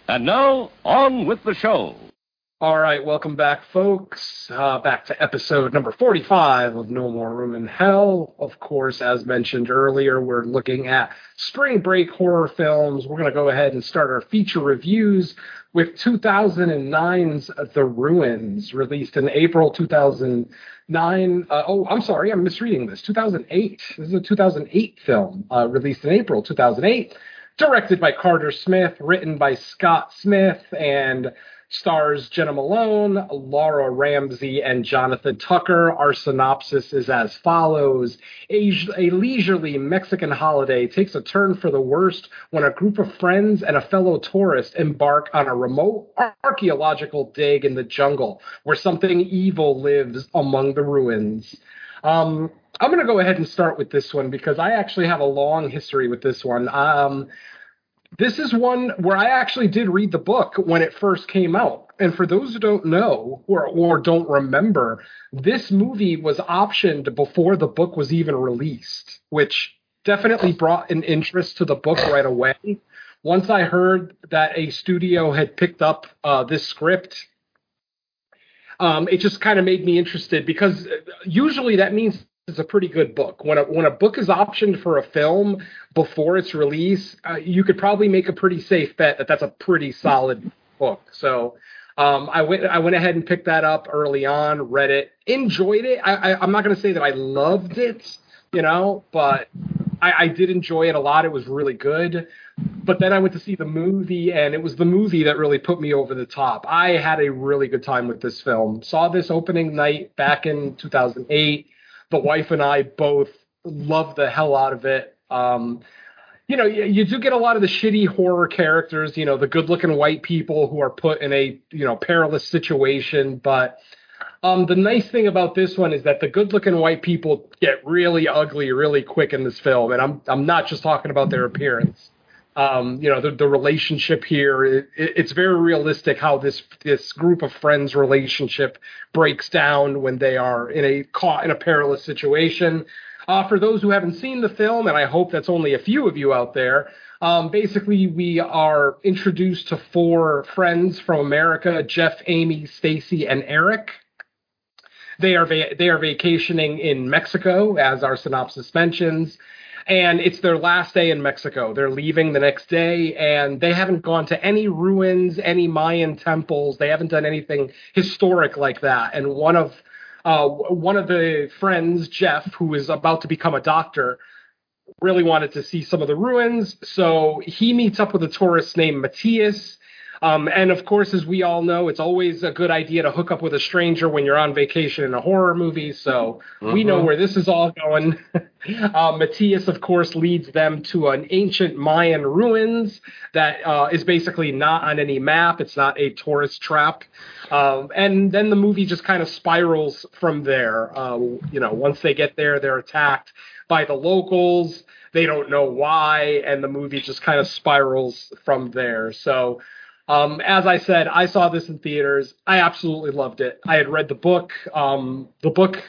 And now, on with the show. All right, welcome back, folks. Uh, back to episode number 45 of No More Room in Hell. Of course, as mentioned earlier, we're looking at spring break horror films. We're going to go ahead and start our feature reviews with 2009's The Ruins, released in April 2009. Uh, oh, I'm sorry, I'm misreading this. 2008. This is a 2008 film, uh, released in April 2008, directed by Carter Smith, written by Scott Smith, and stars Jena Malone, Laura Ramsey, and Jonathan Tucker. Our synopsis is as follows a, a leisurely Mexican holiday takes a turn for the worst when a group of friends and a fellow tourist embark on a remote archaeological dig in the jungle where something evil lives among the ruins. Um, I'm going to go ahead and start with this one because I actually have a long history with this one. Um, this is one where I actually did read the book when it first came out. And for those who don't know or, or don't remember, this movie was optioned before the book was even released, which definitely brought an interest to the book right away. Once I heard that a studio had picked up uh, this script, um, it just kind of made me interested because usually that means it's a pretty good book. When a, when a book is optioned for a film before its release, uh, you could probably make a pretty safe bet that that's a pretty solid book. So um, I went I went ahead and picked that up early on, read it, enjoyed it. I, I, I'm not going to say that I loved it, you know, but I, I did enjoy it a lot. It was really good. But then I went to see the movie, and it was the movie that really put me over the top. I had a really good time with this film. Saw this opening night back in 2008 the wife and I both love the hell out of it. Um, you know, you, you, do get a lot of the shitty horror characters, you know, the good looking white people who are put in a, you know, perilous situation. But um, the nice thing about this one is that the good looking white people get really ugly really quick in this film. And I'm, I'm not just talking about their appearance um, you know the, the relationship here it, it's very realistic how this this group of friends relationship breaks down when they are in a caught in a perilous situation. Uh, for those who haven't seen the film and i hope that's only a few of you out there um, basically we are introduced to four friends from america jeff amy stacy and eric. They are va- they are vacationing in mexico as our synopsis mentions and it's their last day in Mexico. They're leaving the next day, and they haven't gone to any ruins, any Mayan temples. They haven't done anything historic like that. And one of uh, one of the friends, Jeff, who is about to become a doctor, really wanted to see some of the ruins. So he meets up with a tourist named Matthias um, and of course, as we all know, it's always a good idea to hook up with a stranger when you're on vacation in a horror movie. So mm-hmm. we know mm-hmm. where this is all going. uh, Matthias, of course, leads them to an ancient Mayan ruins that uh, is basically not on any map. It's not a tourist trap. Um, and then the movie just kind of spirals from there. Uh, you know, once they get there, they're attacked by the locals. They don't know why, and the movie just kind of spirals from there. So um, as I said, I saw this in theaters. I absolutely loved it. I had read the book. Um, the book,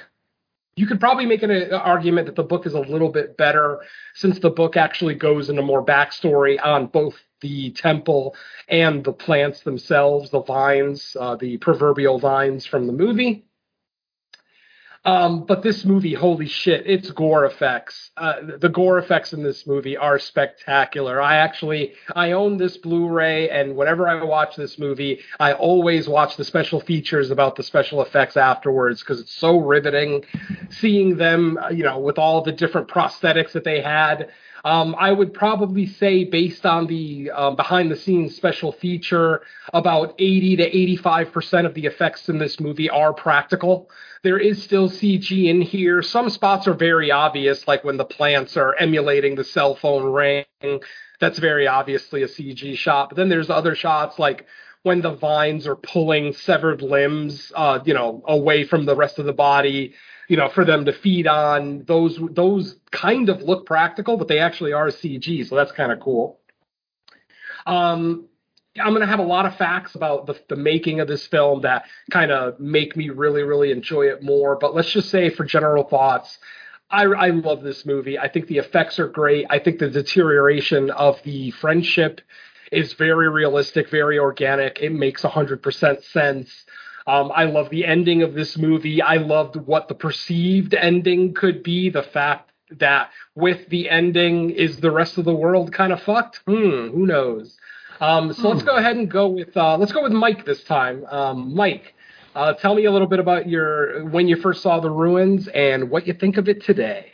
you could probably make an, an, argument that the book is a little bit better since the book actually goes into more backstory on both the temple and the plants themselves, the vines, uh, the proverbial vines from the movie. Um, but this movie, holy shit, its gore effects. Uh, the gore effects in this movie are spectacular. I actually I own this Blu-ray, and whenever I watch this movie, I always watch the special features about the special effects afterwards because it's so riveting. Seeing them, you know, with all the different prosthetics that they had. Um, I would probably say, based on the um, behind the scenes special feature, about 80 to 85 percent of the effects in this movie are practical. There is still CG in here. Some spots are very obvious, like when the plants are emulating the cell phone ring. That's very obviously a CG shot. But then there's other shots like when the vines are pulling severed limbs, uh, you know, away from the rest of the body, you know, for them to feed on. Those those kind of look practical, but they actually are CG, so that's kind of cool. Um, I'm going to have a lot of facts about the, the making of this film that kind of make me really, really enjoy it more. But let's just say, for general thoughts, I, I love this movie. I think the effects are great. I think the deterioration of the friendship is very realistic, very organic. It makes 100% sense. Um, I love the ending of this movie. I loved what the perceived ending could be. The fact that with the ending, is the rest of the world kind of fucked? Hmm, who knows? Um, so let's hmm. go ahead and go with uh, let's go with Mike this time. Um, Mike, uh, tell me a little bit about your when you first saw the ruins and what you think of it today.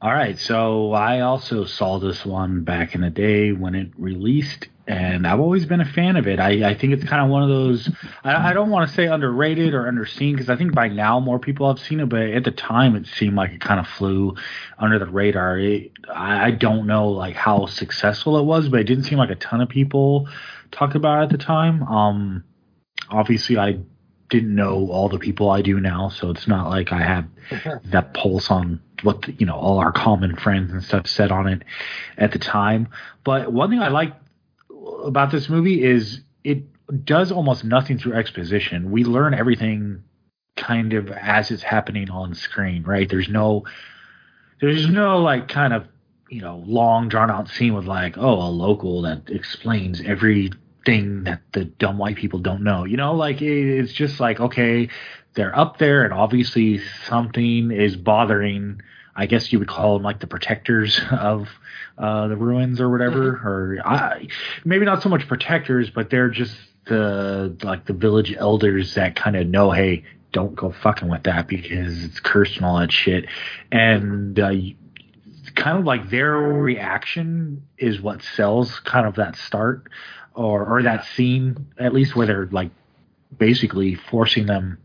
All right, so I also saw this one back in the day when it released, and I've always been a fan of it. I, I think it's kind of one of those. I, I don't want to say underrated or underseen because I think by now more people have seen it, but at the time it seemed like it kind of flew under the radar. It, I, I don't know like how successful it was, but it didn't seem like a ton of people talked about it at the time. Um, obviously, I didn't know all the people I do now, so it's not like I have that pulse on what the, you know all our common friends and stuff said on it at the time. But one thing I like about this movie is it does almost nothing through exposition. We learn everything kind of as it's happening on screen, right? There's no there's no like kind of you know long drawn out scene with like oh a local that explains every thing that the dumb white people don't know. You know, like it's just like okay, they're up there, and obviously something is bothering. I guess you would call them like the protectors of uh, the ruins or whatever, Mm-hmm. or I, maybe not so much protectors, but they're just the like the village elders that kind of know, hey, don't go fucking with that because it's cursed and all that shit, and uh, kind of like their reaction is what sells kind of that start or or that scene at least where they're like basically forcing them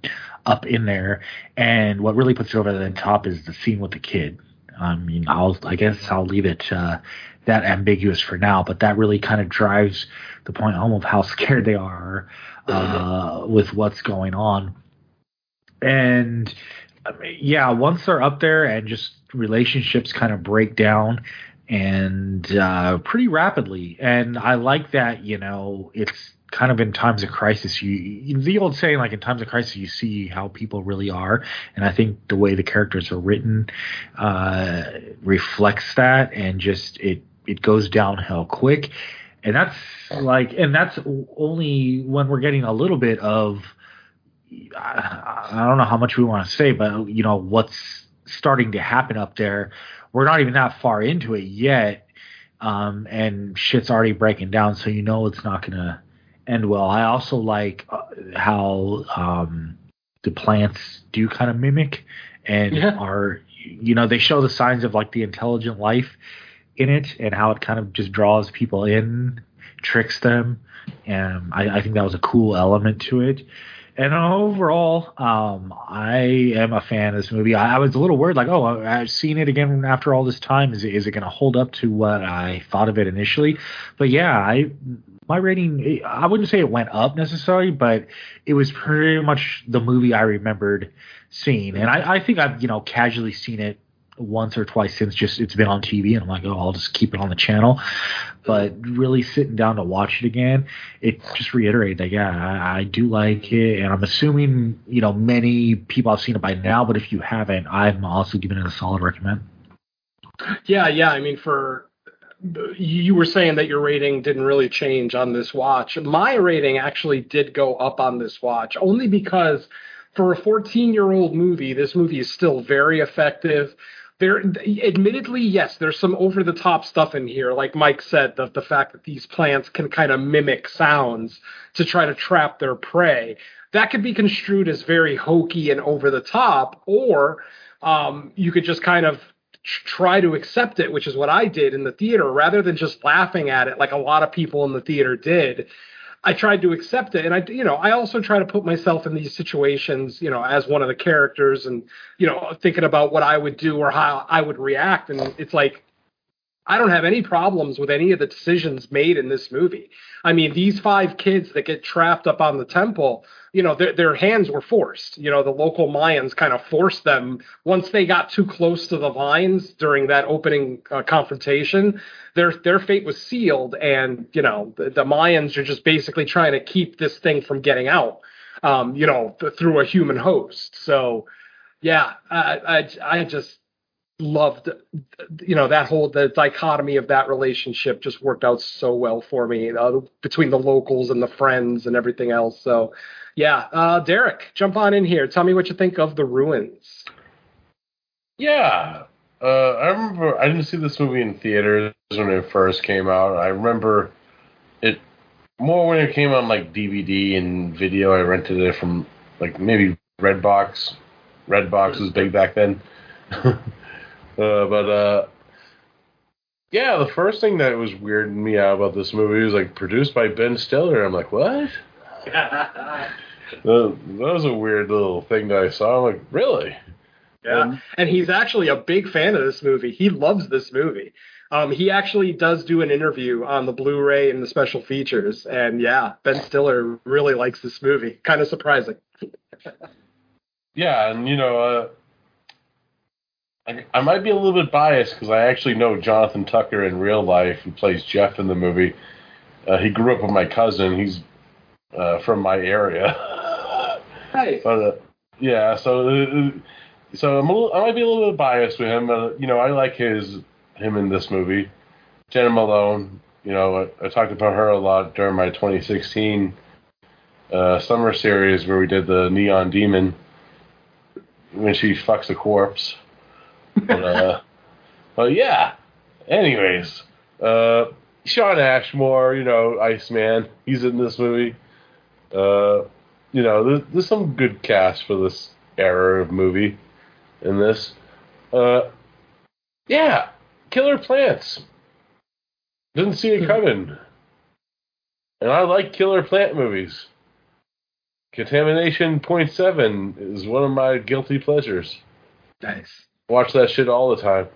up in there. And what really puts it over the top is the scene with the kid. I mean i'll i guess i'll leave it uh, that ambiguous for now but that really kind of drives the point home of how scared they are uh, with what's going on. And I mean, yeah, once they're up there and just relationships kind of break down and uh, pretty rapidly. And I like that, you know, it's kind of in times of crisis. You, you the old saying, like in times of crisis, you see how people really are. And I think the way the characters are written uh, reflects that, and just it it goes downhill quick. And that's like, and that's only when we're getting a little bit of I, I don't know how much we want to say, but you know what's starting to happen up there. We're not even that far into it yet, um, and shit's already breaking down. So you know it's not gonna end well. I also like uh, how um, the plants do kind of mimic and Yeah. are you know they show the signs of like the intelligent life in it and how it kind of just draws people in, tricks them. And I, I think that was a cool element to it. And overall, um, I am a fan of this movie. I, I was a little worried, like, oh, I've seen it again after all this time. Is it, is it going to hold up to what I thought of it initially? But yeah, I my rating, I wouldn't say it went up necessarily, but it was pretty much the movie I remembered seeing. And I, I think I've you know casually seen it once or twice since just it's been on TV, and I'm like, oh, I'll just keep it on the channel. But really sitting down to watch it again, it just reiterated that yeah, I, I do like it, and I'm assuming you know many people have seen it by now. But if you haven't, I'm also giving it a solid recommend. Yeah, yeah. I mean, for you were saying that your rating didn't really change on this watch. My rating actually did go up on this watch only because for a 14 year old movie, this movie is still very effective. There, admittedly, yes, there's some over the top stuff in here. Like Mike said, the, the fact that these plants can kind of mimic sounds to try to trap their prey. That could be construed as very hokey and over the top, or um, you could just kind of try to accept it, which is what I did in the theater, rather than just laughing at it like a lot of people in the theater did. I tried to accept it, and I, you know, I also try to put myself in these situations, you know, as one of the characters, and you know, thinking about what I would do or how I would react, and it's like. I don't have any problems with any of the decisions made in this movie. I mean, these five kids that get trapped up on the temple, you know, their, their hands were forced. You know, the local Mayans kind of forced them once they got too close to the vines during that opening uh, confrontation. Their their fate was sealed, and you know, the, the Mayans are just basically trying to keep this thing from getting out. Um, you know, th- through a human host. So, yeah, I I, I just loved you know that whole the dichotomy of that relationship just worked out so well for me uh, between the locals and the friends and everything else so yeah uh derek jump on in here tell me what you think of the ruins Yeah. Uh, I remember I didn't see this movie in theaters when it first came out. I remember it more when it came on like DVD and video. I rented it from like maybe Redbox. Redbox was big back then. Uh, but uh, yeah, the first thing that was weirding me out about this movie was like produced by Ben Stiller. I'm like, what? that, that was a weird little thing that I saw. I'm like, really? Yeah, and he's actually a big fan of this movie. He loves this movie. Um, he actually does do an interview on the Blu-ray and the special features, and yeah, Ben Stiller really likes this movie. Kind of surprising. Yeah, and you know, uh, I, I might be a little bit biased because I actually know Jonathan Tucker in real life, who plays Jeff in the movie. Uh, he grew up with my cousin. He's uh, from my area. Nice. But uh, yeah, so uh, so I'm a little, I might be a little bit biased with him. Uh, you know, I like his him in this movie. Jena Malone. You know, I, I talked about her a lot during my 2016 uh, summer series where we did the Neon Demon when she fucks a corpse. But, uh, but yeah. Anyways, uh, Shawn Ashmore, you know, Iceman, he's in this movie. Uh, you know, there's, there's some good cast for this era of movie in this. Uh, yeah, Killer Plants. Didn't see it coming. And I like killer plant movies. Contamination Point Seven is one of my guilty pleasures. Nice. Watch that shit all the time.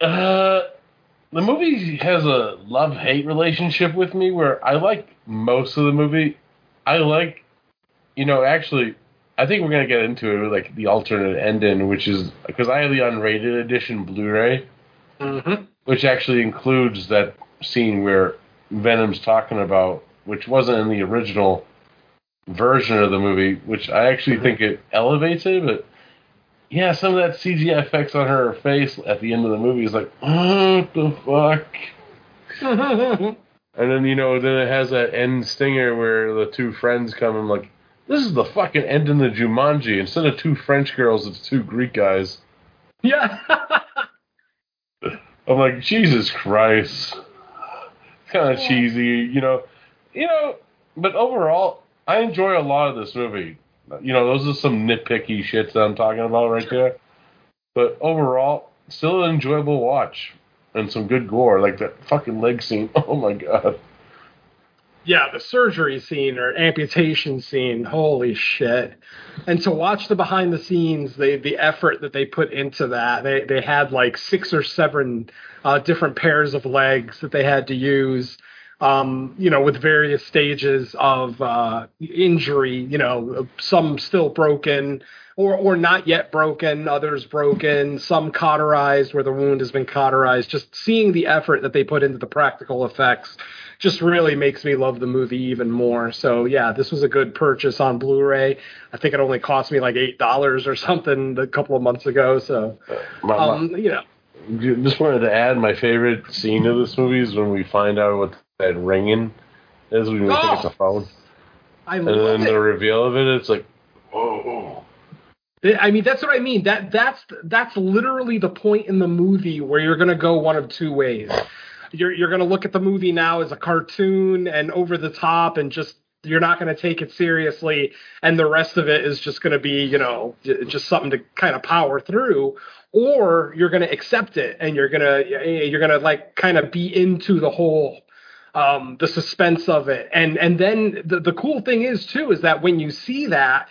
Uh, the movie has a love hate relationship with me where I like most of the movie. I like, you know, actually, I think we're gonna get into it with like the alternate ending, which is because I have the unrated edition Blu-ray, Mm-hmm. which actually includes that scene where Venom's talking about, which wasn't in the original version of the movie, which I actually think it elevates it, but yeah, some of that CGI effects on her face at the end of the movie is like, what the fuck? And then you know, then it has that end stinger where the two friends come and like, this is the fucking end in the Jumanji. Instead of two French girls, it's two Greek guys. yeah. I'm like, Jesus Christ. It's Kind of cheesy, you know. You know, but overall, I enjoy a lot of this movie. You know, those are some nitpicky shits that I'm talking about right there. But overall, still an enjoyable watch. And some good gore, like that fucking leg scene. Oh my god. yeah, the surgery scene or amputation scene, holy shit. And to watch the behind the scenes, the the effort that they put into that. They they had like six or seven uh, different pairs of legs that they had to use. Um, you know, with various stages of uh, injury, you know, some still broken or or not yet broken, others broken, some cauterized where the wound has been cauterized. Just seeing the effort that they put into the practical effects just really makes me love the movie even more. So yeah, this was a good purchase on Blu-ray. I think it only cost me like eight dollars or something a couple of months ago. So my- um, you know, just wanted to add my favorite scene of this movie is when we find out what that ringing is when we think it's a oh! phone. I And then it. the reveal of it, it's like, oh. whoa. I mean, that's what I mean. That that's that's literally the point in the movie where you're going to go one of two ways. You're you're going to look at the movie now as a cartoon and over the top and just you're not going to take it seriously and the rest of it is just going to be, you know, just something to kind of power through or you're going to accept it and you're going to you're going to like kind of be into the whole um, the suspense of it. And and then the, the cool thing is too is that when you see that,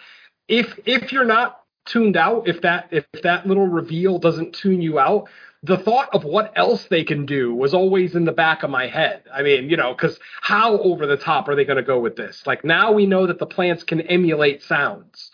if if you're not tuned out, if that if that little reveal doesn't tune you out, the thought of what else they can do was always in the back of my head. I mean, you know, because how over the top are they going to go with this? Like now we know that the plants can emulate sounds.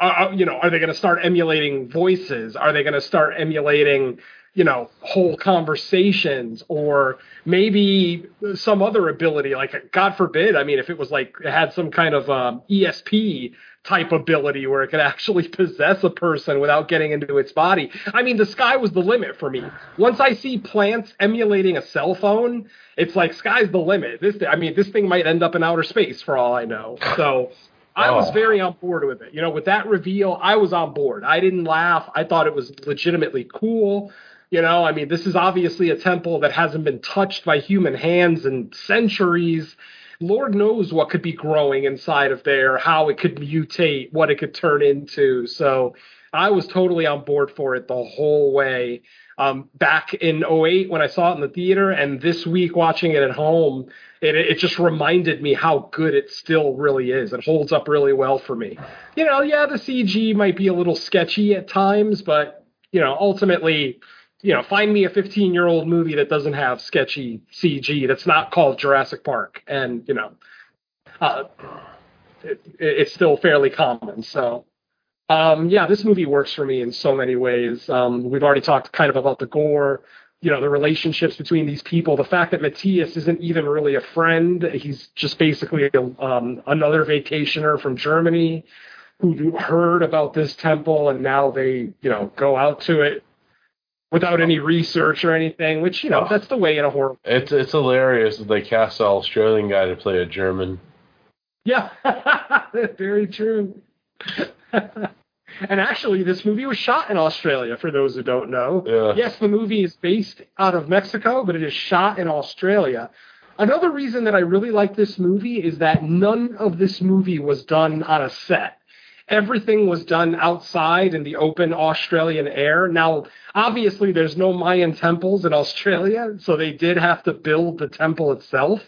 Uh, you know, are they going to start emulating voices? Are they going to start emulating, you know, whole conversations or maybe some other ability? Like, God forbid, I mean, if it was like it had some kind of um, ESP type ability where it could actually possess a person without getting into its body. I mean, the sky was the limit for me. Once I see plants emulating a cell phone, it's like sky's the limit. This, I mean, this thing might end up in outer space for all I know. So. I was Oh. very on board with it. You know, with that reveal, I was on board. I didn't laugh. I thought it was legitimately cool. You know, I mean, this is obviously a temple that hasn't been touched by human hands in centuries. Lord knows what could be growing inside of there, how it could mutate, what it could turn into. So, I was totally on board for it the whole way. Um, back in 08 when I saw it in the theater, and this week watching it at home, it, it just reminded me how good it still really is. It holds up really well for me. You know, yeah, the CG might be a little sketchy at times, but you know, ultimately, you know, find me a 15 year old movie that doesn't have sketchy CG that's not called Jurassic Park, and you know, uh, it, it's still fairly common. So, um, yeah, this movie works for me in so many ways. Um, we've already talked kind of about the gore, you know, the relationships between these people. The fact that Matthias isn't even really a friend; he's just basically a, um, another vacationer from Germany who heard about this temple and now they, you know, go out to it without any research or anything. Which you know, that's the way in a horror. It's it's hilarious that they cast an Australian guy to play a German. Yeah, very true. and actually, this movie was shot in Australia. For those who don't know, Yeah. yes, the movie is based out of Mexico, but it is shot in Australia. Another reason that I really like this movie is that none of this movie was done on a set. Everything was done outside in the open Australian air. Now, obviously, there's no Mayan temples in Australia, so they did have to build the temple itself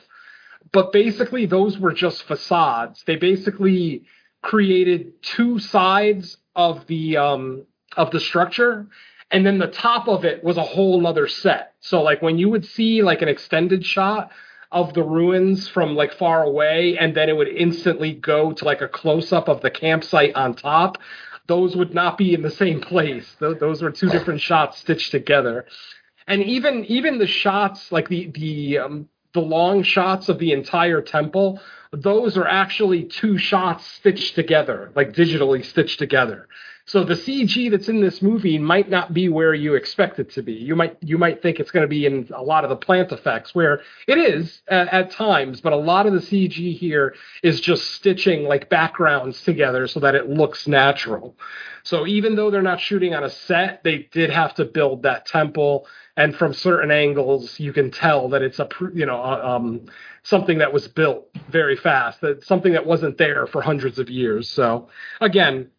but basically those were just facades. They basically created two sides of the um, of the structure, and then the top of it was a whole other set. So like when you would see like an extended shot of the ruins from like far away, and then it would instantly go to like a close up of the campsite on top. Those would not be in the same place. Th- those were two different shots stitched together and even even the shots like the the um, the long shots of the entire temple those are actually two shots stitched together like digitally stitched together so the cg that's in this movie might not be where you expect it to be. You might you might think it's going to be in a lot of the plant effects where it is at, at times but a lot of the cg here is just stitching like backgrounds together so that it looks natural. So even though they're not shooting on a set they did have to build that temple and from certain angles you can tell that it's a you know um, something that was built very fast that something that wasn't there for hundreds of years. So again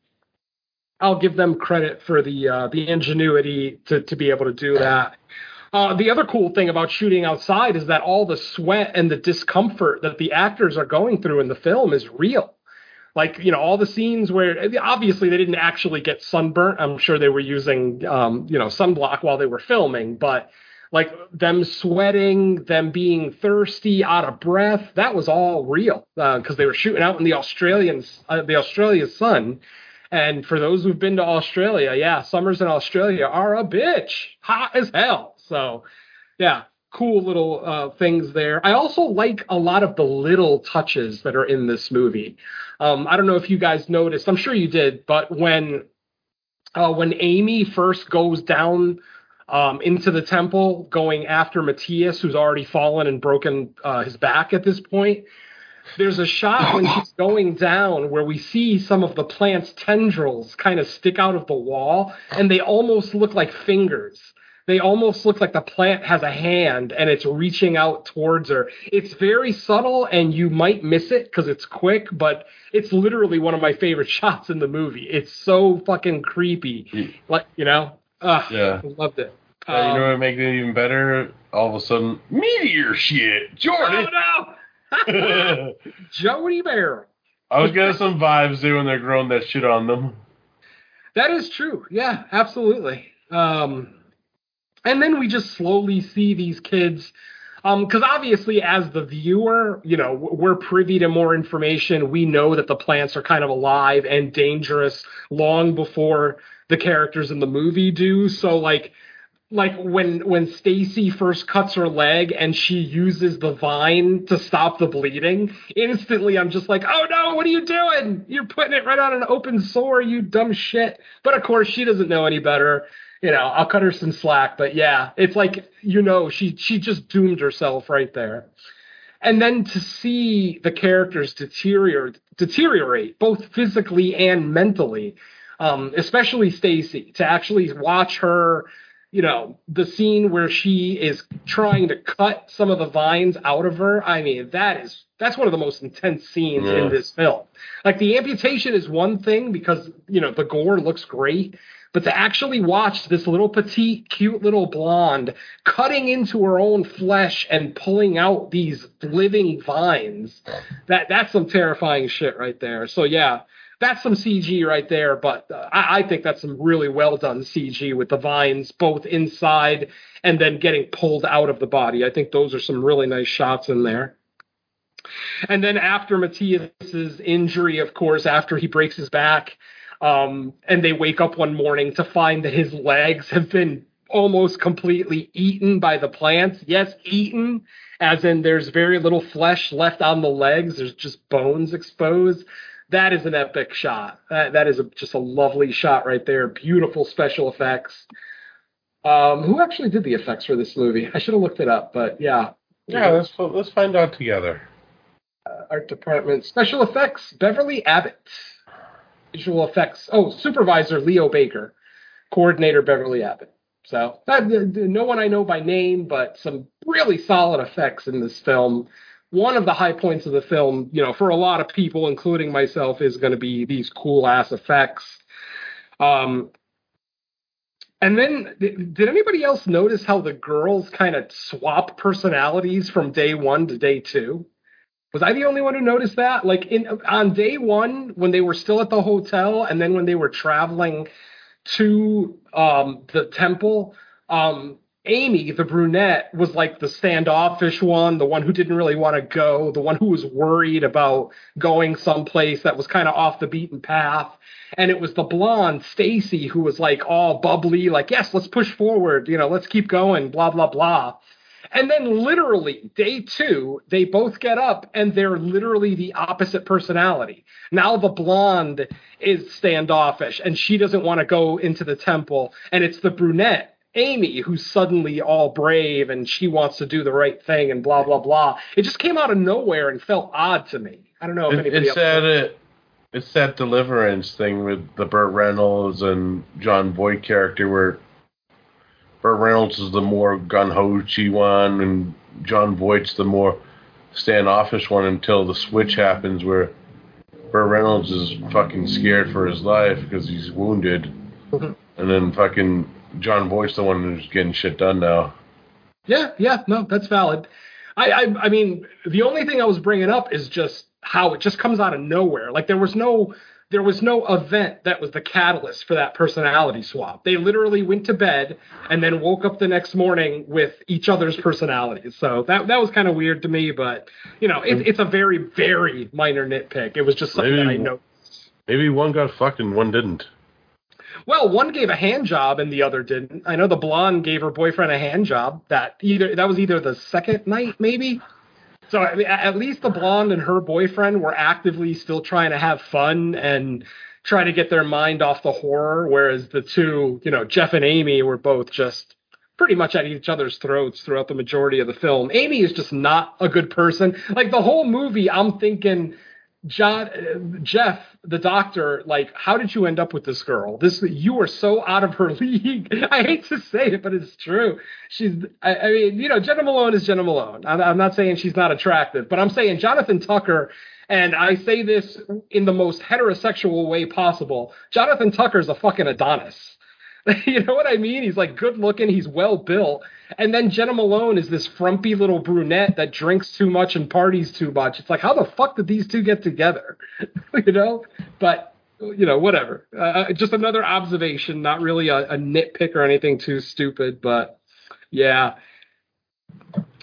i'll give them credit for the uh, the ingenuity to to be able to do that. Uh, the other cool thing about shooting outside is that all the sweat and the discomfort that the actors are going through in the film is real. Like you know all the scenes where obviously they didn't actually get sunburnt. I'm sure they were using um, you know sunblock while they were filming but like them sweating them being thirsty out of breath that was all real because they were shooting out in the australian uh, the australia sun and for those who've been to australia yeah summers in australia are a bitch hot as hell so yeah cool little uh, things there. I also like a lot of the little touches that are in this movie. Um, I don't know if you guys noticed. I'm sure you did, but when uh, when Amy first goes down um, into the temple, going after Matthias, who's already fallen and broken uh, his back at this point. There's a shot when she's going down where we see some of the plant's tendrils kind of stick out of the wall, and they almost look like fingers they almost look like the plant has a hand and it's reaching out towards her. It's very subtle and you might miss it because it's quick, but it's literally one of my favorite shots in the movie. It's so fucking creepy. Like, you know? Uh, Yeah. I loved it. You Um, know what make it even better? All of a sudden, meteor shit, Jordan. oh no! Jody Bear. I was getting some vibes there when they're growing that shit on them. That is true. Yeah, absolutely. Um, and then we just slowly see these kids, because obviously, as the viewer, you know, we're privy to more information. We know that the plants are kind of alive and dangerous long before the characters in the movie do. So, like, like when when Stacy first cuts her leg and she uses the vine to stop the bleeding, instantly I'm just like, "Oh no, what are you doing? You're putting it right on an open sore, you dumb shit." But of course, she doesn't know any better. You know, I'll cut her some slack, but yeah, it's like you know, she she just doomed herself right there. And then to see the characters deteriorate deteriorate both physically and mentally, um, especially Stacy, to actually watch her you know, the scene where she is trying to cut some of the vines out of her. I mean, that is that's one of the most intense scenes Yeah. in this film. Like the amputation is one thing because you know the gore looks great, but to actually watch this little petite, cute little blonde cutting into her own flesh and pulling out these living vines, that that's some terrifying shit right there. So yeah, that's some CG right there. But uh, I, I think that's some really well done CG with the vines both inside and then getting pulled out of the body. I think those are some really nice shots in there. And then after Matthias's injury, of course, after he breaks his back, um, and they wake up one morning to find that his legs have been almost completely eaten by the plants. Yes, eaten, as in there's very little flesh left on the legs. There's just bones exposed. That is an epic shot. That, that is a, just a lovely shot right there. Beautiful special effects. Um, who actually did the effects for this movie? I should have looked it up, but yeah. Yeah, let's let's find out together. art department special effects beverly abbott visual effects oh supervisor leo baker coordinator beverly abbott so that, no one i know by name but some really solid effects in this film one of the high points of the film you know for a lot of people including myself is going to be these cool ass effects um and then, th- did anybody else notice how the girls kind of swap personalities from day one to day two? Was I the only one who noticed that? Like in on day one, when they were still at the hotel, and then when they were traveling to um, the temple, um, Amy, the brunette, was like the standoffish one, the one who didn't really want to go, the one who was worried about going someplace that was kind of off the beaten path. And it was the blonde Stacy who was like all bubbly, like, yes, let's push forward, you know, let's keep going, blah, blah, blah. And then literally day two, they both get up and they're literally the opposite personality. Now the blonde is standoffish and she doesn't want to go into the temple. And it's the brunette, Amy, who's suddenly all brave and she wants to do the right thing and blah, blah, blah. It just came out of nowhere and felt odd to me. I don't know if It, anybody it's that it, it's that deliverance thing with the Burt Reynolds and Jon Voight character where Burt Reynolds is the more gun ho one and Jon Voight's the more standoffish one until the switch happens where Burt Reynolds is fucking scared for his life because he's wounded, Mhm. and then fucking Jon Voight's the one who's getting shit done now. Yeah, yeah, no, that's valid. I, I, I mean, the only thing I was bringing up is just how it just comes out of nowhere. Like there was no, there was no event that was the catalyst for that personality swap. They literally went to bed and then woke up the next morning with each other's personalities. So that that was kind of weird to me, but you know, it, it's a very, very minor nitpick. It was just something Maybe- I noticed. Maybe one got fucked and one didn't. Well, one gave a hand job and the other didn't. I know the blonde gave her boyfriend a hand job. That either that was either the second night, maybe. So I mean, at least the blonde and her boyfriend were actively still trying to have fun and try to get their mind off the horror, whereas the two, you know, Jeff and Amy were both just pretty much at each other's throats throughout the majority of the film. Amy is just not a good person. Like the whole movie, I'm thinking, John, uh, Jeff, the doctor, like, how did you end up with this girl? This you are so out of her league. I hate to say it, but it's true. She's, I, I mean, you know, Jena Malone is Jena Malone. I'm, I'm not saying she's not attractive, but I'm saying Jonathan Tucker. And I say this in the most heterosexual way possible. Jonathan Tucker's a fucking Adonis. you know what I mean? He's like good looking, he's well built. And then Jena Malone is this frumpy little brunette that drinks too much and parties too much. It's like, how the fuck did these two get together? you know? But, you know, whatever. Uh, just another observation, not really a, a nitpick or anything too stupid, but yeah.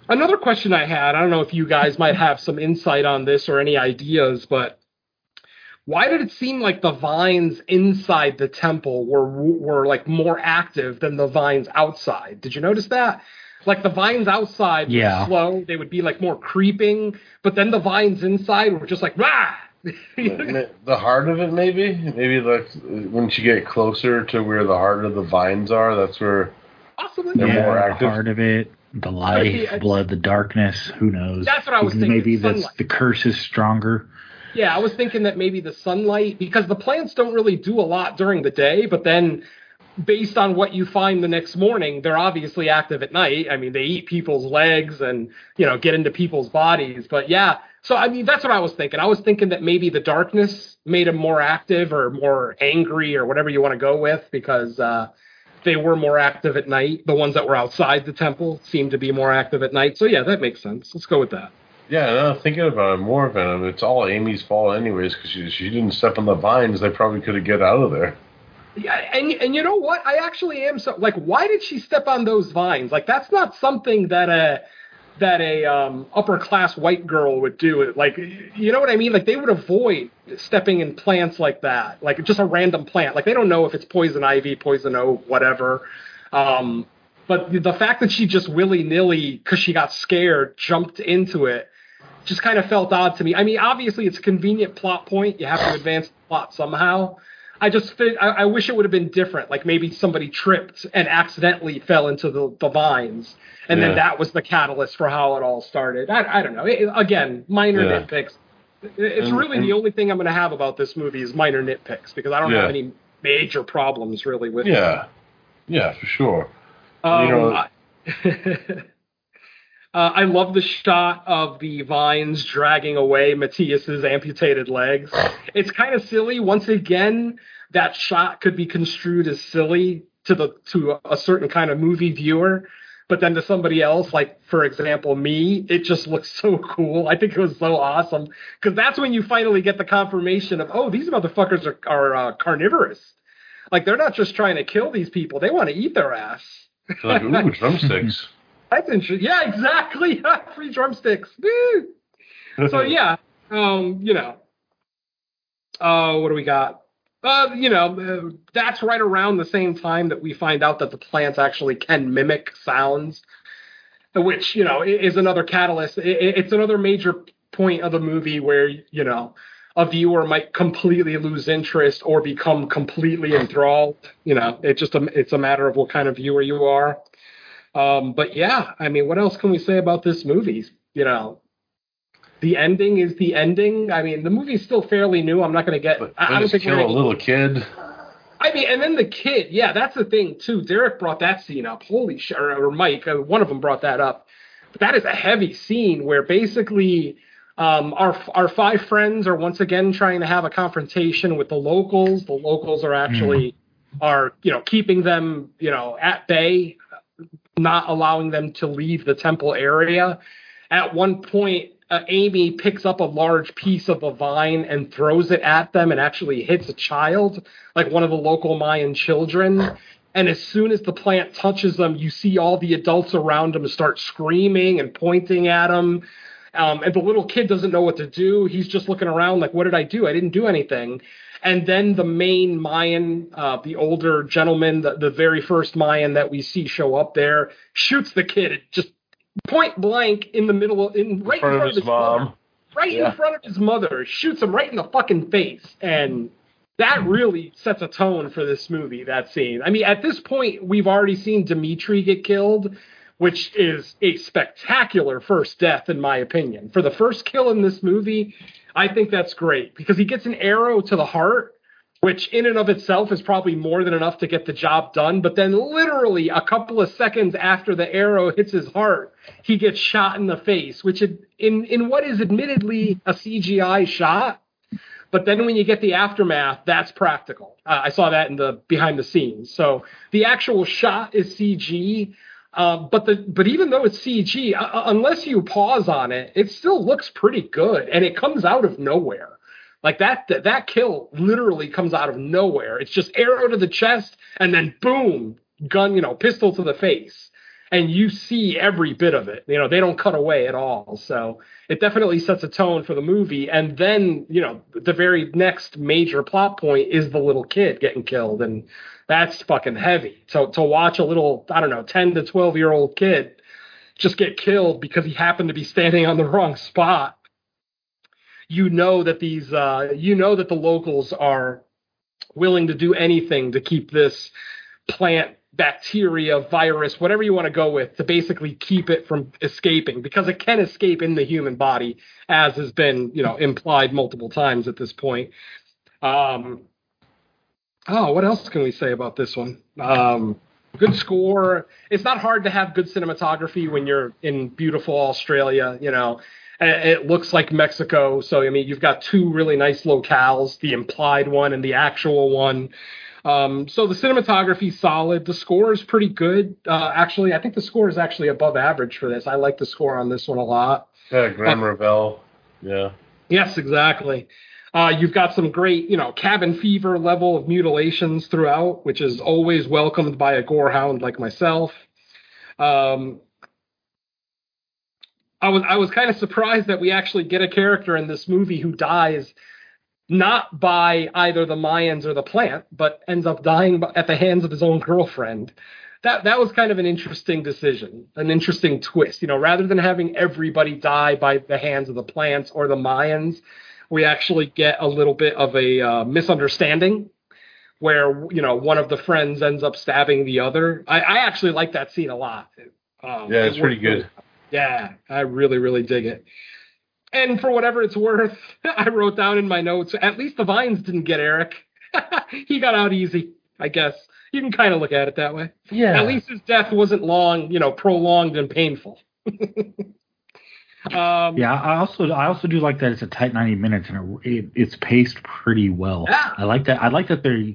Another question I had, I don't know if you guys might have some insight on this or any ideas, but why did it seem like the vines inside the temple were were like more active than the vines outside? Did you notice that? Like the vines outside were Yeah. slow, they would be like more creeping, but then the vines inside were just like rah. the heart of it, maybe, maybe like once you get closer to where the heart of the vines are, that's where Possibly. They're yeah, more the active. heart of it, the see, life, I- blood, the darkness. Who knows? That's what I was thinking, Maybe that's the curse is stronger. Yeah, I was thinking that maybe the sunlight, because the plants don't really do a lot during the day, but then based on what you find the next morning, they're obviously active at night. I mean, they eat people's legs and you know get into people's bodies. But yeah, so I mean that's what I was thinking. I was thinking that maybe the darkness made them more active or more angry or whatever you want to go with because uh, they were more active at night. The ones that were outside the temple seemed to be more active at night. So yeah, that makes sense. Let's go with that. Yeah, now thinking about it more, Venom, it's all Amy's fault anyways because she, she didn't step on the vines. They probably could have get out of there. Yeah, and and you know what? I actually am so like, why did she step on those vines? Like, that's not something that a that a um, upper class white girl would do. Like, you know what I mean? Like, they would avoid stepping in plants like that, like just a random plant. Like, they don't know if it's poison ivy, poison oak, whatever. Um, but the fact that she just willy nilly, because she got scared, jumped into it, just kind of felt odd to me. I mean, obviously, it's a convenient plot point. You have to advance the plot somehow. I just I, I wish it would have been different. Like maybe somebody tripped and accidentally fell into the, the vines, and Yeah. then that was the catalyst for how it all started. I, I don't know. It- again, minor Yeah. nitpicks. It- It's And- really and- the only thing I'm going to have about this movie is minor nitpicks because I don't Yeah. have any major problems really with it. Yeah, yeah, for sure. Um, You know- I, uh, I love the shot of the vines dragging away Matthias's amputated legs. It's kind of silly. Once again, that shot could be construed as silly to the to a certain kind of movie viewer. But then to somebody else, like for example me, it just looks so cool. I think it was so awesome because that's when you finally get the confirmation of, oh, these motherfuckers are, are uh, carnivorous. Like they're not just trying to kill these people; they want to eat their ass. Like, ooh, drumsticks. That's interesting. Yeah, exactly. Free drumsticks. Woo! So yeah, um, you know, uh, what do we got? Uh, you know, uh, that's right around the same time that we find out that the plants actually can mimic sounds, which you know is another catalyst. It's another major point of the movie where you know a viewer might completely lose interest or become completely enthralled. You know, it's just a it's a matter of what kind of viewer you are. Um, but yeah, I mean, what else can we say about this movie? You know, the ending is the ending. I mean, the movie's still fairly new. I'm not going to get. But I, I don't think kill a little kid. I mean, and then the kid. Yeah, that's the thing too. Derek brought that scene up. Holy shit! Or, or Mike, uh, one of them brought that up. But that is a heavy scene where basically um, our our five friends are once again trying to have a confrontation with the locals. The locals are actually are you know keeping them you know at bay, not allowing them to leave the temple area. At one point, uh, Amy picks up a large piece of a vine and throws it at them and actually hits a child, like one of the local Mayan children. And as soon as the plant touches them, you see all the adults around them start screaming and pointing at them. Um, and the little kid doesn't know what to do. He's just looking around like, what did I do? I didn't do anything. And then the main Mayan, uh, the older gentleman, the, the very first Mayan that we see show up there, shoots the kid just point blank in the middle, of, in right in front of his mom. mother. right Yeah. in front of his mother, shoots him right in the fucking face, and that really sets a tone for this movie. That scene. I mean, at this point, we've already seen Dimitri get killed, which is a spectacular first death, in my opinion. For the first kill in this movie, I think that's great because he gets an arrow to the heart. Which, in and of itself, is probably more than enough to get the job done. But then, literally, a couple of seconds after the arrow hits his heart, he gets shot in the face, which in in what is admittedly a CGI shot, but then when you get the aftermath, that's practical. Uh, I saw that in the behind the scenes. So the actual shot is CG, uh, but the but even though it's CG, uh, unless you pause on it, it still looks pretty good, and it comes out of nowhere. Like that, that that kill literally comes out of nowhere. It's just arrow to the chest and then boom, gun, you know, pistol to the face. And you see every bit of it. You know, they don't cut away at all. So it definitely sets a tone for the movie. And then, you know, the very next major plot point is the little kid getting killed. And that's fucking heavy. So to watch a little, I don't know, 10 to 12 year old kid just get killed because he happened to be standing on the wrong spot you know that these uh, you know that the locals are willing to do anything to keep this plant bacteria virus whatever you want to go with to basically keep it from escaping because it can escape in the human body as has been you know implied multiple times at this point um Oh, what else can we say about this one? Um, good score. It's not hard to have good cinematography when you're in beautiful Australia. You know, it looks like Mexico. So I mean, you've got two really nice locales: the implied one and the actual one. Um, so the cinematography solid. The score is pretty good. Uh, actually, I think the score is actually above average for this. I like the score on this one a lot. Yeah, Graeme Revell. Yeah. Yes, exactly. Uh, you've got some great, you know, cabin fever level of mutilations throughout, which is always welcomed by a gorehound like myself. Um, I was I was kind of surprised that we actually get a character in this movie who dies not by either the Mayans or the plant, but ends up dying at the hands of his own girlfriend. That that was kind of an interesting decision, an interesting twist. You know, rather than having everybody die by the hands of the plants or the Mayans, we actually get a little bit of a uh, misunderstanding where you know one of the friends ends up stabbing the other. I, I actually like that scene a lot. Um, Yeah, it's it pretty good. really- Yeah, I really really dig it. And for whatever it's worth, I wrote down in my notes. At least the vines didn't get Eric. he got out easy, I guess. You can kind of look at it that way. Yeah. At least his death wasn't long, you know, prolonged and painful. um, Yeah, I also I also do like that it's a tight ninety minutes and it, it, it's paced pretty well. Yeah. I like that. I like that they're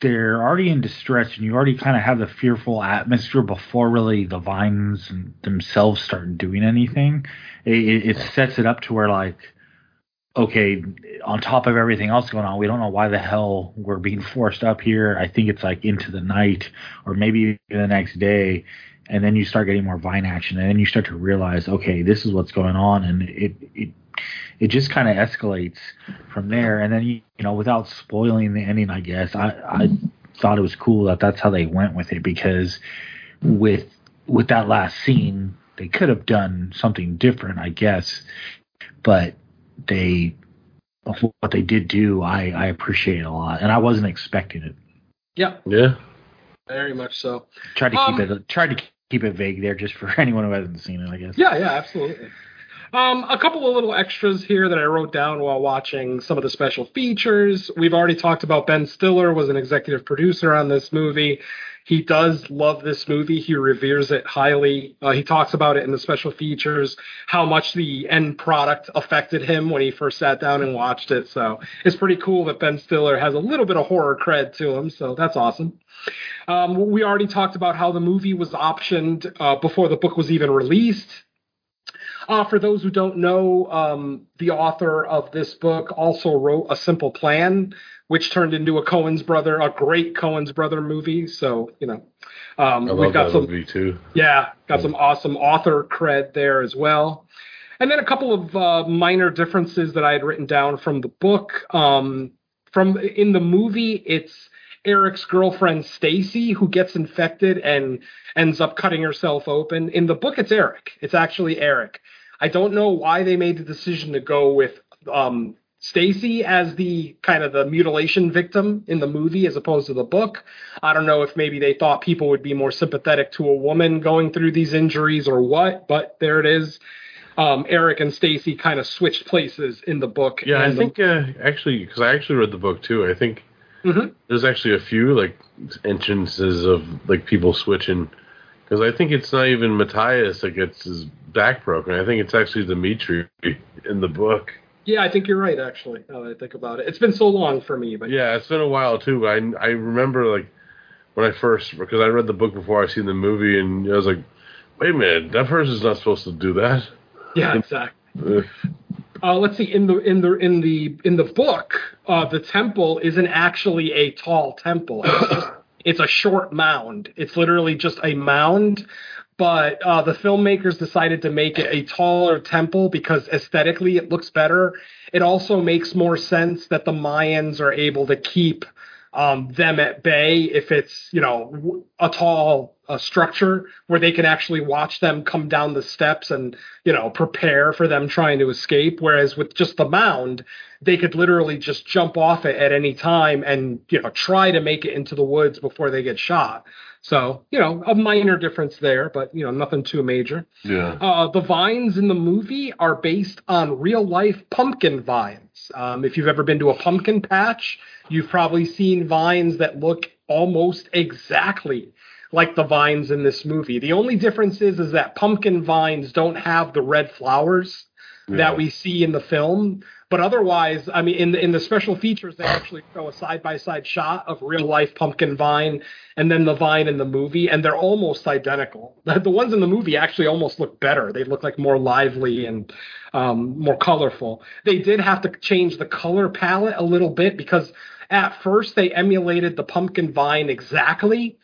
they're already in distress and you already kind of have the fearful atmosphere before really the vines themselves start doing anything. It, it, it sets it up to where like okay, on top of everything else going on, we don't know why the hell we're being forced up here. I think it's like into the night or maybe the next day. And then you start getting more vine action, and then you start to realize, okay, this is what's going on, and it it it just kind of escalates from there. And then you, you know, without spoiling the ending, I guess I I thought it was cool that that's how they went with it because with with that last scene, they could have done something different, I guess, but they what they did do, I I appreciate a lot, and I wasn't expecting it. yeah, Yeah. Very much so. Tried to Um, keep it tried to keep it vague there, just for anyone who hasn't seen it, I guess. Yeah, yeah, absolutely. Um, a couple of little extras here that I wrote down while watching some of the special features. We've already talked about Ben Stiller was an executive producer on this movie. He does love this movie. He reveres it highly. Uh, he talks about it in the special features, how much the end product affected him when he first sat down and watched it. So it's pretty cool that Ben Stiller has a little bit of horror cred to him. So that's awesome. Um, we already talked about how the movie was optioned uh, before the book was even released. Uh, for those who don't know, um, the author of this book also wrote A Simple Plan, which turned into a Coen's Brother, a great Coen's Brother movie. So, you know, um, I we've got that some movie too. yeah, got some awesome author cred there as well. And then a couple of uh, minor differences that I had written down from the book. Um, from in the movie, it's Eric's girlfriend Stacy who gets infected and ends up cutting herself open. In the book, it's Eric. It's actually Eric. I don't know why they made the decision to go with um, Stacy as the kind of the mutilation victim in the movie as opposed to the book. I don't know if maybe they thought people would be more sympathetic to a woman going through these injuries or what, but there it is. Um, Eric and Stacy kind of switched places in the book. Yeah, I the- think uh, actually because I actually read the book too. I think Mhm. there's actually a few like instances of like people switching because I think it's not even Matthias that gets his back broken. I think it's actually Dimitri in the book. Yeah, I think you're right. Actually, now that I think about it, it's been so long for me, but Yeah, it's been a while too. I I remember like when I first because I read the book before I seen the movie and I was like, wait a minute, that person's not supposed to do that. yeah, exactly. Uh, let's see. In the in the in the in the book, uh, the temple isn't actually a tall temple. It's, just, it's a short mound. It's literally just a mound. But uh, the filmmakers decided to make it a taller temple because aesthetically it looks better. It also makes more sense that the Mayans are able to keep um, them at bay if it's you know a tall a structure where they can actually watch them come down the steps and you know prepare for them trying to escape. Whereas with just the mound, they could literally just jump off it at any time and you know try to make it into the woods before they get shot. So you know a minor difference there, but you know nothing too major. Yeah. Uh, the vines in the movie are based on real life pumpkin vines. Um, if you've ever been to a pumpkin patch, you've probably seen vines that look almost exactly like the vines in this movie. The only difference is is that pumpkin vines don't have the red flowers Yeah. that we see in the film. But otherwise, I mean, in the, in the special features, they actually show a side by side shot of real life pumpkin vine and then the vine in the movie, and they're almost identical. The, ones in the movie actually almost look better. They look like more lively and um, more colorful. They did have to change the color palette a little bit because at first they emulated the pumpkin vine exactly.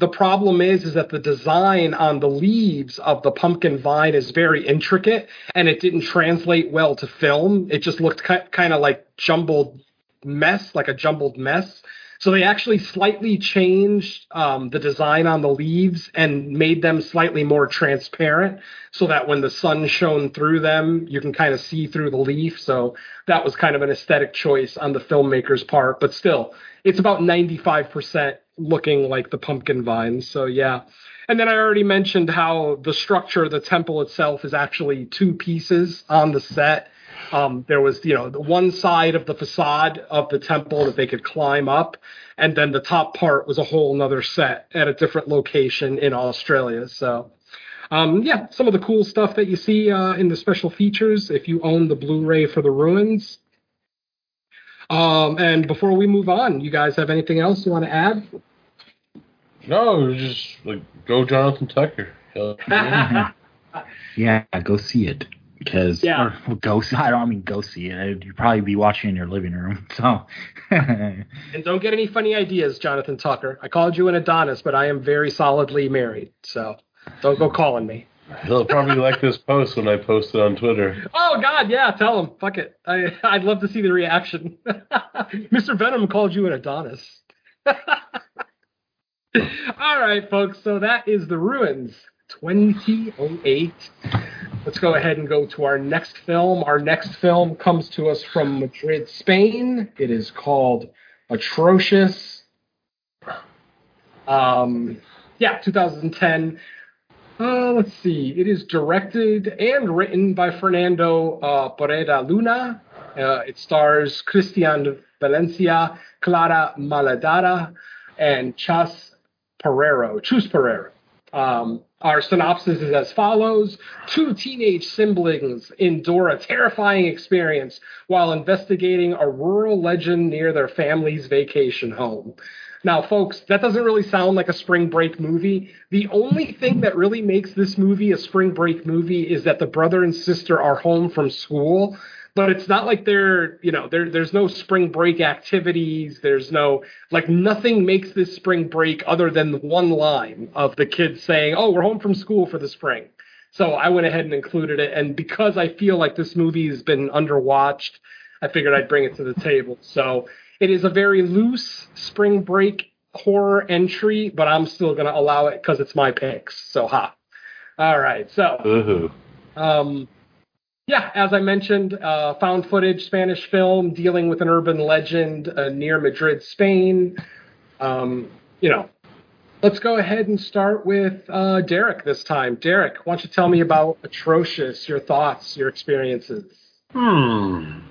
The problem is, is that the design on the leaves of the pumpkin vine is very intricate, and it didn't translate well to film. It just looked ki- kind of like jumbled mess, like a jumbled mess. So they actually slightly changed um, the design on the leaves and made them slightly more transparent, so that when the sun shone through them, you can kind of see through the leaf. So that was kind of an aesthetic choice on the filmmaker's part, but still, it's about 95% looking like the pumpkin vines. So yeah. And then I already mentioned how the structure, the temple itself, is actually two pieces on the set. Um, there was, you know, the one side of the facade of the temple that they could climb up, and then the top part was a whole nother set at a different location in Australia. So, um, yeah, some of the cool stuff that you see uh, in the special features if you own the Blu-ray for the ruins. Um, and before we move on, you guys have anything else you want to add? No, just like go Jonathan Tucker. He'll- Yeah, go see it because Yeah. or go. See, I don't I mean go see it. You'd probably be watching in your living room. So And don't get any funny ideas, Jonathan Tucker. I called you an Adonis, but I am very solidly married. So don't go calling me. He'll probably like this post when I post it on Twitter. Oh God, yeah, tell him. Fuck it. I, I'd love to see the reaction. Mr. Venom called you an Adonis. All right, folks. So that is the ruins 2008. Let's go ahead and go to our next film. Our next film comes to us from Madrid, Spain. It is called Atrocious. Um, yeah, 2010. Uh, let's see. It is directed and written by Fernando uh, Barreda Luna. Uh, it stars Christian Valencia, Clara Moraleda, and Chas Pereiro. Chus Pereiro. Um, our synopsis is as follows Two teenage siblings endure a terrifying experience while investigating a rural legend near their family's vacation home. Now, folks, that doesn't really sound like a spring break movie. The only thing that really makes this movie a spring break movie is that the brother and sister are home from school. But it's not like they're, you know, there, there's no spring break activities. There's no, like, nothing makes this spring break other than one line of the kids saying, oh, we're home from school for the spring. So I went ahead and included it. And because I feel like this movie has been underwatched, I figured I'd bring it to the table. So it is a very loose spring break horror entry, but I'm still going to allow it because it's my picks. So, ha. All right. So, Ooh. um, yeah, as I mentioned, uh, found footage Spanish film dealing with an urban legend uh, near Madrid, Spain. Um, you know, let's go ahead and start with uh, Derek this time. Derek, why don't you tell me about Atrocious, your thoughts, your experiences? Hmm.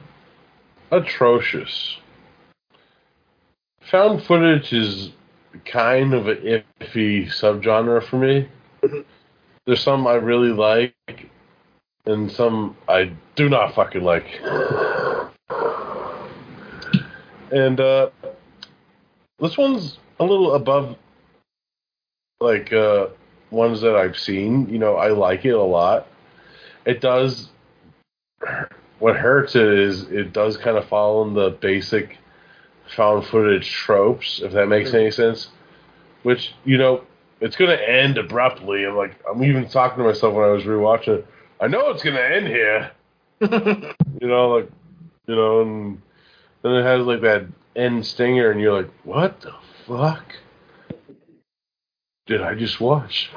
Atrocious. Found footage is kind of an iffy subgenre for me. There's some I really like, and some I do not fucking like. And uh, this one's a little above, like uh, ones that I've seen. You know, I like it a lot. It does what hurts it is it does kind of follow in the basic found footage tropes, if that makes any sense. Which you know, it's gonna end abruptly. I'm like, I'm even talking to myself when I was rewatching. it. I know it's gonna end here. you know, like, you know, and then it has like that end stinger, and you're like, what the fuck? did I just watch?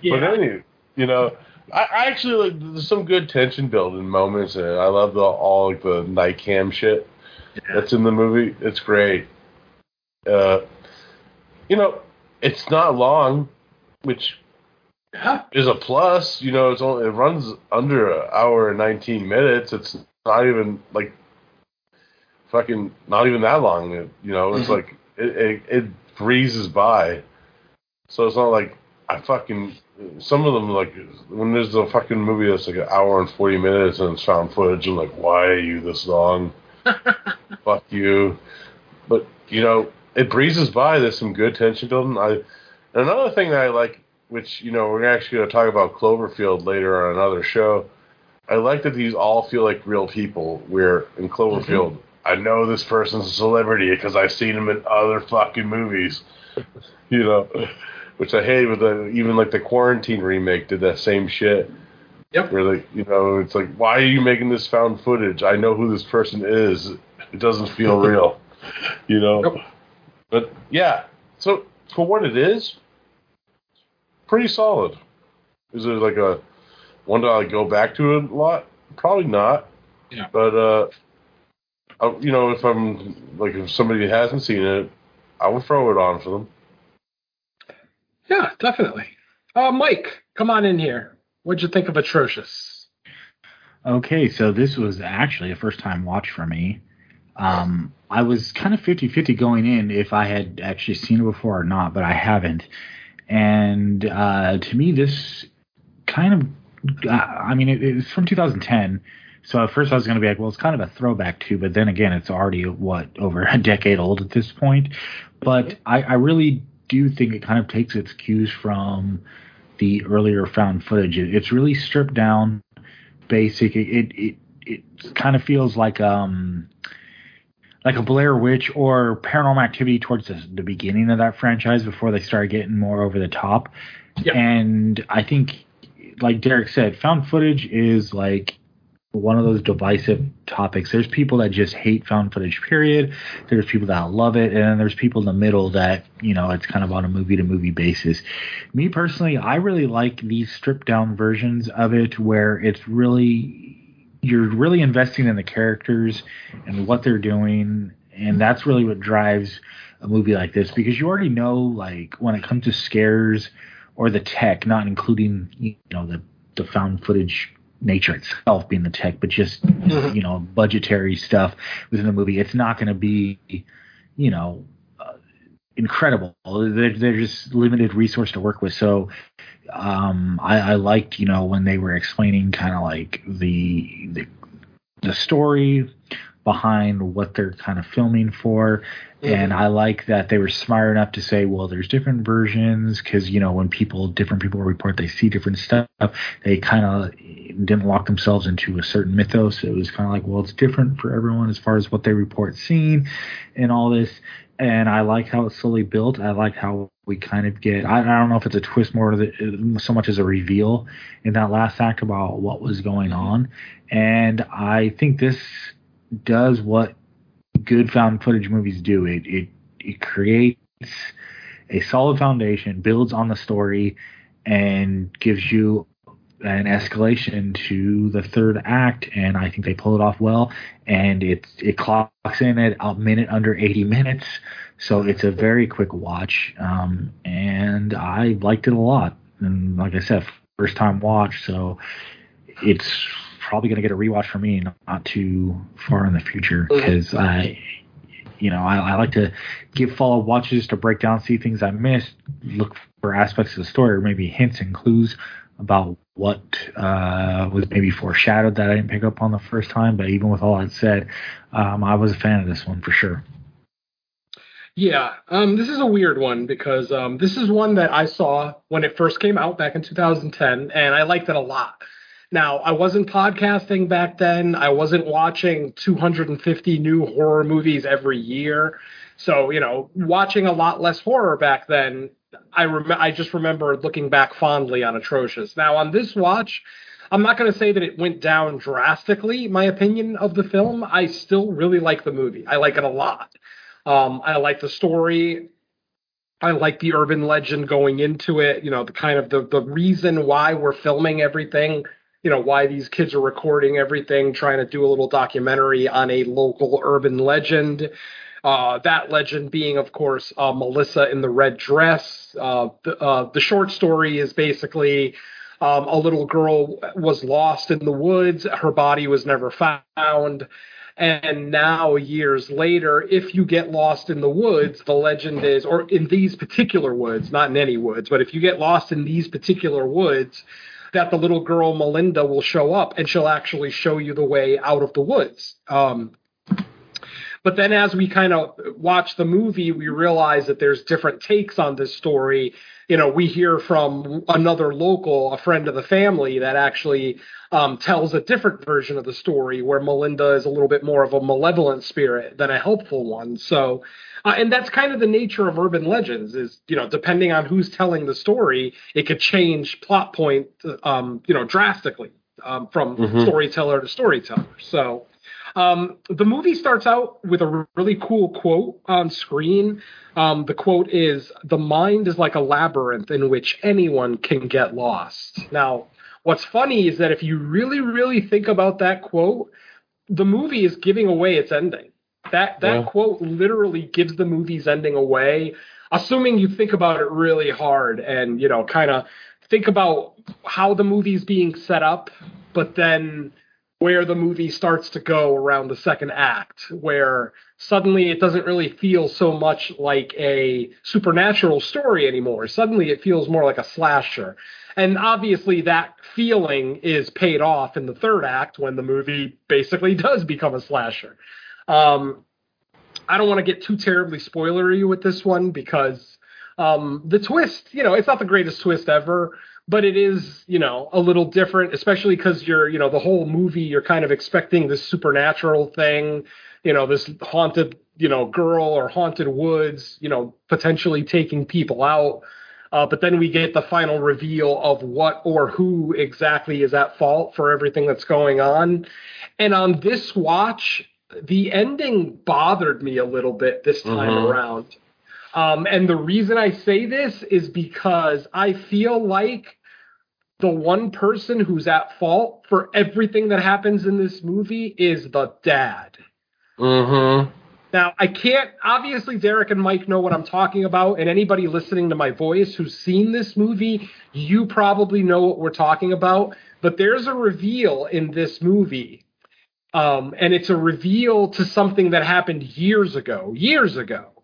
Yeah. But anyway, you know, I, I actually like there's some good tension building moments, and I love the all like the night cam shit that's in the movie. It's great. Uh, you know, it's not long, which Yeah. is a plus. You know, it's only it runs under an hour and nineteen minutes. It's not even like fucking not even that long. It, you know, it's Mhm. like it, it it breezes by. So it's not like I fucking some of them like when there's a fucking movie that's like an hour and forty minutes and it's found footage. I'm like, why are you this long? Fuck you. But you know, it breezes by. There's some good tension building. I another thing that I like, which you know, we're actually going to talk about Cloverfield later on another show. I like that these all feel like real people. Where in Cloverfield, mm-hmm. I know this person's a celebrity because I've seen him in other fucking movies. you know, which I hate with the even like the Quarantine remake did that same shit. Yep. Where like you know, it's like, why are you making this found footage? I know who this person is. It doesn't feel real. You know. Yep. But yeah, so for what it is, pretty solid. Is it like a one that I go back to a lot? Probably not. Yeah. But uh, I, you know, if I'm like if somebody hasn't seen it, I would throw it on for them. Yeah, definitely. Uh, Mike, come on in here. What'd you think of Atrocious? Okay, so this was actually a first time watch for me. Um, I was kind of 50 50 going in if I had actually seen it before or not, but I haven't. And uh, to me, this kind of, uh, I mean, it, it's from 2010. So at first I was going to be like, well, it's kind of a throwback too, but then again, it's already, what, over a decade old at this point. But I, I really do think it kind of takes its cues from the earlier found footage. It, it's really stripped down, basic. It, it, it, it kind of feels like, um, like a Blair Witch or Paranormal Activity towards the, the beginning of that franchise before they started getting more over the top. Yep. And I think, like Derek said, found footage is like one of those divisive topics. There's people that just hate found footage, period. There's people that love it, and then there's people in the middle that you know it's kind of on a movie to movie basis. Me personally, I really like these stripped down versions of it where it's really you're really investing in the characters and what they're doing, and that's really what drives a movie like this because you already know like when it comes to scares or the tech, not including you know the the found footage nature itself being the tech, but just mm-hmm. you know budgetary stuff within the movie. It's not going to be you know incredible. They're just limited resource to work with, so um, I, I liked you know when they were explaining kind of like the, the the story behind what they're kind of filming for. And I like that they were smart enough to say, well, there's different versions because, you know, when people, different people report they see different stuff, they kind of didn't lock themselves into a certain mythos. It was kind of like, well, it's different for everyone as far as what they report seeing and all this. And I like how it's slowly built. I like how we kind of get, I, I don't know if it's a twist more the, so much as a reveal in that last act about what was going mm-hmm. on. And I think this does what good found footage movies do. It it it creates a solid foundation, builds on the story, and gives you an escalation to the third act. And I think they pull it off well. And it it clocks in at a minute under 80 minutes, so it's a very quick watch. Um, and I liked it a lot. And like I said, first time watch, so it's probably going to get a rewatch for me not too far in the future because I, you know, I, I like to give follow watches to break down, see things I missed, look for aspects of the story or maybe hints and clues about what uh, was maybe foreshadowed that I didn't pick up on the first time. But even with all that said, um, I was a fan of this one for sure. Yeah, um, this is a weird one because um, this is one that I saw when it first came out back in 2010, and I liked it a lot. Now, I wasn't podcasting back then. I wasn't watching 250 new horror movies every year. So, you know, watching a lot less horror back then, I rem- I just remember looking back fondly on Atrocious. Now, on this watch, I'm not going to say that it went down drastically, my opinion of the film. I still really like the movie. I like it a lot. Um, I like the story. I like the urban legend going into it. You know, the kind of the the reason why we're filming everything. You know, why these kids are recording everything, trying to do a little documentary on a local urban legend. Uh, that legend being, of course, uh, Melissa in the red dress. Uh, the, uh, the short story is basically um, a little girl was lost in the woods. Her body was never found. And now, years later, if you get lost in the woods, the legend is, or in these particular woods, not in any woods, but if you get lost in these particular woods, that the little girl Melinda will show up and she'll actually show you the way out of the woods. Um, but then as we kind of watch the movie, we realize that there's different takes on this story. You know, we hear from another local, a friend of the family, that actually um, tells a different version of the story where Melinda is a little bit more of a malevolent spirit than a helpful one. So, uh, and that's kind of the nature of urban legends is, you know, depending on who's telling the story, it could change plot point, um, you know, drastically um, from Mhm. storyteller to storyteller. So, um, the movie starts out with a really cool quote on screen. Um, the quote is The mind is like a labyrinth in which anyone can get lost. Now, what's funny is that if you really, really think about that quote, the movie is giving away its ending. That that Yeah. quote literally gives the movie's ending away, assuming you think about it really hard and you know, kind of think about how the movie's being set up, but then where the movie starts to go around the second act, where suddenly it doesn't really feel so much like a supernatural story anymore. Suddenly it feels more like a slasher. And obviously that feeling is paid off in the third act when the movie basically does become a slasher. Um, I don't want to get too terribly spoilery with this one because um, the twist, you know, it's not the greatest twist ever, but it is, you know, a little different, especially because you're, you know, the whole movie you're kind of expecting this supernatural thing, you know, this haunted, you know, girl or haunted woods, you know, potentially taking people out. Uh, but then we get the final reveal of what or who exactly is at fault for everything that's going on. And on this watch, the ending bothered me a little bit this time Mhm. around. Um, and the reason I say this is because I feel like the one person who's at fault for everything that happens in this movie is the dad. Mm-hmm. Now, I can't, obviously, Derek and Mike know what I'm talking about, and anybody listening to my voice who's seen this movie, you probably know what we're talking about. But there's a reveal in this movie, um, and it's a reveal to something that happened years ago, years ago.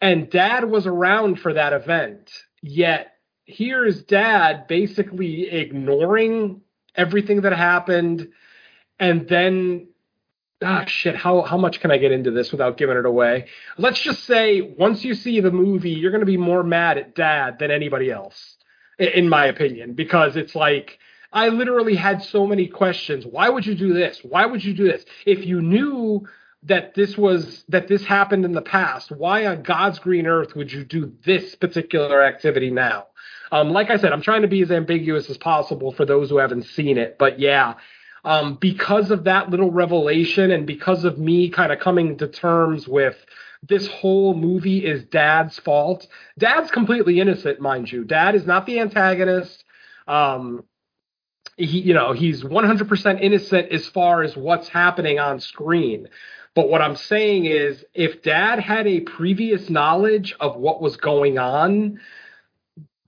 And dad was around for that event, yet here is dad basically ignoring everything that happened. And then ah shit how how much can i get into this without giving it away? Let's just say once you see the movie you're going to be more mad at dad than anybody else in my opinion. Because it's like i literally had so many questions. Why would you do this? Why would you do this? If you knew that this was that this happened in the past why on god's green earth would you do this particular activity now um, like i said i'm trying to be as ambiguous as possible for those who haven't seen it but yeah um, because of that little revelation and because of me kind of coming to terms with this whole movie is dad's fault. Dad's completely innocent, mind you. Dad is not the antagonist. Um, he, you know, he's 100% innocent as far as what's happening on screen. But what I'm saying is, if dad had a previous knowledge of what was going on,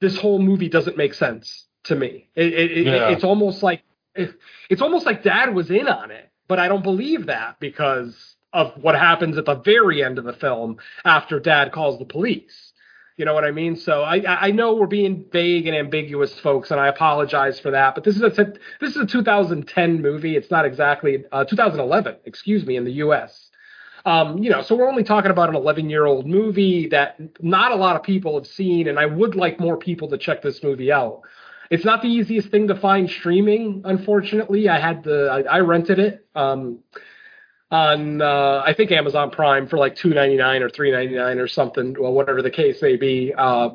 this whole movie doesn't make sense to me. It, it, it- It's almost like it's almost like dad was in on it, but I don't believe that because of what happens at the very end of the film after dad calls the police. You know what I mean? So I I know we're being vague and ambiguous, folks, and I apologize for that. But this is a this is a 2010 movie. It's not exactly uh, 2011, excuse me, in the U.S. Um, you know, so we're only talking about an 11 year old movie that not a lot of people have seen, and I would like more people to check this movie out. It's not the easiest thing to find streaming, unfortunately. I had the I, I rented it um, on uh, I think Amazon Prime for like two ninety nine or three ninety nine or something, well whatever the case may be. Uh,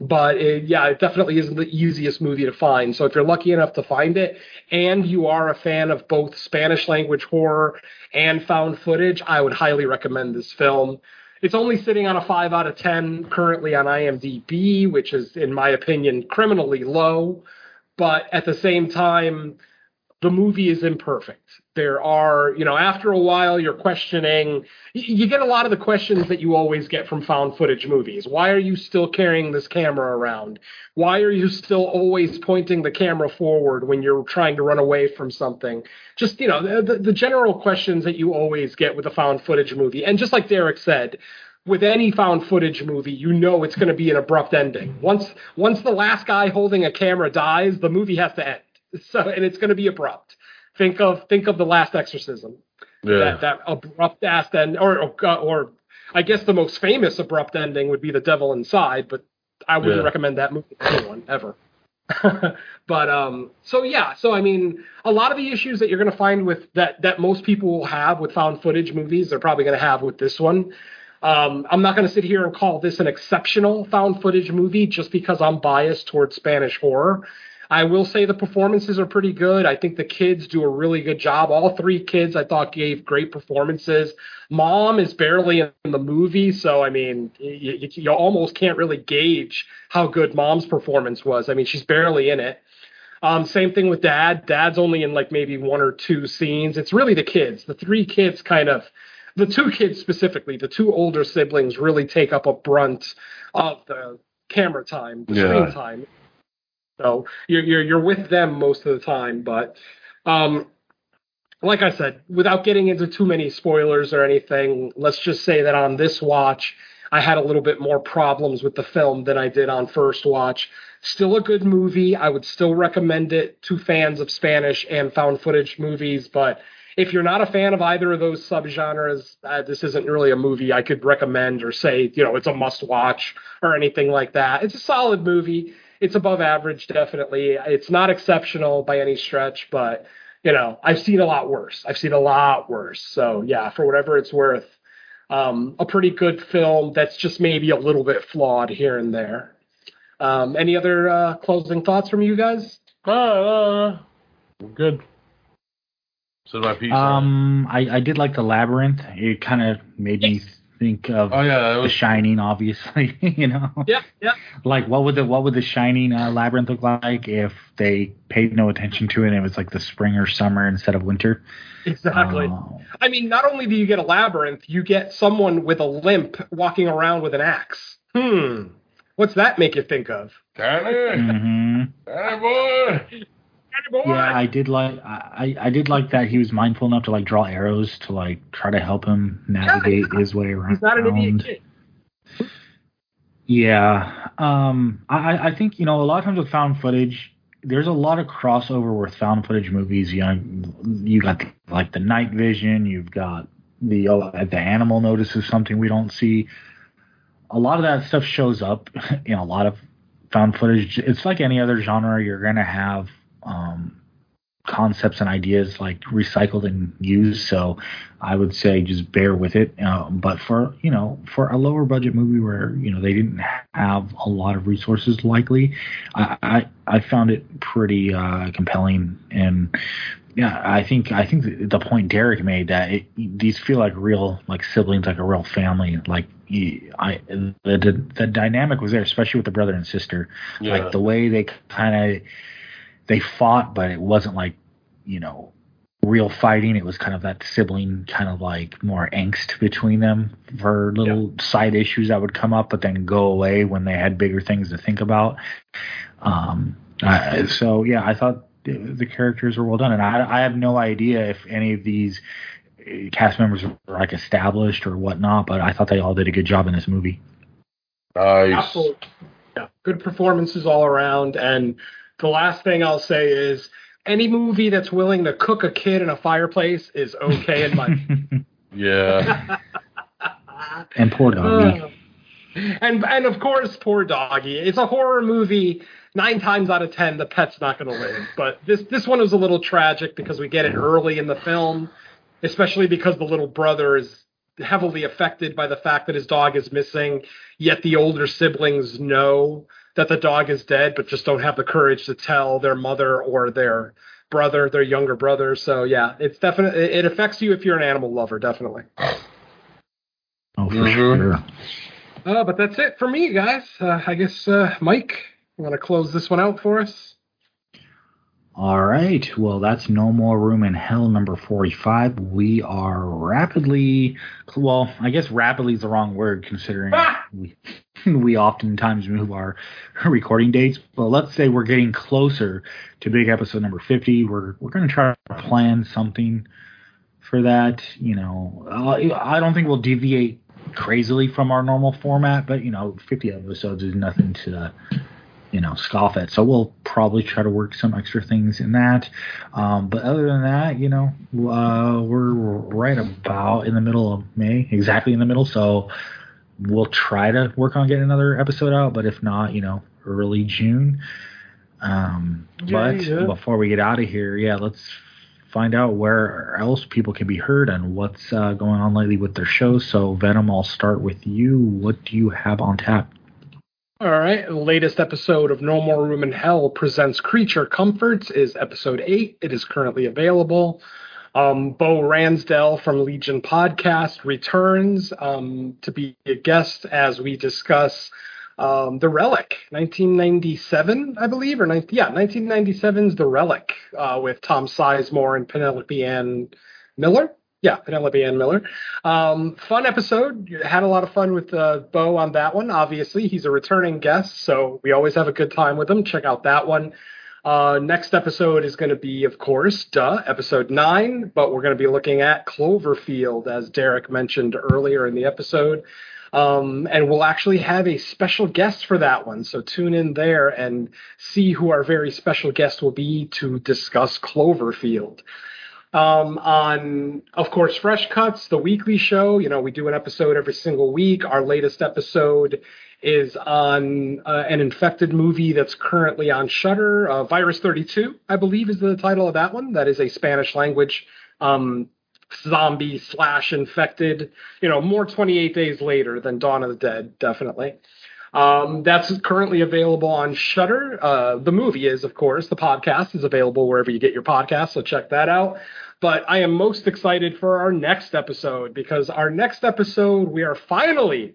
but it, yeah, it definitely isn't the easiest movie to find. So if you're lucky enough to find it, and you are a fan of both Spanish language horror and found footage, I would highly recommend this film. It's only sitting on a five out of ten currently on IMDb, which is, in my opinion, criminally low. But at the same time, the movie is imperfect. There are, you know, after a while, you're questioning. You get a lot of the questions that you always get from found footage movies. Why are you still carrying this camera around? Why are you still always pointing the camera forward when you're trying to run away from something? Just, you know, the, the general questions that you always get with a found footage movie. And just like Derek said, with any found footage movie, you know it's going to be an abrupt ending. Once once the last guy holding a camera dies, the movie has to end. So and it's going to be abrupt. Think of think of the Last Exorcism. Yeah. That that abrupt ass end, or, or I guess the most famous abrupt ending would be The Devil Inside, but I wouldn't Yeah. recommend that movie to anyone ever. but um, so yeah, so I mean, a lot of the issues that you're going to find with that that most people will have with found footage movies, they're probably going to have with this one. Um, I'm not going to sit here and call this an exceptional found footage movie just because I'm biased towards Spanish horror. I will say the performances are pretty good. I think the kids do a really good job. All three kids I thought gave great performances. Mom is barely in the movie, so I mean, you, you, almost can't really gauge how good Mom's performance was. I mean, she's barely in it. Um, same thing with Dad. Dad's only in like maybe one or two scenes. It's really the kids. The three kids kind of, the two kids specifically, the two older siblings really take up a brunt of the camera time, the Yeah. screen time. So you're you're you're with them most of the time, but um, like I said, without getting into too many spoilers or anything, let's just say that on this watch, I had a little bit more problems with the film than I did on first watch. Still a good movie. I would still recommend it to fans of Spanish and found footage movies, but if you're not a fan of either of those subgenres, uh, this isn't really a movie I could recommend or say, you know, it's a must watch or anything like that. It's a solid movie. It's above average, definitely. It's not exceptional by any stretch, but you know, I've seen a lot worse. I've seen a lot worse. So yeah, for whatever it's worth, um, a pretty good film that's just maybe a little bit flawed here and there. Um, any other uh, closing thoughts from you guys? Uh, good. So my piece. Um, I, I did like the labyrinth. It kind of made me think of. Oh yeah, that The was Shining, obviously. you know, Yeah, yeah. like what would the what would the Shining uh, labyrinth look like if they paid no attention to it? and It was like the spring or summer instead of winter. Exactly. Uh, I mean, not only do you get a labyrinth, you get someone with a limp walking around with an axe. Hmm. What's that make you think of? Danny, mhm. Danny boy. Yeah, I did like I, I did like that he was mindful enough to like draw arrows to like try to help him navigate his way around. He's not an idiot kid. Yeah. Um I, I think, you know, a lot of times with found footage, there's a lot of crossover with found footage movies. You know, you got like the night vision, you've got the oh, the animal notices something we don't see. A lot of that stuff shows up in a lot of found footage. It's like any other genre, you're gonna have um concepts and ideas like recycled and used. So I would say just bear with it. Um, but for you know, for a lower budget movie where you know they didn't have a lot of resources, likely, I I, I found it pretty uh, compelling and. Yeah, I think I think the, point Derek made that it, these feel like real like siblings, like a real family. Like I the, the the dynamic was there, especially with the brother and sister. Yeah. Like the way they kind of they fought, but it wasn't like you know real fighting. It was kind of that sibling kind of like more angst between them for little side issues that would come up, but then go away when they had bigger things to think about. Um, uh, so yeah, I thought the, the characters were well done, and I, I have no idea if any of these uh, cast members were like established or whatnot, but I thought they all did a good job in this movie. Nice. Absolutely. Yeah, good performances all around. And the last thing I'll say is any movie that's willing to cook a kid in a fireplace is okay in my Yeah. and poor doggy. Uh, and and of course, poor doggy. It's a horror movie. Nine times out of ten, the pet's not going to live. But this this one was a little tragic because we get it early in the film, especially because the little brother is heavily affected by the fact that his dog is missing. Yet the older siblings know that the dog is dead, but just don't have the courage to tell their mother or their brother, their younger brother. So yeah, it's definitely it affects you if you're an animal lover, definitely. Oh, for Mhm. sure. Uh, but that's it for me, guys. Uh, I guess uh, Mike, you want to close this one out for us? All right. Well, that's No More Room in Hell number 45. We are rapidly, well, I guess rapidly is the wrong word considering we we oftentimes move our recording dates, but let's say we're getting closer to big episode number 50. We're we're going to try to plan something for that, you know. Uh, I don't think we'll deviate crazily from our normal format, but you know, 50 episodes is nothing to you know scoff at. So we'll probably try to work some extra things in that. Um, but other than that, you know, uh, we're right about in the middle of May, exactly in the middle. So we'll try to work on getting another episode out. But if not, you know, early June. Um, Yeah, but yeah. before we get out of here, yeah, let's find out where else people can be heard and what's uh, going on lately with their shows. So Venom, I'll start with you. What do you have on tap? All right. The latest episode of No More Room in Hell presents Creature Comforts is episode eight. It is currently available. Um, Bo Ransdell from Legion Podcast returns um, to be a guest as we discuss um, The Relic, 1997, I believe, or 19, yeah, 1997's The Relic uh, with Tom Sizemore and Penelope Ann Miller. Yeah, Penelope Ann Miller. Um, fun episode. Had a lot of fun with uh, Bo on that one. Obviously, he's a returning guest, so we always have a good time with him. Check out that one. Uh, next episode is going to be, of course, duh, episode nine, but we're going to be looking at Cloverfield, as Derek mentioned earlier in the episode. Um, and we'll actually have a special guest for that one. So tune in there and see who our very special guest will be to discuss Cloverfield um, on, of course, Fresh Cuts, the weekly show. You know, we do an episode every single week. Our latest episode is on uh, an infected movie that's currently on Shudder. Uh, Virus 32, I believe, is the title of that one. That is a Spanish language um, zombie slash infected. You know, more 28 days later than Dawn of the Dead, definitely. Um, that's currently available on Shudder. Uh, the movie is, of course, the podcast is available wherever you get your podcast, so check that out. But I am most excited for our next episode because our next episode, we are finally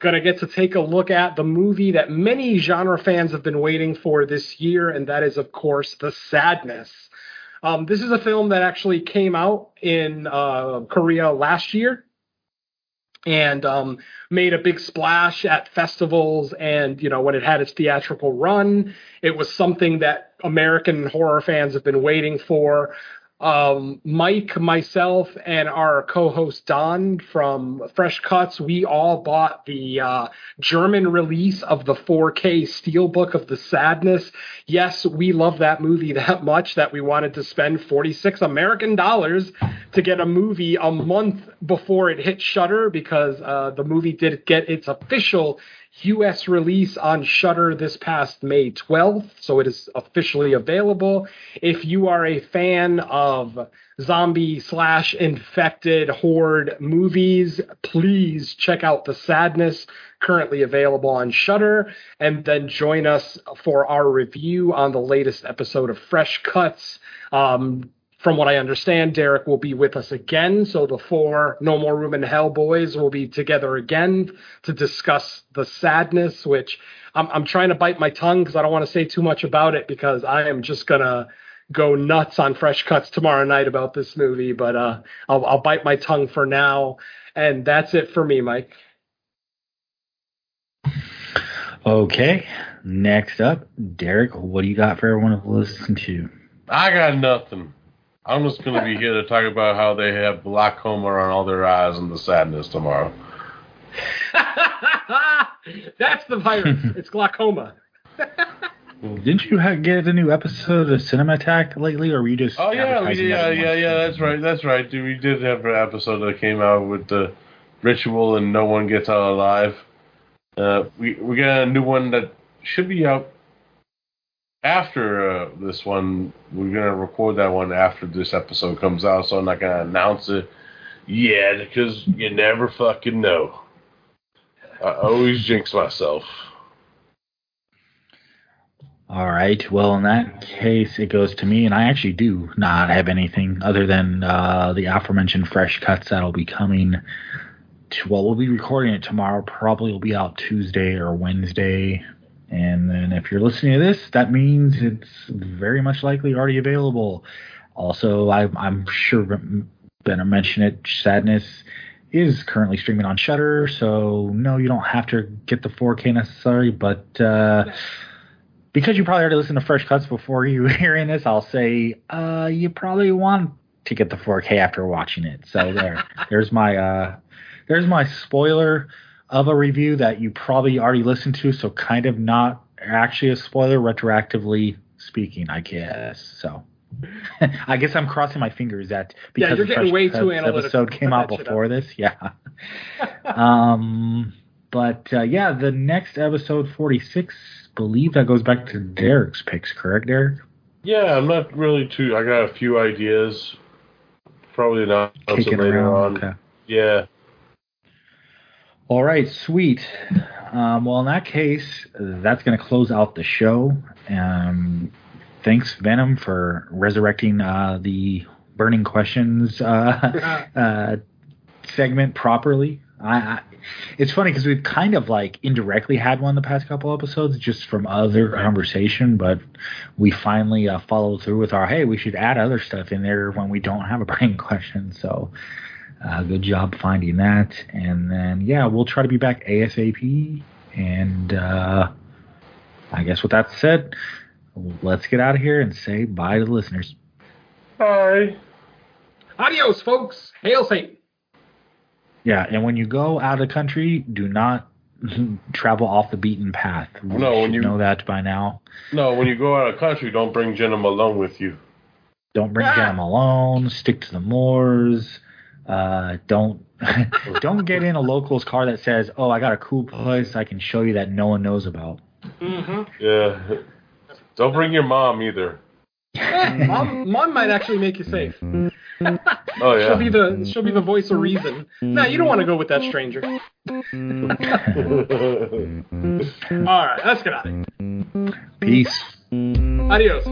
going to get to take a look at the movie that many genre fans have been waiting for this year, and that is, of course, The Sadness. Um, this is a film that actually came out in uh, Korea last year and um, made a big splash at festivals. And, you know, when it had its theatrical run, it was something that American horror fans have been waiting for. Um, Mike, myself, and our co-host Don from Fresh Cuts, we all bought the uh, German release of the 4K Steelbook of the Sadness. Yes, we love that movie that much that we wanted to spend 46 American dollars to get a movie a month before it hit Shudder because uh, the movie did get its official US release on Shudder this past May 12th, so it is officially available. If you are a fan of zombie slash infected horde movies, please check out The Sadness, currently available on Shudder, and then join us for our review on the latest episode of Fresh Cuts. Um, from what I understand, Derek will be with us again. So the four No More Room in Hell boys will be together again to discuss the sadness, which I'm, I'm trying to bite my tongue because I don't want to say too much about it because I am just going to go nuts on Fresh Cuts tomorrow night about this movie. But uh, I'll, I'll bite my tongue for now. And that's it for me, Mike. Okay. Next up, Derek, what do you got for everyone to listen to? I got nothing. I'm just going to be here to talk about how they have glaucoma on all their eyes and the sadness tomorrow. that's the virus. it's glaucoma. Didn't you ha- get a new episode of Cinema Attack lately, or were you just? Oh yeah, we, yeah, yeah, yeah. That's right. That's right. Dude, we did have an episode that came out with the ritual and no one gets out alive. Uh, we we got a new one that should be out after uh, this one. We're gonna record that one after this episode comes out, so I'm not gonna announce it yet because you never fucking know. I always jinx myself. All right. Well, in that case, it goes to me, and I actually do not have anything other than uh, the aforementioned fresh cuts that'll be coming t- well, we'll be recording it tomorrow. Probably will be out Tuesday or Wednesday. And then if you're listening to this, that means it's very much likely already available. Also, I, I'm sure Ben mentioned it. Sadness is currently streaming on Shudder, so no, you don't have to get the 4K necessary. But uh, because you probably already listened to Fresh Cuts before you hearing this, I'll say uh, you probably want to get the 4K after watching it. So there, there's my uh, there's my spoiler of a review that you probably already listened to. So kind of not actually a spoiler, retroactively speaking, I guess. So. I guess I'm crossing my fingers that because yeah, you're the getting way too analytical. episode came out That shit before this. Yeah. um, but uh, yeah, the next episode 46, believe that goes back to Derek's picks, correct, Derek? Yeah, I'm not really too. I got a few ideas. Probably not Kicking later around. on. Okay. Yeah. All right, sweet. Um, well, in that case, that's going to close out the show. Um, thanks, Venom, for resurrecting uh, the burning questions uh, uh, segment properly. I, I it's funny because we've kind of like indirectly had one the past couple episodes just from other conversation, but we finally uh, followed through with our hey, we should add other stuff in there when we don't have a burning question. So. Uh, good job finding that. And then, yeah, we'll try to be back ASAP. And uh, I guess with that said, let's get out of here and say bye to the listeners. Bye. Adios, folks. Hail Satan. Yeah, and when you go out of the country, do not travel off the beaten path. We No, when you- know that by now. No, when you go out of country, don't bring Jena Malone with you. Don't bring Ah. Jam alone. Stick to the moors. Uh, don't don't get in a local's car that says, "Oh, I got a cool place I can show you that no one knows about." Mm-hmm. Yeah. Don't bring your mom either. mom, mom might actually make you safe. Oh yeah. She'll be the she'll be the voice of reason. Nah, you don't want to go with that stranger. All right, let's get out of here. Peace. Adios.